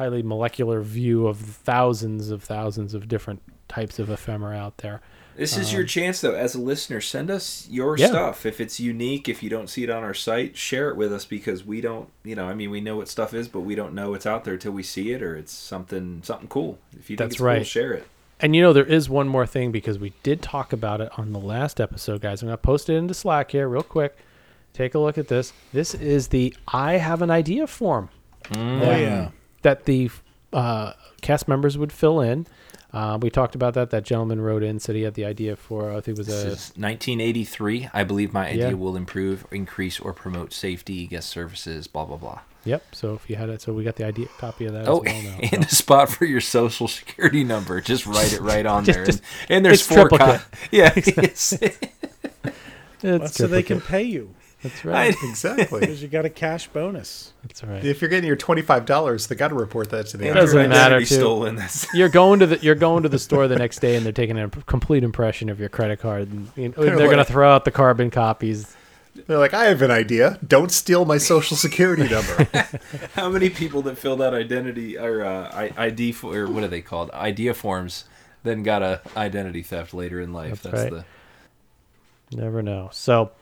highly molecular view of thousands of thousands of different types of ephemera out there. This is your um, chance, though, as a listener. Send us your Yeah. stuff. If it's unique, if you don't see it on our site, share it with us because we don't, you know, I mean, we know what stuff is, but we don't know it's out there till we see it or it's something something cool. If you think That's it's cool, right. share it. And you know, there is one more thing because we did talk about it on the last episode, guys. I'm going to post it into Slack here real quick. Take a look at this. This is the I have an idea form. Oh yeah. That the uh, cast members would fill in. Uh, we talked about that. That gentleman wrote in, said he had the idea for, I think it was This a. is 1983. I believe my idea Yeah. will improve, increase, or promote safety, guest services, blah blah blah. Yep. So if you had it, so we got the idea copy of that Oh, as well now. and a spot for your social security number. Just write it right on there. just- and, and there's it's four. triplicate. Co- yeah. it's- It's so they can pay you. That's right. Exactly. Because you got a cash bonus. That's right. if you're getting your twenty five dollars, they got to report that to the It doesn't IRS. Andrew matter, identity too. Stolen. That's You're going to the you're going to the store the next day and they're taking a complete impression of your credit card and you know, they're, They're going to throw out the carbon copies. They're like, I have an idea. Don't steal my social security number. how many people that filled out identity or uh, ID fo- or what are they called? Idea forms. Then got a identity theft later in life. That's That's, right. the Never know. So,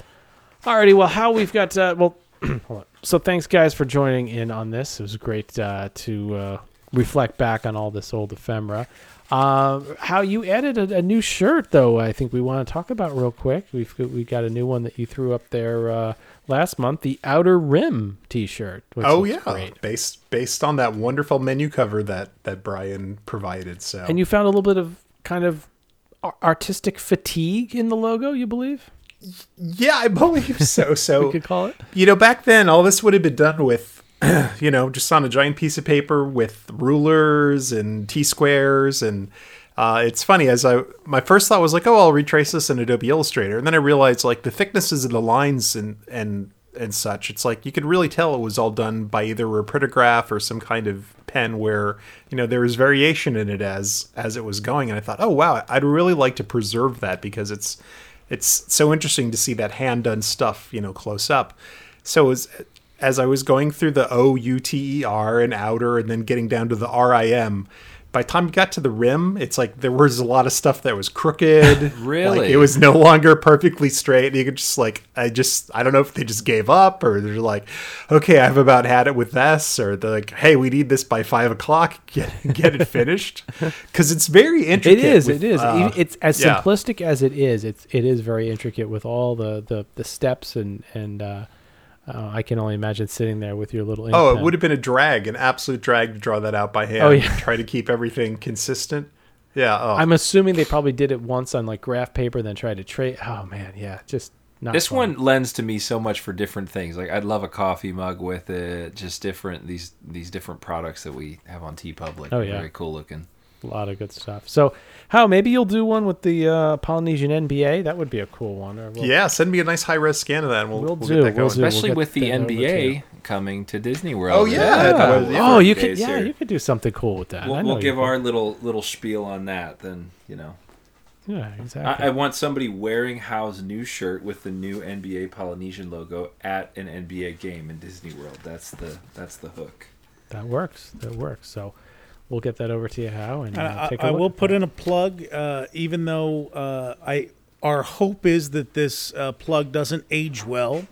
alrighty. Well, how we've got uh, well, hold on. So thanks guys for joining in on this. It was great uh, to uh, reflect back on all this old ephemera. Uh, Hal you added a, a new shirt though? I think we want to talk about real quick. We've got- we got a new one that you threw up there uh, last month, the Outer Rim T-shirt. Which oh yeah, great. based based on that wonderful menu cover that that Brian provided. So And you found a little bit of kind of artistic fatigue in the logo. You believe yeah, I believe so. we So could call it? you know, back then, all this would have been done with, you know, just on a giant piece of paper with rulers and T squares. And uh, it's funny, as I, my first thought was like, oh, I'll retrace this in Adobe Illustrator. And then I realized like the thicknesses of the lines and, and, and such, it's like you could really tell it was all done by either a printograph or some kind of pen where, you know, there was variation in it as, as it was going. And I thought, oh, wow, I'd really like to preserve that because it's, it's so interesting to see that hand done stuff, you know, close up. So as as I was going through the O U T E R and outer, and then getting down to the R I M, by the time you got to the rim, it's like there was a lot of stuff that was crooked. Really? like, it was no longer perfectly straight. You could just like I just I don't know if they just gave up or they're like, okay, I've about had it with this, or they're like, hey, we need this by five o'clock. Get get it finished because it's very It intricate. is. with, it is. uh, it's as yeah. simplistic as it is. It's it is very intricate with all the the, the steps and and uh, uh, I can only imagine sitting there with your little. ink Oh, it would have been a drag, an absolute drag to draw that out by hand. Oh, yeah. and try to keep everything consistent. Yeah. Oh. I'm assuming they probably did it once on like graph paper, then tried to trade. Oh man, yeah, just not. This fun. one lends to me so much for different things. Like I'd love a coffee mug with it. Just different these these different products that we have on TeePublic. Oh, yeah. very cool looking. a lot of good stuff. So, Hal maybe you'll do one with the uh, Polynesian NBA? That would be a cool one. Or we'll, yeah, send me a nice high res scan of that, and we'll, We'll we'll, do, get that we'll going. do. We'll Especially get with the that over to. NBA coming to Disney World. Oh, in yeah. Yeah. Oh, you could. Yeah, here. you could do something cool with that. We'll, we'll give our little little spiel on that. Then you know, Yeah, exactly. I, I want somebody wearing Hal's new shirt with the new NBA Polynesian logo at an NBA game in Disney World. That's the that's the hook. That works. That works. So we'll get that over to you, Hal, and uh, And I, take a I look will put in a plug, uh, even though uh, I our hope is that this uh, plug doesn't age well.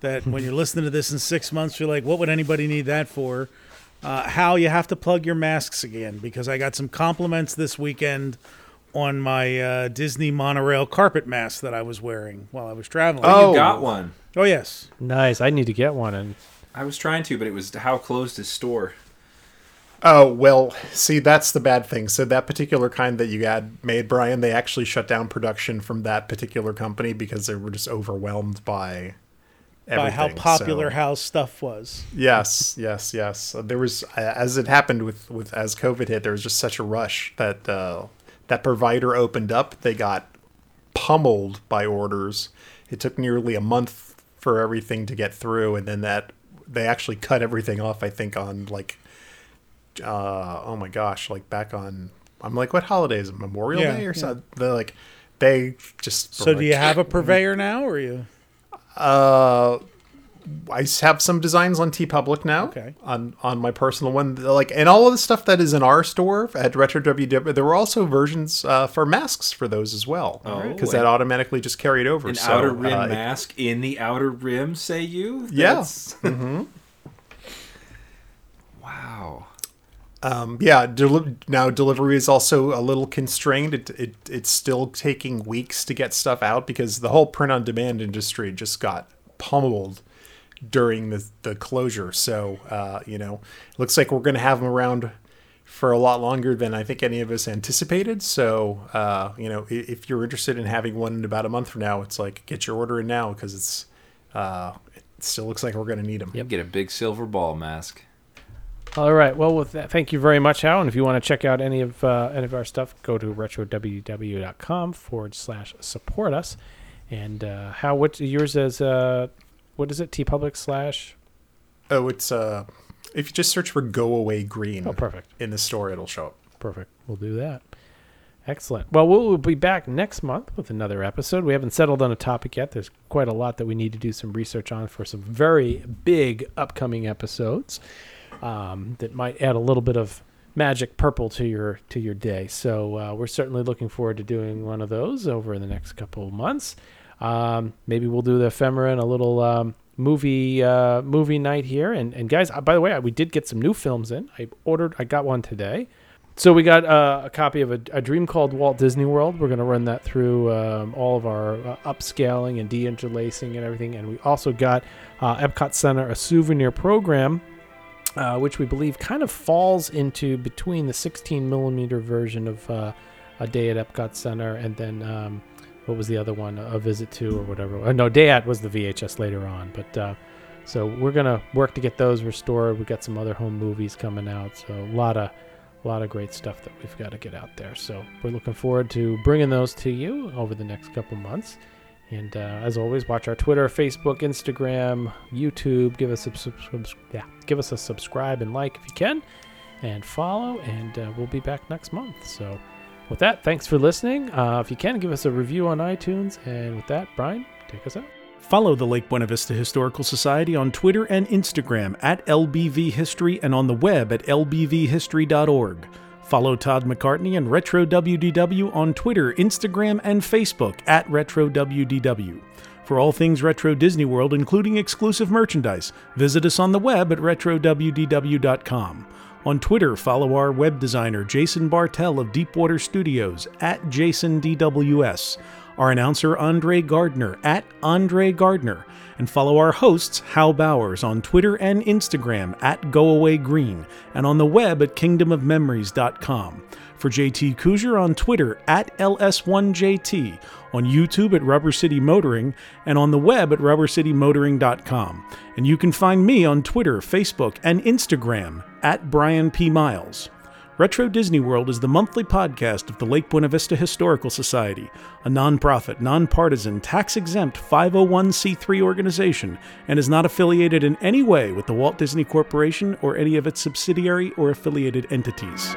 That when you're listening to this in six months, you're like, what would anybody need that for? Uh, Hal you have to plug your masks again because I got some compliments this weekend on my uh, Disney monorail carpet mask that I was wearing while I was traveling. Oh, Oh. you got one. oh yes. Nice. I need to get one. And I was trying to, but it was Hal closed his store. Oh well, see that's the bad thing. So that particular kind that you had made, Brian, they actually shut down production from that particular company because they were just overwhelmed by By how popular So- Hal's stuff was. Yes, yes, yes. Uh, There was, as it happened with, with as COVID hit, there was just such a rush that uh, that provider opened up. They got pummeled by orders. It took nearly a month for everything to get through, and then that they actually cut everything off. I think on like, uh, oh my gosh, like back on. I'm like, what holiday is it? Memorial Yeah, Day or yeah. something? They're like, they just. So do like, you have a purveyor now, or you? uh, I have some designs on TeePublic now. Okay. On on my personal one, like, and all of the stuff that is in our store at Retro WDW, there were also versions uh, for masks for those as well. Oh, because that automatically just carried over. An so, outer rim uh, it- mask in the outer rim, say you? Yeah. That's- wow. Um, yeah. Deli- now delivery is also a little constrained. It, it it's still taking weeks to get stuff out because the whole print on demand industry just got pummeled during the the closure. So uh, you know, looks like we're going to have them around for a lot longer than I think any of us anticipated. So uh, you know, i- if you're interested in having one in about a month from now, it's like get your order in now because it's uh, it still looks like we're going to need them. Yep, get a big silver ball mask. All right. Well, with that, thank you very much, Hal. And if you want to check out any of uh, any of our stuff, go to retrowdw.com forward slash support us. And uh, Hal what yours is uh, what is it? TeePublic slash. Oh, it's uh, if you just search for "Go Away Green" Oh, perfect. in the store, it'll show up. Perfect. We'll do that. Excellent. Well, we'll be back next month with another episode. We haven't settled on a topic yet. There's quite a lot that we need to do some research on for some very big upcoming episodes um, that might add a little bit of magic purple to your to your day. So uh, we're certainly looking forward to doing one of those over the next couple of months. Um, maybe we'll do the ephemera and a little um, movie uh, movie night here. And and guys, uh, by the way, we did get some new films in. I ordered. I got one today. So we got uh, a copy of a, a, Dream called Walt Disney World. We're going to run that through um, all of our uh, upscaling and deinterlacing and everything. And we also got uh, Epcot Center a souvenir program, uh, which we believe kind of falls into between the 16 millimeter version of uh, a day at Epcot Center and then um, what was the other one? A visit to or whatever. Uh, no, day at was the VHS later on, but. so we're gonna work to get those restored. We've got some other home movies coming out, so a lot of a lot of great stuff that we've got to get out there. So we're looking forward to bringing those to you over the next couple months. And uh, as always, watch our Twitter, Facebook, Instagram, YouTube. Give us a yeah, give us a subscribe and like if you can, and follow. And uh, we'll be back next month. So with that, thanks for listening. Uh, if you can, give us a review on iTunes. And with that, Brian, take us out. Follow the Lake Buena Vista Historical Society on Twitter and Instagram at LBV History and on the web at lbvhistory.org. Follow Todd McCartney and Retro WDW on Twitter, Instagram, and Facebook at Retro WDW. For all things Retro Disney World, including exclusive merchandise, visit us on the web at retrowdw.com. On Twitter, follow our web designer Jason Bartell of Deepwater Studios at JasonDWS our announcer Andre Gardner at Andre Gardner, and follow our hosts Hal Bowers on Twitter and Instagram at GoAwayGreen, and on the web at kingdomofmemories.com. For JT Cougar on Twitter at LS1JT, on YouTube at Rubber City Motoring, and on the web at rubbercitymotoring.com. And you can find me on Twitter, Facebook, and Instagram at Brian P. Miles. Retro Disney World is the monthly podcast of the Lake Buena Vista Historical Society, a nonprofit, nonpartisan, tax exempt 501c3 organization, and is not affiliated in any way with the Walt Disney Corporation or any of its subsidiary or affiliated entities.